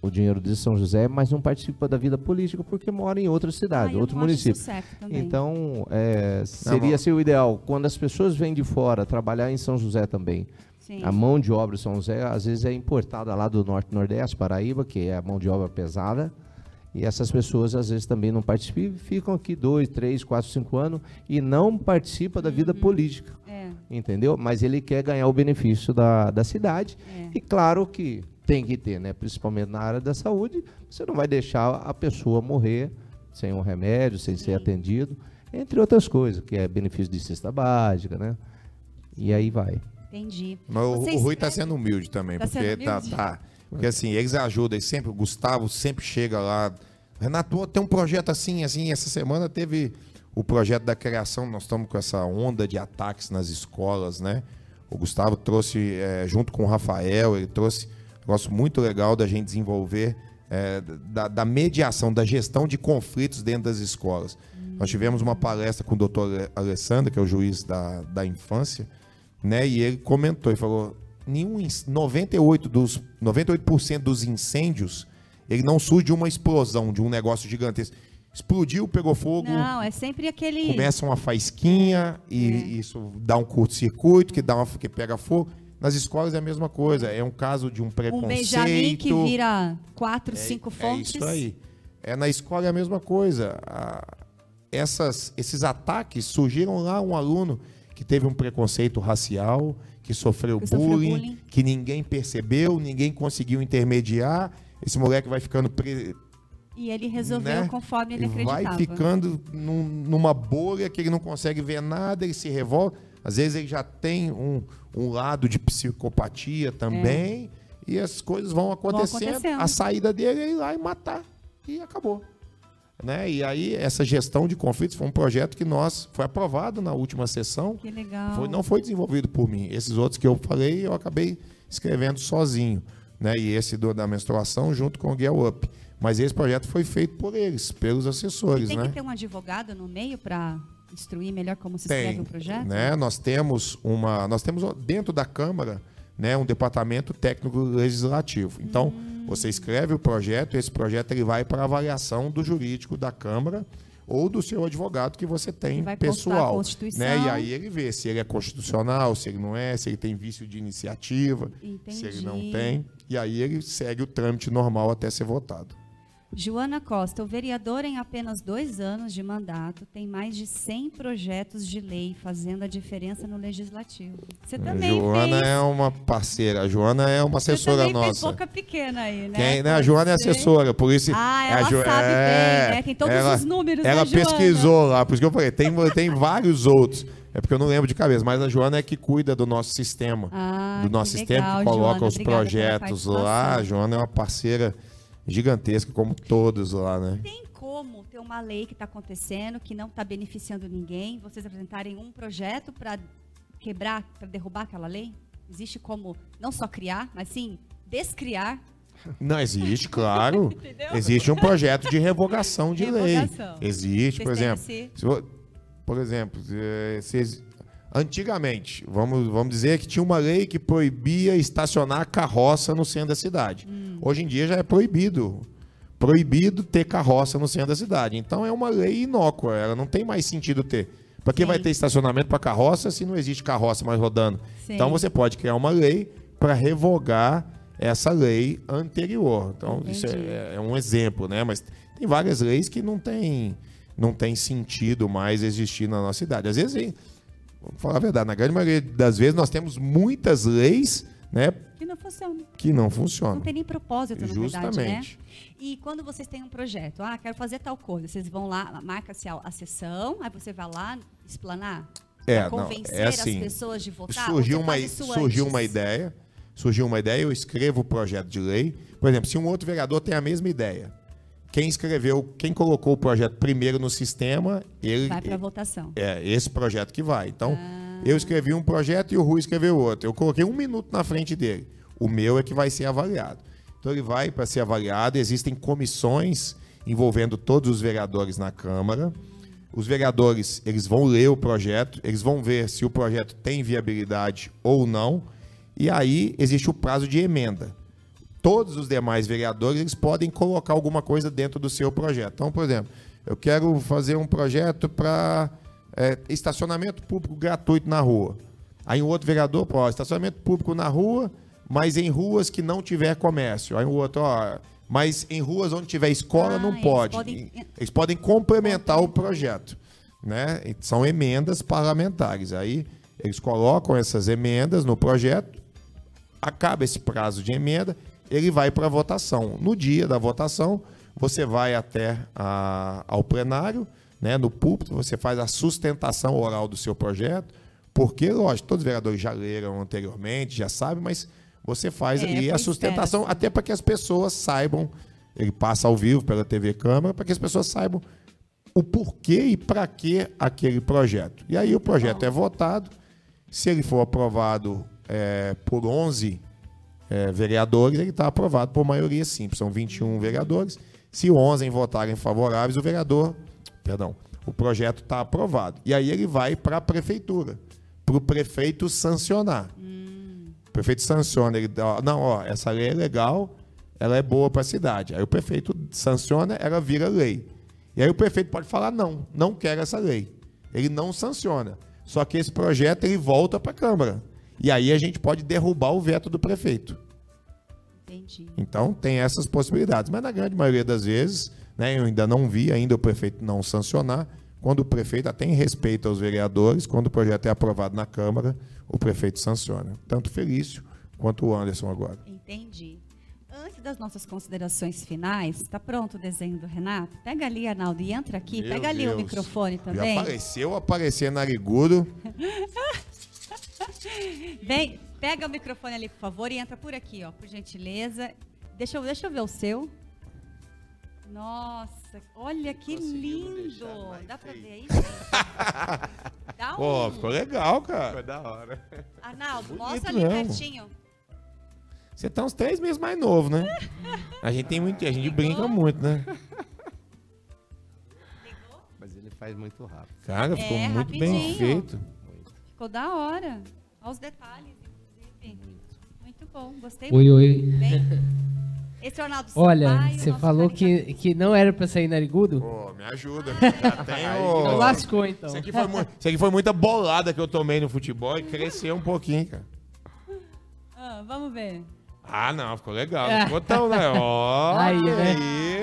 o dinheiro de São José, mas não participa da vida política porque mora em outra cidade, ah, outro município. Então, é, seria ser o ideal. Quando as pessoas vêm de fora trabalhar em São José também, Sim. a mão de obra de São José às vezes é importada lá do Norte Nordeste, Paraíba, que é a mão de obra pesada. E essas pessoas às vezes também não participam, ficam aqui dois, três, quatro, cinco anos e não participam da vida uhum. política. É. Entendeu? Mas ele quer ganhar o benefício da, da cidade. É. E claro que tem que ter, né? Principalmente na área da saúde, você não vai deixar a pessoa morrer sem um remédio, sem Sim. ser atendido, entre outras coisas, que é benefício de cesta básica, né? E aí vai. Entendi. Mas o, o Rui está sendo humilde também, tá porque tá, tá, porque assim, eles ajudam, sempre, o Gustavo sempre chega lá. Renato, tem um projeto assim, assim, essa semana teve o projeto da criação, nós estamos com essa onda de ataques nas escolas, né? O Gustavo trouxe, é, junto com o Rafael, ele trouxe um negócio muito legal da gente desenvolver é, da, da, mediação, da gestão de conflitos dentro das escolas. Hum. Nós tivemos uma palestra com o doutor Alessandro, que é o juiz da, da infância, né? E ele comentou e falou: nenhum 98 dos 98% dos incêndios ele não surge de uma explosão, de um negócio gigantesco. Explodiu, pegou fogo. Não, é sempre aquele. Começa uma faísquinha e é. isso dá um curto-circuito que dá uma que pega fogo. Nas escolas é a mesma coisa. É um caso de um preconceito. Um Benjamin que vira quatro, é, cinco fontes. É isso aí. É, na escola é a mesma coisa. essas, esses ataques surgiram lá um aluno que teve um preconceito racial, que sofreu, que bullying, bullying, que ninguém percebeu, ninguém conseguiu intermediar. Esse moleque vai ficando pre... E ele resolveu né? conforme ele acreditava. Vai ficando num, numa bolha que ele não consegue ver nada, ele se revolta. Às vezes ele já tem um, um lado de psicopatia também. É. E as coisas vão acontecendo. vão acontecendo. A saída dele é ir lá e matar. E acabou. Né? E aí, essa gestão de conflitos foi um projeto que nós foi aprovado na última sessão. Que legal. Foi, não foi desenvolvido por mim. Esses outros que eu falei, eu acabei escrevendo sozinho. Né? E esse do, da menstruação junto com o Get Up. Mas esse projeto foi feito por eles, pelos assessores. E tem né? que ter um advogado no meio para instruir melhor como se tem, escreve um projeto? Né? Nós temos uma. Nós temos dentro da Câmara né, um departamento técnico legislativo. Então, hum. Você escreve o projeto, e esse projeto ele vai para avaliação do jurídico da Câmara ou do seu advogado que você tem vai pessoal, né? E aí ele vê se ele é constitucional, se ele não é, se ele tem vício de iniciativa, Entendi. se ele não tem, e aí ele segue o trâmite normal até ser votado. Joana Costa, o vereador em apenas dois anos de mandato tem mais de 100 projetos de lei fazendo a diferença no legislativo. Você também Joana fez... é uma parceira, a Joana é uma assessora Você nossa. Fez boca pequena aí, né? Quem, né? A Joana é assessora, por isso. Ah, ela jo... sabe é... bem, né? Tem todos ela, os números. Ela pesquisou lá, por isso que eu falei, tem, tem vários outros. É porque eu não lembro de cabeça, mas a Joana é que cuida do nosso sistema. Ah, do nosso sistema, legal, que coloca Joana, os projetos lá. A Joana é uma parceira gigantesca, como todos lá, né? Tem como ter uma lei que está acontecendo, que não está beneficiando ninguém, vocês apresentarem um projeto para quebrar, para derrubar aquela lei? Existe como não só criar, mas sim descriar *laughs* não, existe, claro. *laughs* existe um projeto de revogação de revogação. lei. Existe, por exemplo. Se, por exemplo, se, antigamente, vamos, vamos dizer que tinha uma lei que proibia estacionar carroça no centro da cidade. Hum. Hoje em dia já é proibido. Proibido ter carroça no centro da cidade. Então é uma lei inócua, ela não tem mais sentido ter. Para que vai ter estacionamento para carroça se não existe carroça mais rodando? Sim. Então você pode criar uma lei para revogar essa lei anterior. Então Entendi. isso é, é, um exemplo, né? Mas tem várias leis que não tem, não tem sentido mais existir na nossa cidade. Às vezes, vamos falar a verdade, na grande maioria das vezes nós temos muitas leis né? Que não funciona. Que não funciona. Não tem nem propósito, Justamente. na verdade, né? E quando vocês têm um projeto, ah, quero fazer tal coisa, vocês vão lá, marca-se a sessão, aí você vai lá explanar, é, convencer não, é assim, as pessoas de votar. Surgiu uma, surgiu antes? uma ideia, surgiu uma ideia, eu escrevo o projeto de lei. Por exemplo, se um outro vereador tem a mesma ideia, quem escreveu, quem colocou o projeto primeiro no sistema, ele vai para votação. É esse projeto que vai. Então, ah eu escrevi um projeto e o Rui escreveu outro. Eu coloquei um minuto na frente dele. O meu é que vai ser avaliado. Então ele vai para ser avaliado. Existem comissões envolvendo todos os vereadores na Câmara. Os vereadores eles vão ler o projeto, eles vão ver se o projeto tem viabilidade ou não. E aí existe o prazo de emenda. Todos os demais vereadores eles podem colocar alguma coisa dentro do seu projeto. Então, por exemplo, eu quero fazer um projeto para é, estacionamento público gratuito na rua. Aí um outro vereador, pô, estacionamento público na rua, mas em ruas que não tiver comércio. Aí o um outro, ó, mas em ruas onde tiver escola ah, não pode. Podem... Eles podem complementar o projeto, né? São emendas parlamentares. Aí eles colocam essas emendas no projeto, acaba esse prazo de emenda, ele vai para votação. No dia da votação, você vai até a, ao plenário, né, no púlpito, você faz a sustentação oral do seu projeto, porque, lógico, todos os vereadores já leram anteriormente, já sabem, mas você faz é, ali a sustentação, espera. até para que as pessoas saibam, ele passa ao vivo pela TV Câmara, para que as pessoas saibam o porquê e para que aquele projeto. E aí o projeto é votado, se ele for aprovado é, por 11 é, vereadores, ele está aprovado por maioria simples, são 21 vereadores. Se 11 votarem favoráveis, o vereador perdão, o projeto está aprovado. E aí ele vai para a prefeitura, para o prefeito sancionar. Hum. O prefeito sanciona, ele dá, não, ó, essa lei é legal, ela é boa para a cidade. Aí o prefeito sanciona, ela vira lei. E aí o prefeito pode falar não, não quero essa lei. Ele não sanciona. Só que esse projeto ele volta para a Câmara. E aí a gente pode derrubar o veto do prefeito. Entendi. Então tem essas possibilidades. Mas na grande maioria das vezes Né? Eu ainda não vi ainda o prefeito não sancionar. Quando o prefeito, até em respeito aos vereadores, quando o projeto é aprovado na Câmara, o prefeito sanciona. Tanto o Felício quanto o Anderson agora. Entendi. Antes das nossas considerações finais, está pronto o desenho do Renato? Pega ali, Arnaldo, e entra aqui. Meu Pega ali Deus. o microfone Já também. apareceu aparecer narigudo. *laughs* *laughs* Vem, pega o microfone ali, por favor, e entra por aqui, ó, por gentileza. Deixa eu, deixa eu ver o seu. Nossa, olha que lindo! Dá pra ver aí? *laughs* Dá um. Pô, ficou legal, cara. da hora. Arnaldo, bonito mostra ali mesmo. pertinho. Você tá uns três meses mais novo, né? A gente tem muito, a gente brinca muito, né? Mas ele faz muito rápido. Cara, ficou É, muito bem rapidinho. feito. Ficou da hora. Olha os detalhes, inclusive. Muito bom, gostei Oi, muito. oi. Bem. *laughs* Esse é o Arnaldo Olha, Sampaio, você falou que, que não era pra sair narigudo? Pô, me ajuda. *laughs* Já tenho... Então lascou, então. Isso aqui, foi mu- isso aqui foi muita bolada que eu tomei no futebol e cresceu um pouquinho, cara. Ah, vamos ver. Ah, não, ficou legal. Não ficou tão, né? *laughs* Ó, Aí, que né?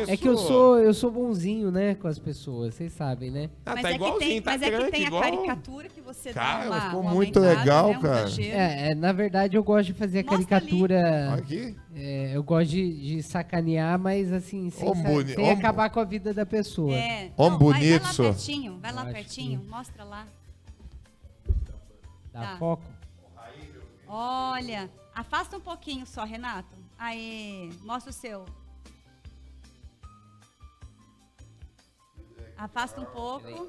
isso. É que eu sou, eu sou bonzinho, né, com as pessoas, vocês sabem, né? Ah, mas tá é que tem, tá mas é que tem igual... a caricatura que você Cara, dá uma, ficou muito aumentada, legal, né, um cara. É, é, na verdade eu gosto de fazer a Mostra ali. caricatura. Aqui. é, eu gosto de, de sacanear, mas assim, sem, boni- sem acabar com a vida da pessoa. É. Não, vai- bonito, Vai lá pertinho, vai lá pertinho, mostra lá. Dá Tá. foco? Olha, afasta um pouquinho só, Renato. Aí, mostra o seu. Afasta um pouco.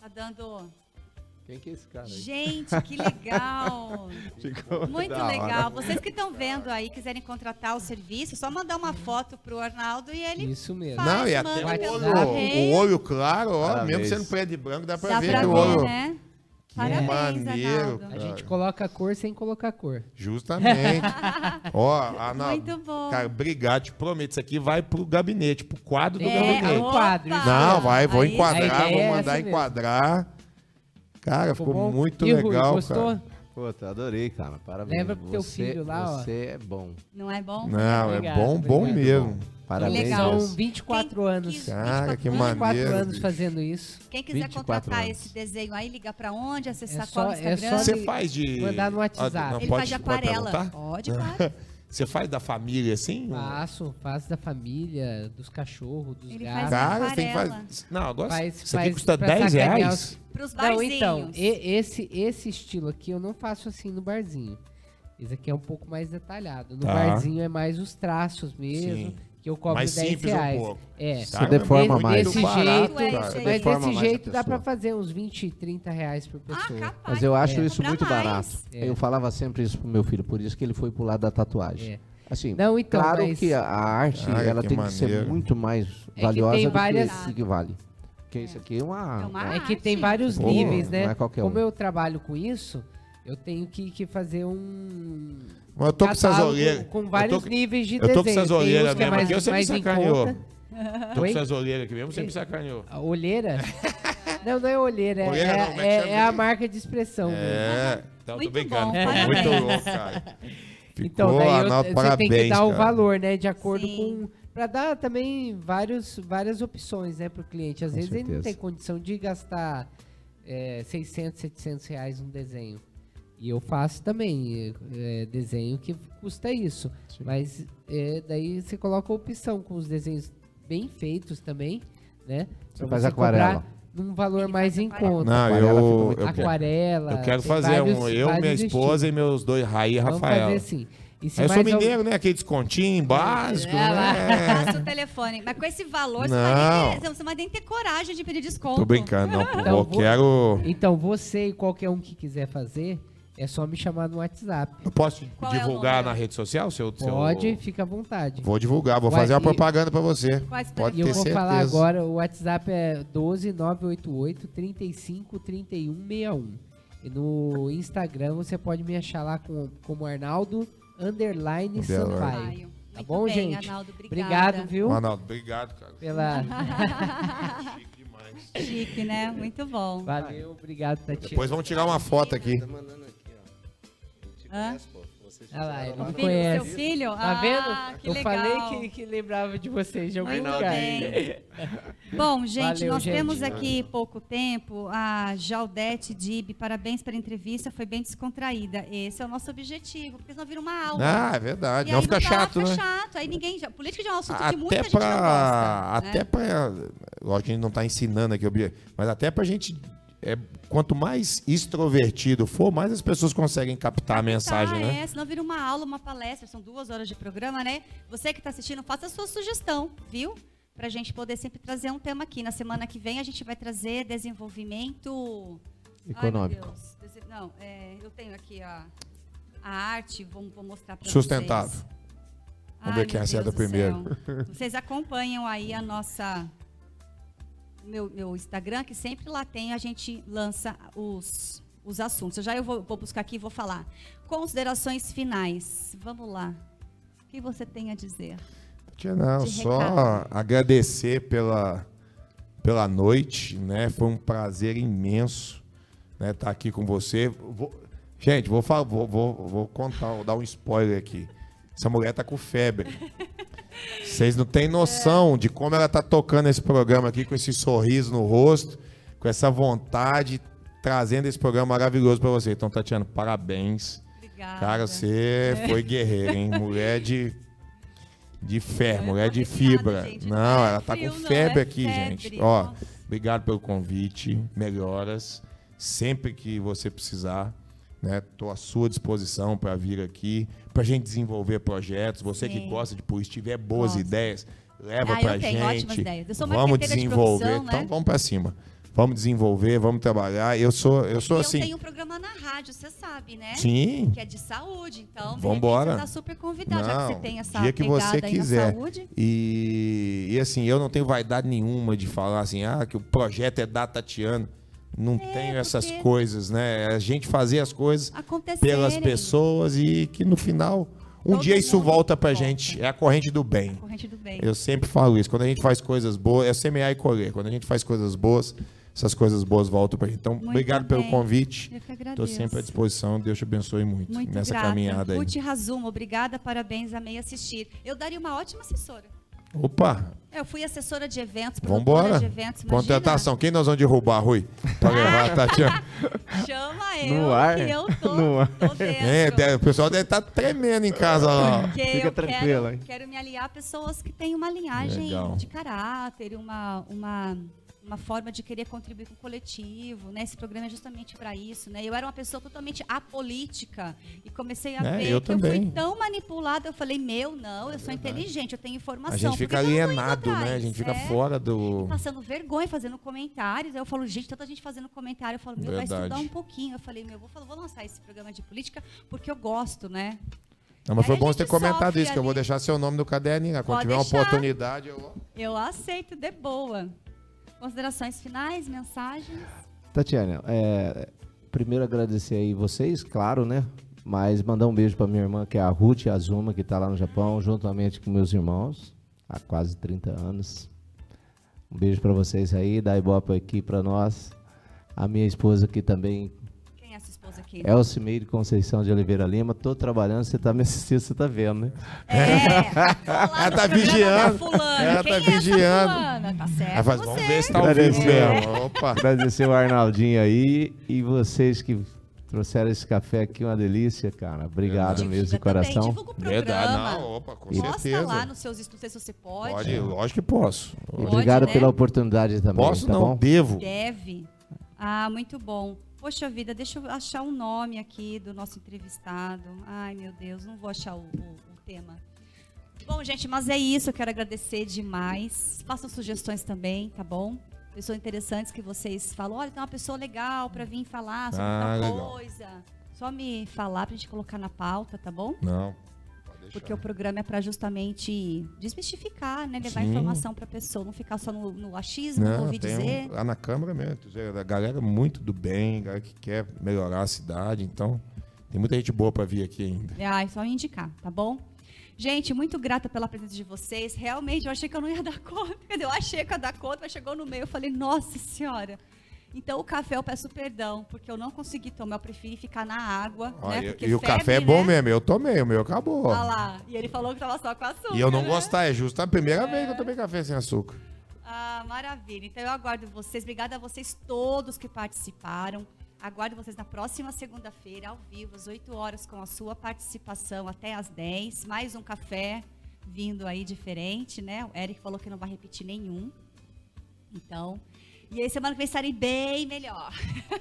Tá dando. Quem que é esse cara aí? Gente, que legal! *laughs* Ficou Muito hora. legal. Vocês que estão vendo aí, quiserem contratar o serviço, só mandar uma foto pro Arnaldo e ele Isso mesmo. Faz, Não, e até o olho, o olho claro, ó, Parabéns. mesmo sendo preto e branco, dá pra dá ver pra que o olho. né? Parabéns, maneiro, Arnaldo. A cara. gente coloca cor sem colocar cor. Justamente. *laughs* ó, Arnaldo, Muito bom. Cara, obrigado, te prometo, isso aqui vai pro gabinete, pro quadro do É, gabinete. é um quadro. Não, mesmo. vai, vou Aí- enquadrar, vou é mandar mesmo. enquadrar. Cara, ficou, bom? muito E, Rui, legal, gostou? cara. Pô, eu adorei, cara. Parabéns. Leva pro teu Você- filho lá, ó. Você é bom. Não é bom? Não, Obrigado, é bom, bom mesmo. Parabéns. legal. mesmo. São 24 Quem anos. quis- Cara, que 24 maneiro. anos bicho. fazendo isso. Quem quiser 24 contratar anos. esse desenho aí, liga pra onde? Acessar É qual só- é Instagram? só Você faz de. mandar no Ah, WhatsApp. não, Ele pode- faz de pode aquarela. perguntar? Pode, claro. Você faz da família assim? Faço, faço da família, dos cachorros, dos Ele gatos. Cara, tem que fazer. Não, agora Faz- isso aqui faz custa pra 10 sacanear reais. os- Pros Não, barzinhos. então, e- esse, esse estilo aqui eu não faço assim no barzinho. Esse aqui é um pouco mais detalhado. No Tá. barzinho é mais os traços mesmo, Sim. Que eu cobro Mais 10 simples um reais. pouco. É. Você deforma Desse- mais. Desse Barato, jeito, cara. mas Você deforma desse jeito dá pra fazer uns 20, 30 reais por Ah, pessoa. capaz. Mas eu acho É. isso muito mais. barato. É. Eu falava sempre isso pro meu filho, por isso que ele foi pro lado da tatuagem. É. Assim, Não, então, claro mas- que a, arte Cara, ela que tem que ser maneiro. muito mais que valiosa tem do várias- que, do que vale. Porque isso aqui é uma... É uma É que tem vários Pô, níveis, né? é Como um. eu trabalho com isso, eu tenho que, que fazer um. Mas eu tô com essas olheiras. Com Eu tô vários com- níveis de eu tô com desenho. essas olheiras que é mesmo mais, aqui, você me sacaneou. conta. Tô com essas olheiras aqui mesmo, você me sacaneou. A olheira? *laughs* não, não é olheira, é, Olheira não, é que é- é a marca de expressão. É, então tô Muito brincando. bom, muito louco, cara. Ficou, Então, daí eu- você parabéns, tem que dar o cara. valor, né? De acordo Sim. com. Pra dar também vários, várias opções, né, pro cliente. Às Com vezes ele não certeza. tem condição de gastar é, 600, 700 reais num desenho. E eu faço também é, desenho que custa isso. Mas é, daí você coloca a opção com os desenhos bem feitos também, né? Você Pra faz você aquarela. Num valor Ele mais em aquarela. conta. Não, Aquarela fica eu, muito eu, Aquarela. eu quero fazer vários- um, eu, minha esposa e meus dois, Raí e estilos. Vamos Rafael. fazer assim. Eu sou mineiro, né? Aquele descontinho básico, É, lá. né? *laughs* Passa o telefone. Mas com esse valor, você Não. não vai nem ter, você não vai nem ter coragem de pedir desconto. Tô brincando, não. Então, eu vou- quero... Então, você e qualquer um que quiser fazer, é só me chamar no WhatsApp. Eu posso Qual é divulgar número? na rede social? Seu, seu- Pode, fica à vontade. Vou divulgar, vou Vai, fazer uma propaganda pra você. Quais Pode E eu ter vou certeza. falar agora, o WhatsApp é 12988 35 31 61. E no Instagram você pode me achar lá com, como Arnaldo Underline. Sampaio. Tá Muito bom, bem, gente? Arnaldo. Obrigado, viu? Ronaldo, obrigado, cara. Pela... *laughs* Chique demais. Chique, né? Muito bom. Valeu, obrigado, Tatiana. Depois vamos tirar uma foto aqui. Tá mandando Hã? Você vocês Ah lá, ele não conhece. seu filho? Tá Ah, vendo? que Eu legal. falei que, que lembrava de vocês de algum Muito lugar. bem. *laughs* Bom, gente, Valeu, nós gente. temos aqui pouco tempo. A Jaldete Dib, parabéns pela entrevista, foi bem descontraída. Esse é o nosso objetivo, porque senão vira uma aula. Ah, é verdade. E Não aí fica dá, chato, fica né? chato. Aí ninguém. Política já é um assunto que muita Até gente não pra. gosta. né? Até pra. Lógico que a gente não tá ensinando aqui, mas até pra gente. É, quanto mais extrovertido for, mais as pessoas conseguem captar a mensagem, tá, né? É, senão vira uma aula, uma palestra, são duas horas de programa, né? Você que está assistindo, faça a sua sugestão, viu? Pra gente poder sempre trazer um tema aqui. Na semana que vem a gente vai trazer desenvolvimento Econômico. Ai, meu Deus. Dese- Não, é, eu tenho aqui a, a arte, vou, vou mostrar para vocês. Sustentável. Vamos ver quem acerta do primeiro. céu. Vocês acompanham aí a nossa meu, meu Instagram, que sempre lá tem, a gente lança os, os assuntos. Já eu vou, vou buscar aqui e vou falar. Considerações finais. Vamos lá. O que você tem a dizer? Tia, não, só recado. agradecer pela, pela noite, né? Foi um prazer imenso né, estar aqui com você. Vou- gente, vou, falar, vou, vou, vou contar, vou dar um spoiler aqui. Essa mulher tá com febre. *laughs* Vocês não têm noção de como ela tá tocando esse programa aqui com esse sorriso no rosto, com essa vontade, trazendo esse programa maravilhoso para você. Então, Tatiana, parabéns. Obrigada. Cara, você foi guerreira, hein? Mulher de, de fé, Eu mulher de fibra. gente. Não, Não é ela tá frio, com febre é aqui, febre. gente. Ó, Nossa. obrigado pelo convite. Melhoras. Sempre que você precisar, né? Tô à sua disposição para vir aqui, pra gente desenvolver projetos. Você que Sim. gosta de política, tiver boas Gosto. ideias, leva Ah, tenho ótimas gente. ideias. Eu sou vamos de desenvolver. profissão, Então né? vamos para cima. Vamos desenvolver, vamos trabalhar. Eu sou, eu sou e assim. eu tenho um programa na rádio, você sabe, né? Sim. Que é de saúde, então de repente, você tá super convidado, já que você Não, tem essa dia que você aí quiser. na saúde. E, e assim, eu não tenho vaidade nenhuma de falar assim, ah, que o projeto é da Tatiana. Não tenho essas coisas, né? É a gente fazer as coisas pelas pessoas e que no final, um Todo dia isso volta pra volta. gente. É a corrente do bem. Corrente do bem. Eu sempre falo isso. Quando a gente faz coisas boas, é semear e colher. Quando a gente faz coisas boas, essas coisas boas voltam pra gente. Então, Muito obrigado pelo bem. convite. Eu que Estou sempre à disposição. Deus te abençoe muito, Muito nessa grata. caminhada aí. Ruth Razumo, obrigada, parabéns, amei assistir. Eu daria uma ótima assessora. Opa, Eu fui assessora de eventos, produtora vambora. de eventos. imagina? Contratação. Quem nós vamos derrubar, Rui? Pra levar a *laughs* Tatiana. Chama eu, No ar. que eu tô, No ar. tô dentro. É, deve- o pessoal deve estar tremendo em casa lá. Porque Fica eu tranquila, quero, quero me aliar a pessoas que têm uma linhagem Legal. de caráter, uma, uma, uma forma de querer contribuir com o coletivo, né? Esse programa é justamente para isso, né? Eu era uma pessoa totalmente apolítica e comecei a É, ver eu que também. eu fui tão manipulada, eu falei, meu, não, eu sou inteligente, eu tenho informação. A gente fica alienado, né? A gente fica É. fora do. Passando vergonha, fazendo comentários. Eu falo, gente, tanta gente fazendo comentário. Eu falo, meu, vai Verdade. estudar um pouquinho. Eu falei, meu, vou, vou lançar esse programa de política porque eu gosto, né? Não, mas foi bom você ter comentado isso, que eu vou ali. deixar seu nome no caderninho. né? Quando Pode tiver uma deixar. oportunidade, eu. Eu aceito de boa. Considerações finais, mensagens? Tatiana, é, primeiro agradecer aí vocês, claro, né? Mas mandar um beijo para minha irmã, que é a Ruth Azuma, que está lá no Japão, juntamente com meus irmãos, há quase 30 anos. Um beijo para vocês aí, da Ibope aqui para nós. A minha esposa aqui também, É esposa aqui? Elcimeire Conceição de Oliveira Lima. Tô trabalhando, você tá me assistindo, você tá vendo, né? É, *laughs* no Ela tá vigiando. fulana. Ela Quem tá é vigiando. fulana? Tá certo. Faz, vamos ver se tá ao vivo mesmo. Opa. Agradecer o Arnaldinho aí e vocês que trouxeram esse café aqui, uma delícia, cara. Obrigado Divulga mesmo de também, coração. Divulga o programa. Verdade, não, opa, com Posta certeza. lá nos seus estudos, não sei se você pode. Pode, lógico que posso. E Pode, obrigado né? pela oportunidade também, Posso tá não, bom? devo. Deve. Ah, muito bom. Poxa vida, deixa eu achar um nome aqui do nosso entrevistado. Ai, meu Deus, não vou achar o, o- o tema. Bom, gente, mas é isso. Eu quero agradecer demais. Façam sugestões também, tá bom? Pessoas interessantes que vocês falam. Olha, tem uma pessoa legal para vir falar sobre Ah, tal legal. coisa. Só me falar pra gente colocar na pauta, tá bom? Não. Porque o programa é para justamente desmistificar, né? Levar Sim. informação para a pessoa, não ficar só no, no achismo, Não, ouvir tem um- dizer. lá na Câmara mesmo. A galera muito do bem, galera que quer melhorar a cidade. Então, tem muita gente boa para vir aqui ainda. Ah, é só indicar, tá bom? Gente, muito grata pela presença de vocês. Realmente, eu achei que eu não ia *laughs* dar conta. Quer dizer, eu achei que eu ia dar conta, mas chegou no meio, eu falei, nossa senhora. Então o café eu peço perdão, porque eu não consegui tomar, eu preferi ficar na água. né? e, e o febre, café é bom né? mesmo, eu tomei, o meu acabou. Olha lá. E ele falou que tava só com açúcar. E eu não né? gostar, é justo a primeira vez que eu tomei café sem açúcar. Ah, maravilha. Então eu aguardo vocês. Obrigada a vocês todos que participaram. Aguardo vocês na próxima segunda-feira, ao vivo, às 8 horas, com a sua participação até às 10. Mais um café vindo aí diferente, né? O Eric falou que não vai repetir nenhum. Então. E aí, semana que vem estarei bem melhor.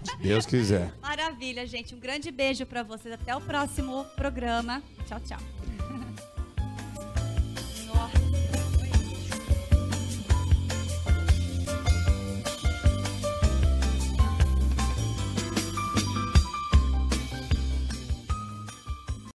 Se Deus quiser. *laughs* Maravilha, gente. Um grande beijo para vocês. Até o próximo programa. Tchau, tchau.